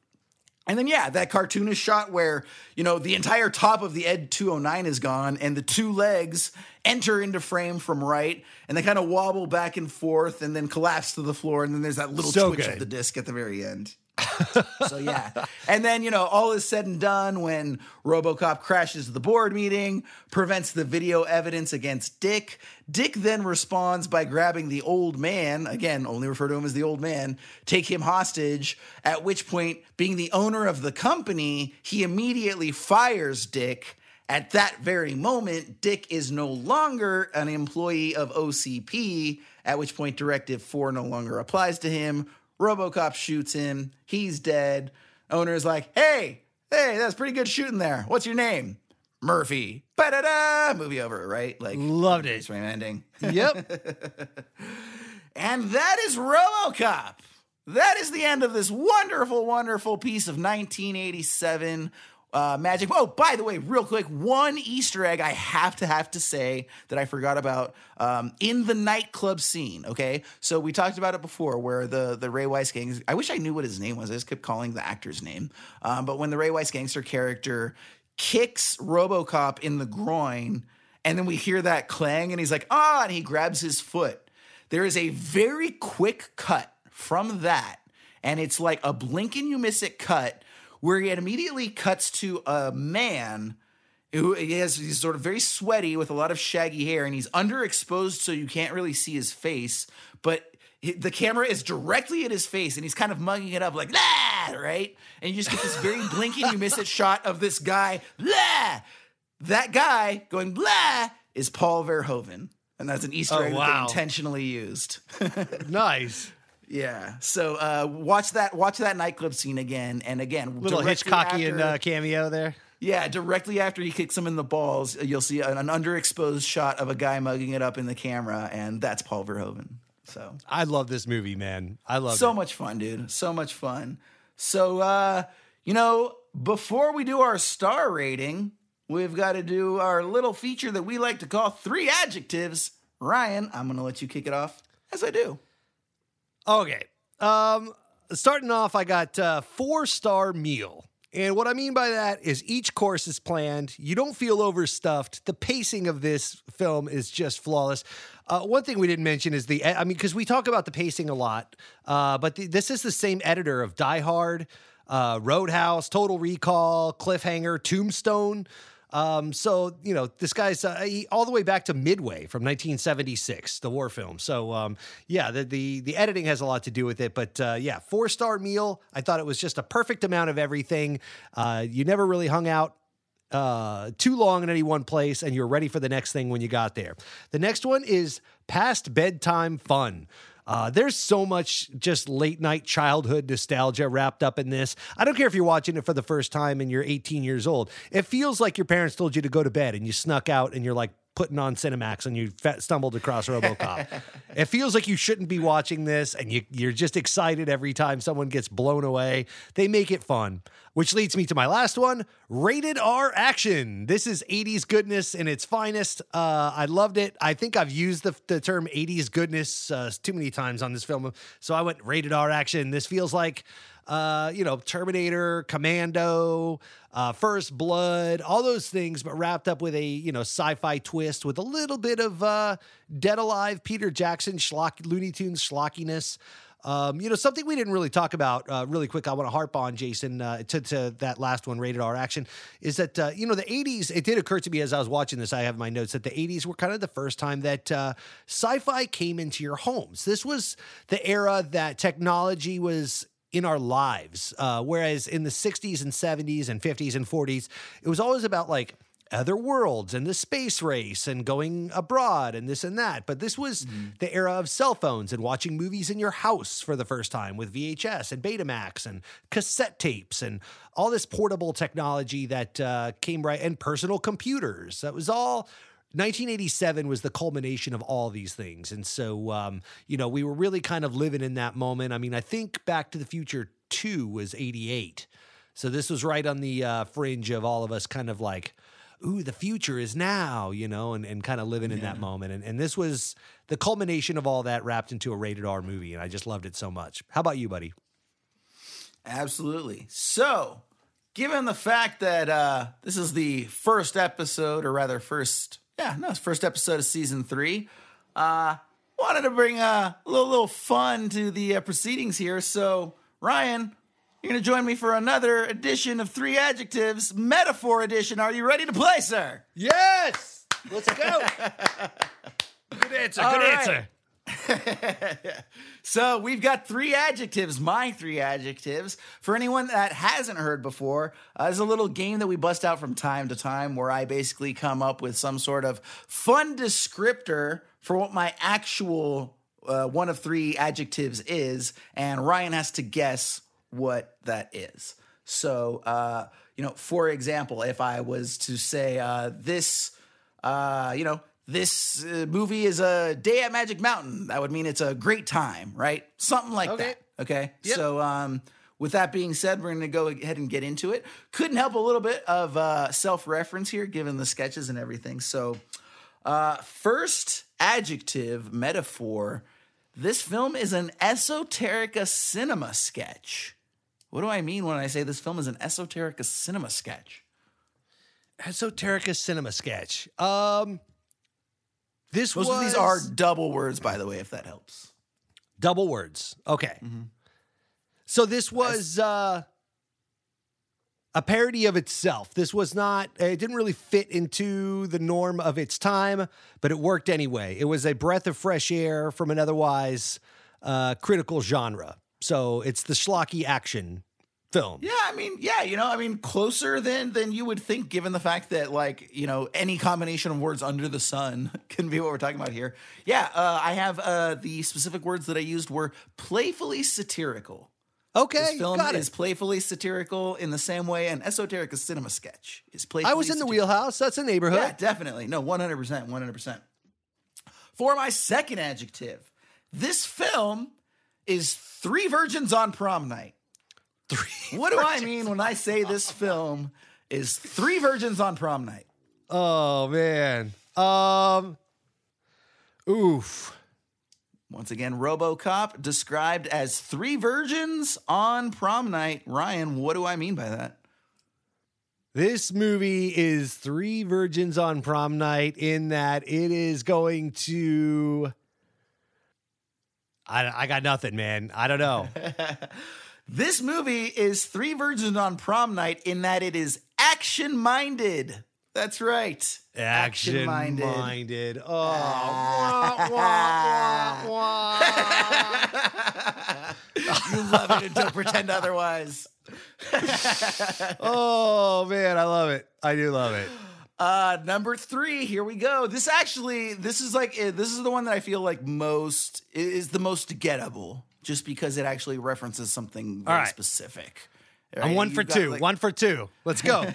And then, yeah, that cartoonish shot where, you know, the entire top of the Ed 209 is gone and the two legs enter into frame from right and they kind of wobble back and forth and then collapse to the floor. And then there's that little So twitch good. of the disc at the very end. so, yeah. And then, you know, all is said and done when Robocop crashes the board meeting, prevents the video evidence against Dick. Dick then responds by grabbing the old man, again, only refer to him as the old man, take him hostage, at which point, being the owner of the company, he immediately fires Dick. At that very moment, Dick is no longer an employee of OCP, at which point Directive 4 no longer applies to him. Robocop shoots him. He's dead. Owner's like, hey, hey, that's pretty good shooting there. What's your name? Murphy. Ba-da-da! Movie over, right? Like, Loved it. Same ending. Yep. And that is RoboCop. That is the end of this wonderful, wonderful piece of 1987 uh, magic. Oh, by the way, real quick, one Easter egg I have to have to say that I forgot about um, in the nightclub scene. Okay, so we talked about it before, where the the Ray Wise gang. I wish I knew what his name was. I just kept calling the actor's name. Um, but when the Ray Wise gangster character kicks RoboCop in the groin, and then we hear that clang, and he's like, ah, and he grabs his foot. There is a very quick cut from that, and it's like a blink and you miss it cut where it immediately cuts to a man who he has he's sort of very sweaty with a lot of shaggy hair, and he's underexposed, so you can't really see his face, but he- the camera is directly at his face, and he's kind of mugging it up like "lah," right, and you just get this very blink and you miss it shot of this guy "lah." That guy going blah is Paul Verhoeven. And that's an Easter Oh, egg that they intentionally used. nice. Yeah. So uh, watch that watch that nightclub scene again and again. Little Hitchcockian after- uh, cameo there. yeah, directly after he kicks him in the balls, you'll see an, an underexposed shot of a guy mugging it up in the camera, and that's Paul Verhoeven. So I love this movie, man. I love it. so it. much fun, dude. So much fun. So uh, you know, before we do our star rating, we've got to do our little feature that we like to call three adjectives. Ryan, I'm gonna let you kick it off as I do. Okay. Um, starting off, I got uh, four star meal. And what I mean by that is each course is planned. You don't feel overstuffed. The pacing of this film is just flawless. Uh, one thing we didn't mention is the, I mean, because we talk about the pacing a lot, uh, but the, this is the same editor of Die Hard, uh, Roadhouse, Total Recall, Cliffhanger, Tombstone. Um, so you know, this guy's uh, he, all the way back to Midway from 1976, the war film. So um, yeah, the, the the editing has a lot to do with it. But uh, yeah, four star meal. I thought it was just a perfect amount of everything. Uh, you never really hung out uh, too long in any one place, and you're ready for the next thing when you got there. The next one is past bedtime fun. Uh, there's so much just late night childhood nostalgia wrapped up in this. I don't care if you're watching it for the first time and you're 18 years old. It feels like your parents told you to go to bed and you snuck out and you're like putting on Cinemax and you stumbled across RoboCop. it feels like you shouldn't be watching this and you, you're just excited every time someone gets blown away. They make it fun, which leads me to my last one rated R action. This is 80s goodness in its finest. Uh, I loved it. I think I've used the, the term 80s goodness uh, too many times on this film. So I went rated R action. This feels like uh, you know, Terminator, Commando, uh, First Blood, all those things, but wrapped up with a you know sci-fi twist with a little bit of uh, Dead Alive, Peter Jackson, schlock, Looney Tunes schlockiness. Um, you know, something we didn't really talk about uh, really quick. I want to harp on Jason uh, to, to that last one, rated R action, is that uh, you know the '80s. It did occur to me as I was watching this. I have my notes that the '80s were kind of the first time that uh, sci-fi came into your homes. This was the era that technology was in our lives. Uh, whereas in the 60s and 70s and 50s and 40s, it was always about like other worlds and the space race and going abroad and this and that. But this was the era of cell phones and watching movies in your house for the first time with VHS and Betamax and cassette tapes and all this portable technology that uh, came right and personal computers. That was all 1987 was the culmination of all these things. And so, um, you know, we were really kind of living in that moment. I mean, I think Back to the Future 2 was 88. So this was right on the uh, fringe of all of us kind of like, ooh, the future is now, you know, and, and kind of living in that moment. And, and this was the culmination of all that wrapped into a rated R movie. And I just loved it so much. How about you, buddy? Absolutely. So, given the fact that uh, this is the first episode, or rather, first, yeah, no, it's first episode of season three, uh, wanted to bring a little, little fun to the uh, proceedings here. So, Ryan, you're going to join me for another edition of Three Adjectives, Metaphor Edition. Are you ready to play, sir? Yes! Let's go. good answer, good answer. so we've got three adjectives, my three adjectives. For anyone that hasn't heard before, uh, a little game that we bust out from time to time where I basically come up with some sort of fun descriptor for what my actual uh, one of three adjectives is, and Ryan has to guess what that is. So, uh, you know, for example, if I was to say uh, this, uh, you know, this uh, movie is a day at Magic Mountain, that would mean it's a great time, right? Something like Okay. that. Okay. Yep. So, um, with that being said, we're going to go ahead and get into it. Couldn't help a little bit of uh, self reference here, given the sketches and everything. So, uh, first adjective metaphor this film is an esoterica cinema sketch. What do I mean when I say this film is an esoterica cinema sketch? Esoterica cinema sketch. Um, this Most was of these are double words, by the way, if that helps. double words. Okay. So this was uh, a parody of itself. This was not, it didn't really fit into the norm of its time, but it worked anyway. It was a breath of fresh air from an otherwise uh, critical genre. So it's the schlocky action film. Yeah, I mean, yeah, you know, I mean, closer than than you would think, given the fact that like you know any combination of words under the sun can be what we're talking about here. Yeah, uh, I have uh, the specific words that I used were playfully satirical. Okay, this film got it. is playfully satirical in the same way an esoteric cinema sketch is playfully. I was in the satirical. wheelhouse. That's a neighborhood. Yeah, definitely. No, 100%. 100%. For my second adjective, this film is three virgins on prom night. Three. What do I mean when I say this film is three virgins on prom night? Oh man. Um. Oof. Once again, Robocop described as three virgins on prom night. Ryan, what do I mean by that? This movie is three virgins on prom night in that it is going to. I, I got nothing, man. I don't know. This movie is three virgins on prom night in that it is action minded. That's right. Action Action-minded. minded. Oh, wah, wah, wah, wah. you love it and don't pretend otherwise. oh man, I love it. I do love it. Uh, number three, here we go. This actually, this is like, eh, this is the one that I feel like most is the most gettable, just because it actually references something very right. specific. I'm one You've for got, two. like- one for two. Let's go.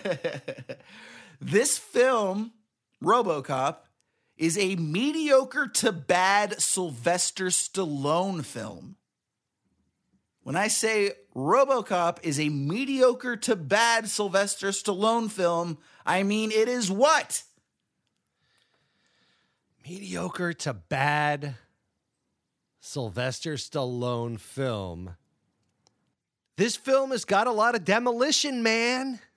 This film, RoboCop, is a mediocre to bad Sylvester Stallone film. When I say RoboCop is a mediocre to bad Sylvester Stallone film, I mean it is what? Mediocre to bad Sylvester Stallone film. This film has got a lot of demolition, man.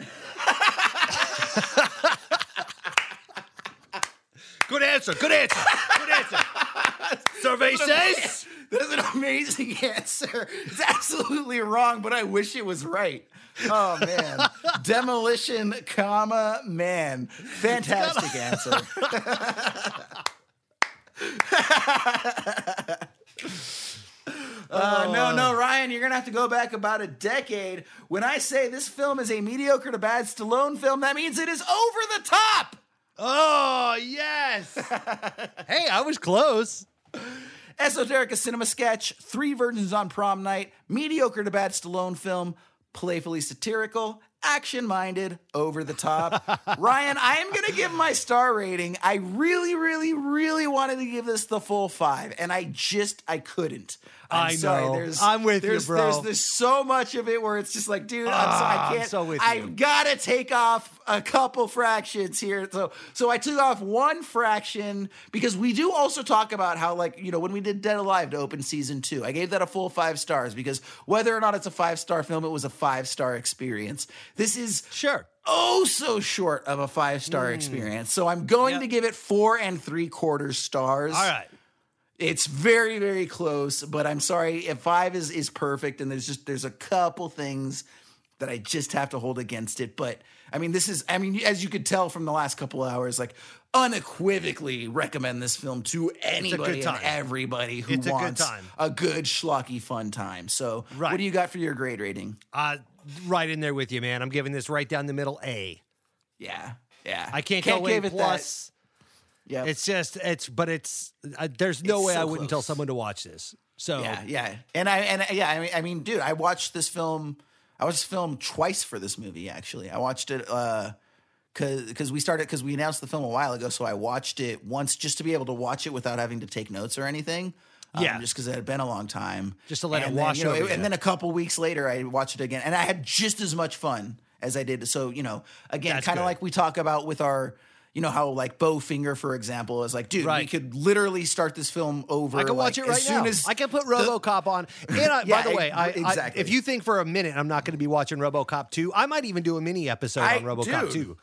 good answer. Good answer. Good answer. Survey says. That is an amazing answer. It's absolutely wrong, but I wish it was right. Oh man. Demolition, comma, man. Fantastic answer. Uh, no, no, Ryan, you're gonna have to go back about a decade. When I say this film is a mediocre to bad Stallone film, that means it is over the top. Oh, yes. hey, I was close. Esoterica cinema sketch, three versions on prom night, mediocre to bad Stallone film, playfully satirical, action minded, over the top. Ryan, I am going to give my star rating. I really, really, really wanted to give this the full five, and I just, I couldn't. I'm I sorry. know. There's, I'm with you, there's, bro. There's, there's so much of it where it's just like, dude, I'm so, Ah, I I'm can't. so with you. I've got to take off a couple fractions here. So, so I took off one fraction because we do also talk about how, like, you know, when we did Dead Alive to open season two, I gave that a full five stars because whether or not it's a five star film, it was a five star experience. This is sure. Oh, so short of a five star Hmm. experience. So I'm going to give it four and three quarters stars. All right. It's very, very close, but I'm sorry if five is is perfect, and there's just there's a couple things that I just have to hold against it. But I mean, this is I mean, as you could tell from the last couple hours, like unequivocally recommend this film to anybody and everybody who It's a good wants time. a good schlocky fun time. So, Right. what do you got for your grade rating? Uh, right in there with you, man. I'm giving this right down the middle A. Yeah, yeah. I can't, Can't go A give it that. Yeah, It's just it's but it's uh, there's no It's way so I wouldn't tell someone to watch this. So Yeah, yeah, and I and yeah, I mean, I mean, dude, I watched this film. I watched this film twice for this movie. Actually, I watched it uh, because because we started because we announced the film a while ago. So I watched it once just to be able to watch it without having to take notes or anything. Um, Yeah. just because it had been a long time. Just to let it And then, wash you know, over it- And then a couple weeks later, I watched it again, and I had just as much fun as I did. So you know, again, kind of like we talk about with our. You know how like Bowfinger, for example, is like, dude, we could literally start this film over. I can watch like, it right as now. As I can put the- RoboCop on. And I, Yeah, by the way, I, ex- I- exactly. if you think for a minute I'm not going to be watching RoboCop 2, I might even do a mini episode on RoboCop. 2.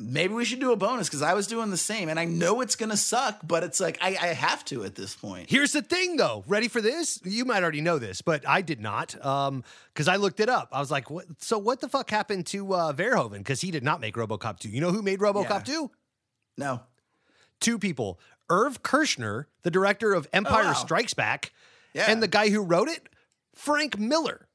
maybe we should do a bonus because I was doing the same, and I know it's gonna suck, but it's like I, I have to at this point. Here's the thing, though. Ready for this? You might already know this, but I did not, um, because I looked it up. I was like, "What? So what the fuck happened to uh, Verhoeven? Because he did not make RoboCop 2. You know who made RoboCop Yeah. 2? No, Two people: Irv Kershner, the director of Empire oh, wow. Strikes Back, Yeah. and the guy who wrote it, Frank Miller.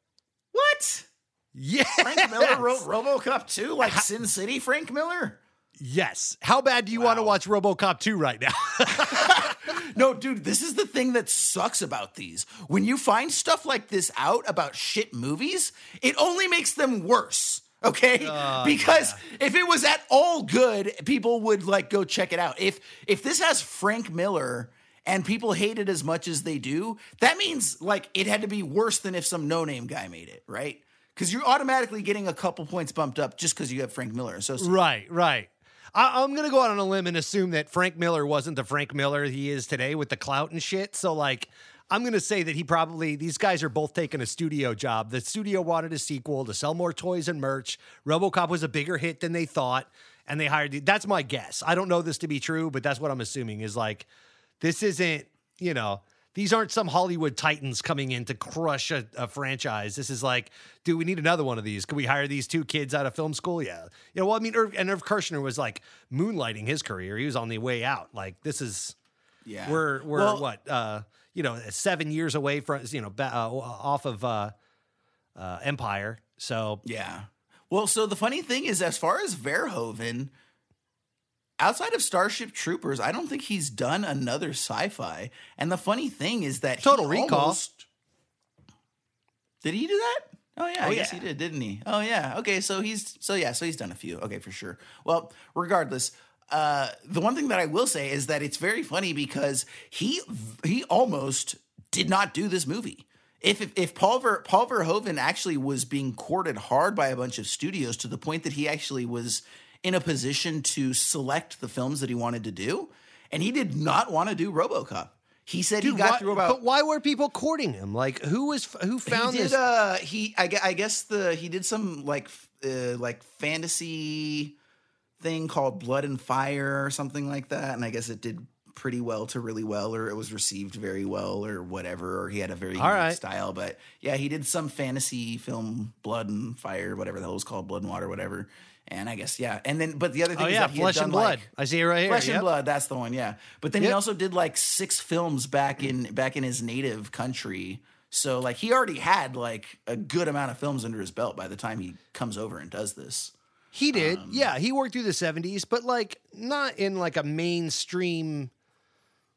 what? Yeah, Frank Miller wrote RoboCop 2, like Sin City. Frank Miller. Yes. How bad do you want to watch RoboCop 2 right now? No, dude, this is the thing that sucks about these. When you find stuff like this out about shit movies, it only makes them worse. Okay? Oh, because if it was at all good, people would like go check it out. If if this has Frank Miller and people hate it as much as they do, that means like it had to be worse than if some no-name guy made it, right? Because you're automatically getting a couple points bumped up just because you have Frank Miller associated. right, right. I, I'm going to go out on a limb and assume that Frank Miller wasn't the Frank Miller he is today with the clout and shit. So, like, I'm going to say that he probably, these guys are both taking a studio job. The studio wanted a sequel to sell more toys and merch. Robocop was a bigger hit than they thought. And they hired, the- that's my guess. I don't know this to be true, but that's what I'm assuming is like, this isn't, you know, These aren't some Hollywood titans coming in to crush a, a franchise. This is like, do we need another one of these? Can we hire these two kids out of film school? Yeah. You know, well, I mean, Irv, and Irv Kershner was like moonlighting his career. He was on the way out. Like, this is, Yeah. we're, we're Well- what, uh, you know, seven years away from, you know, uh, off of uh, uh, Empire. So, Yeah. Well, so the funny thing is, as far as Verhoeven, outside of Starship Troopers, I don't think he's done another sci-fi. And the funny thing is that Total Recall. almost- did he do that? Oh yeah, I Oh, guess yeah. he did, didn't he? Oh yeah. Okay, so he's so yeah, so he's done a few. Okay, for sure. Well, regardless, uh, the one thing that I will say is that it's very funny because he he almost did not do this movie. If if, if Paul Ver, Paul Verhoeven actually was being courted hard by a bunch of studios to the point that he actually was in a position to select the films that he wanted to do, and he did not want to do RoboCop. He said Dude, he got why- through about but why were people courting him? Like, who was who found he did, this? Uh, he I, I guess the he did some like uh, like fantasy thing called Blood and Fire or something like that, and I guess it did pretty well to really well, or it was received very well, or whatever, or he had a very All unique right. style. But yeah, he did some fantasy film, Blood and Fire, whatever the hell was called, Blood and Water, whatever. And I guess yeah, and then but the other thing oh is yeah, that he had Flesh and Blood. like- I see it right here. Flesh Yep. and Blood, that's the one, yeah. But then he also did like six films back in back in his native country. So like he already had like a good amount of films under his belt by the time he comes over and does this. He did. Um, yeah, he worked through the 70s, but like not in like a mainstream,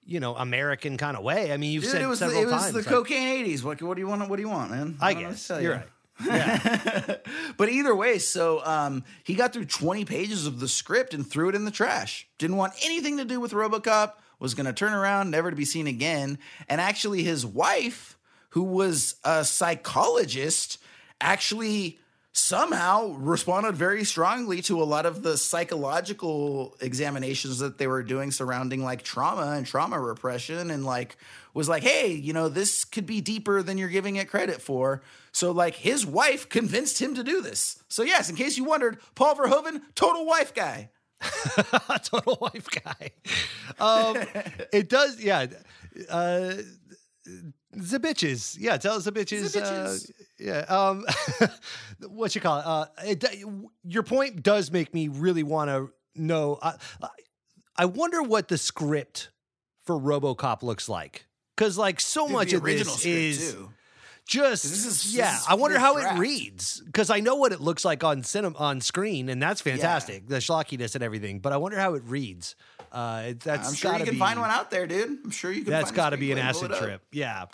you know, American kind of way. I mean, you've Dude, said it was the, it was times. the like- cocaine eighties. What what do you want? What do you want, man? I know guess. You're you. right. but either way, so um, he got through 20 pages of the script and threw it in the trash. Didn't want anything to do with RoboCop. Was going to turn around, never to be seen again. And actually, his wife, who was a psychologist, actually somehow responded very strongly to a lot of the psychological examinations that they were doing surrounding like trauma and trauma repression and like was like hey you know this could be deeper than you're giving it credit for so like his wife convinced him to do this so yes in case you wondered paul verhoeven total wife guy total wife guy. Um, it does, yeah. Uh, the bitches, yeah. Tell us the bitches. The bitches. Uh, yeah. Um, what you call it? Uh, it? Your point does make me really want to know. I, I- I wonder what the script for RoboCop looks like, because like so Dude, much of original this is. too. Just This is- yeah, I wonder how draft. it reads because I know what it looks like on cinema on screen, and that's fantastic, the schlockiness and everything. But I wonder how it reads. Uh, that's i'm sure you can be, find one out there dude i'm sure you can That's got to be an screenplay and pull acid trip. Yeah,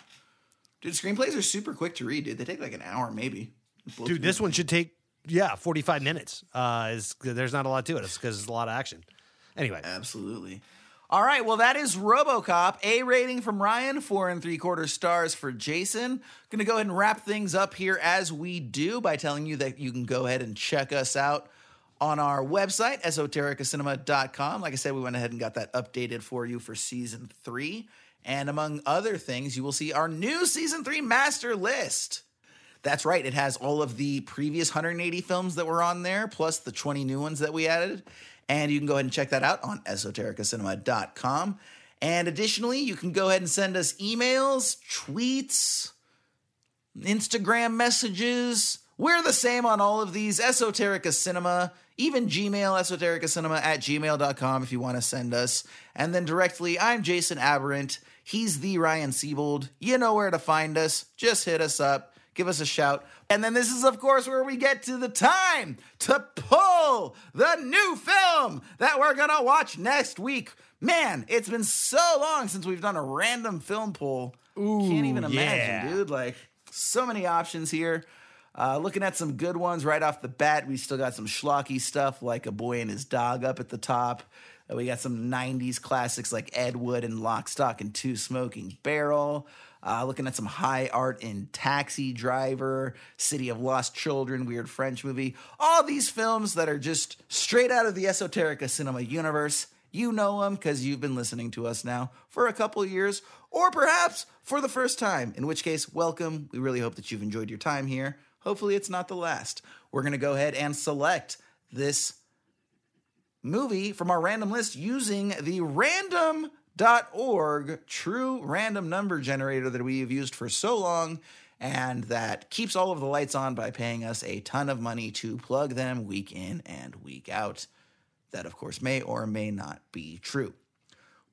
dude screenplays are super quick to read dude they take like an hour maybe dude, this one should take yeah forty five minutes. Uh, is there's not a lot to it. It's because it's a lot of action. Anyway, Absolutely. All right, well, that is Robocop. A rating from Ryan, four and three quarter stars for Jason. Gonna go ahead and wrap things up here as we do by telling you that you can go ahead and check us out on our website, esotericacinema.com. Like I said, we went ahead and got that updated for you for season three. And among other things, you will see our new season three master list. That's right. It has all of the previous 180 films that were on there, plus the 20 new ones that we added. And you can go ahead and check that out on esotericacinema.com. And additionally, you can go ahead and send us emails, tweets, Instagram messages. We're the same on all of these. Esoterica Cinema, even Gmail, esotericacinema at gmail.com if you want to send us. And then directly, I'm Jason Aberrant. He's the Ryan Siebold. You know where to find us. Just hit us up, give us a shout. And then this is, of course, where we get to the time to pull the new film that we're going to watch next week. Man, it's been so long since we've done a random film pull. Can't even imagine, yeah. dude. Like, so many options here. Uh, looking at some good ones right off the bat. We still got some schlocky stuff like A Boy and His Dog up at the top. We got some 90s classics like Ed Wood and Lock, Stock, and Two Smoking Barrel. Uh, looking at some high art in Taxi Driver, City of Lost Children, weird French movie. All these films that are just straight out of the Esoterica cinema universe. You know them because you've been listening to us now for a couple years, or perhaps for the first time, in which case, welcome. We really hope that you've enjoyed your time here. Hopefully, it's not the last. We're going to go ahead and select this movie from our random list using the random.org true random number generator that we have used for so long and that keeps all of the lights on by paying us a ton of money to plug them week in and week out. That, of course, may or may not be true.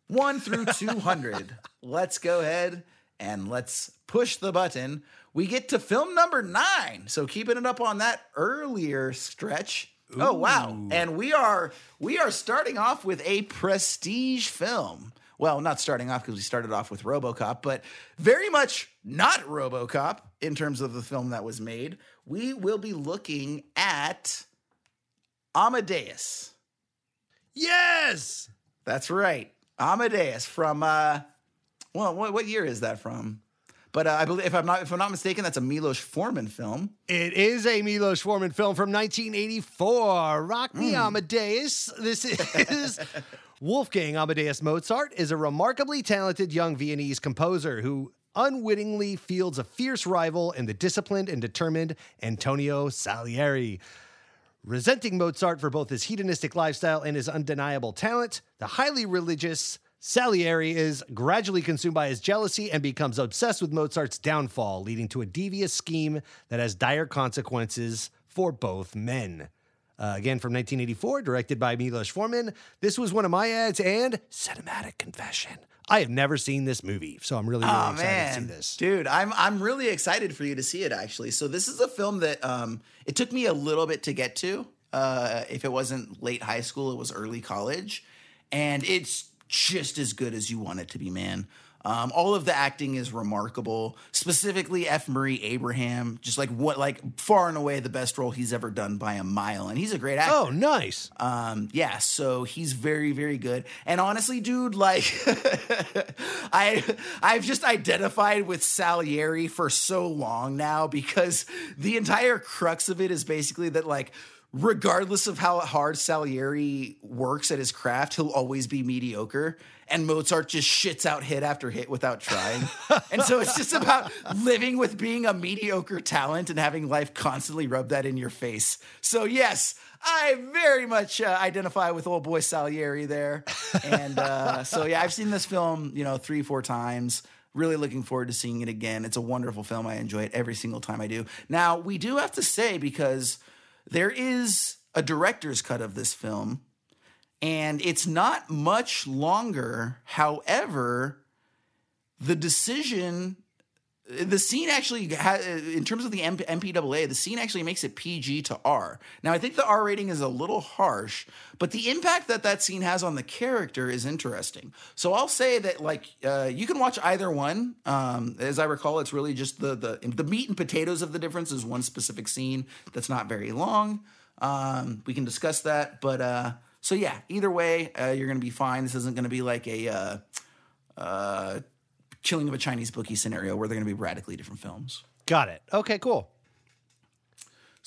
1 through 200. let's go ahead and let's push the button. We get to film number nine. So keeping it up on that earlier stretch. Oh wow. And we are we are starting off with a prestige film. Well, not starting off because we started off with RoboCop, but very much not RoboCop in terms of the film that was made. We will be looking at Amadeus. Yes. That's right. Amadeus from uh well, what, what year is that from? But uh, I believe if I'm not if I'm not mistaken, that's a Milos Forman film. It is a Milos Forman film from 1984. Rock me, Hmm. Amadeus. This is Wolfgang Amadeus Mozart is a remarkably talented young Viennese composer who unwittingly fields a fierce rival in the disciplined and determined Antonio Salieri. Resenting Mozart for both his hedonistic lifestyle and his undeniable talent, the highly religious Salieri is gradually consumed by his jealousy and becomes obsessed with Mozart's downfall, leading to a devious scheme that has dire consequences for both men. Uh, again, from 1984, directed by Milos Forman. This was one of my ads and cinematic confession. I have never seen this movie, so I'm really, really Oh excited man, to see this. dude, I'm I'm really excited for you to see it. Actually, so this is a film that um it took me a little bit to get to. Uh, if it wasn't late high school, it was early college, and it's just as good as you want it to be, man. Um, all of the acting is remarkable. Specifically, F. Murray Abraham, just like what, like far and away the best role he's ever done by a mile, and he's a great actor. Oh, nice. Um, yeah, so he's very, very good. And honestly, dude, like I I've just identified with Salieri for so long now because the entire crux of it is basically that like regardless of how hard Salieri works at his craft, he'll always be mediocre. And Mozart just shits out hit after hit without trying. and so it's just about living with being a mediocre talent and having life constantly rub that in your face. So, yes, I very much uh, identify with old boy Salieri there. And uh, so, yeah, I've seen this film, you know, three, four times. Really looking forward to seeing it again. It's a wonderful film. I enjoy it every single time I do. Now, we do have to say, because there is a director's cut of this film, and it's not much longer. However, the decision, the scene actually, in terms of the MP- MPAA, the scene actually makes it PG to R. Now, I think the R rating is a little harsh, but the impact that that scene has on the character is interesting. So I'll say that, like, uh, you can watch either one. Um, as I recall, it's really just the the the meat and potatoes of the difference is one specific scene that's not very long. Um, we can discuss that, but uh, so yeah, either way, uh, you're gonna be fine. This isn't gonna be like a uh, of a Chinese bookie scenario where they're gonna be radically different films. Got it. Okay, cool.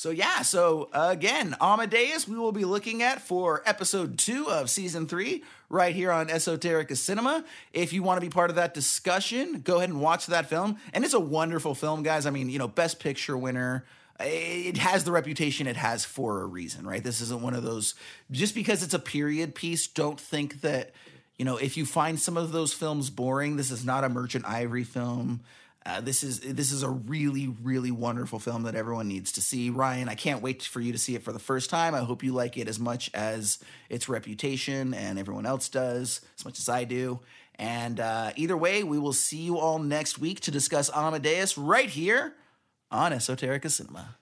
So yeah, so again, Amadeus, we will be looking at for episode two of season three, right here on Esoterica Cinema. If you want to be part of that discussion, go ahead and watch that film. And it's a wonderful film, guys. I mean, you know, Best Picture winner. It has the reputation it has for a reason, right? This isn't one of those just because it's a period piece. Don't think that you know if you find some of those films boring. This is not a Merchant Ivory film. Uh, this is this is a really really wonderful film that everyone needs to see. Ryan, I can't wait for you to see it for the first time. I hope you like it as much as its reputation and everyone else does, as much as I do. And uh, either way, we will see you all next week to discuss Amadeus right here on Esoterica Cinema.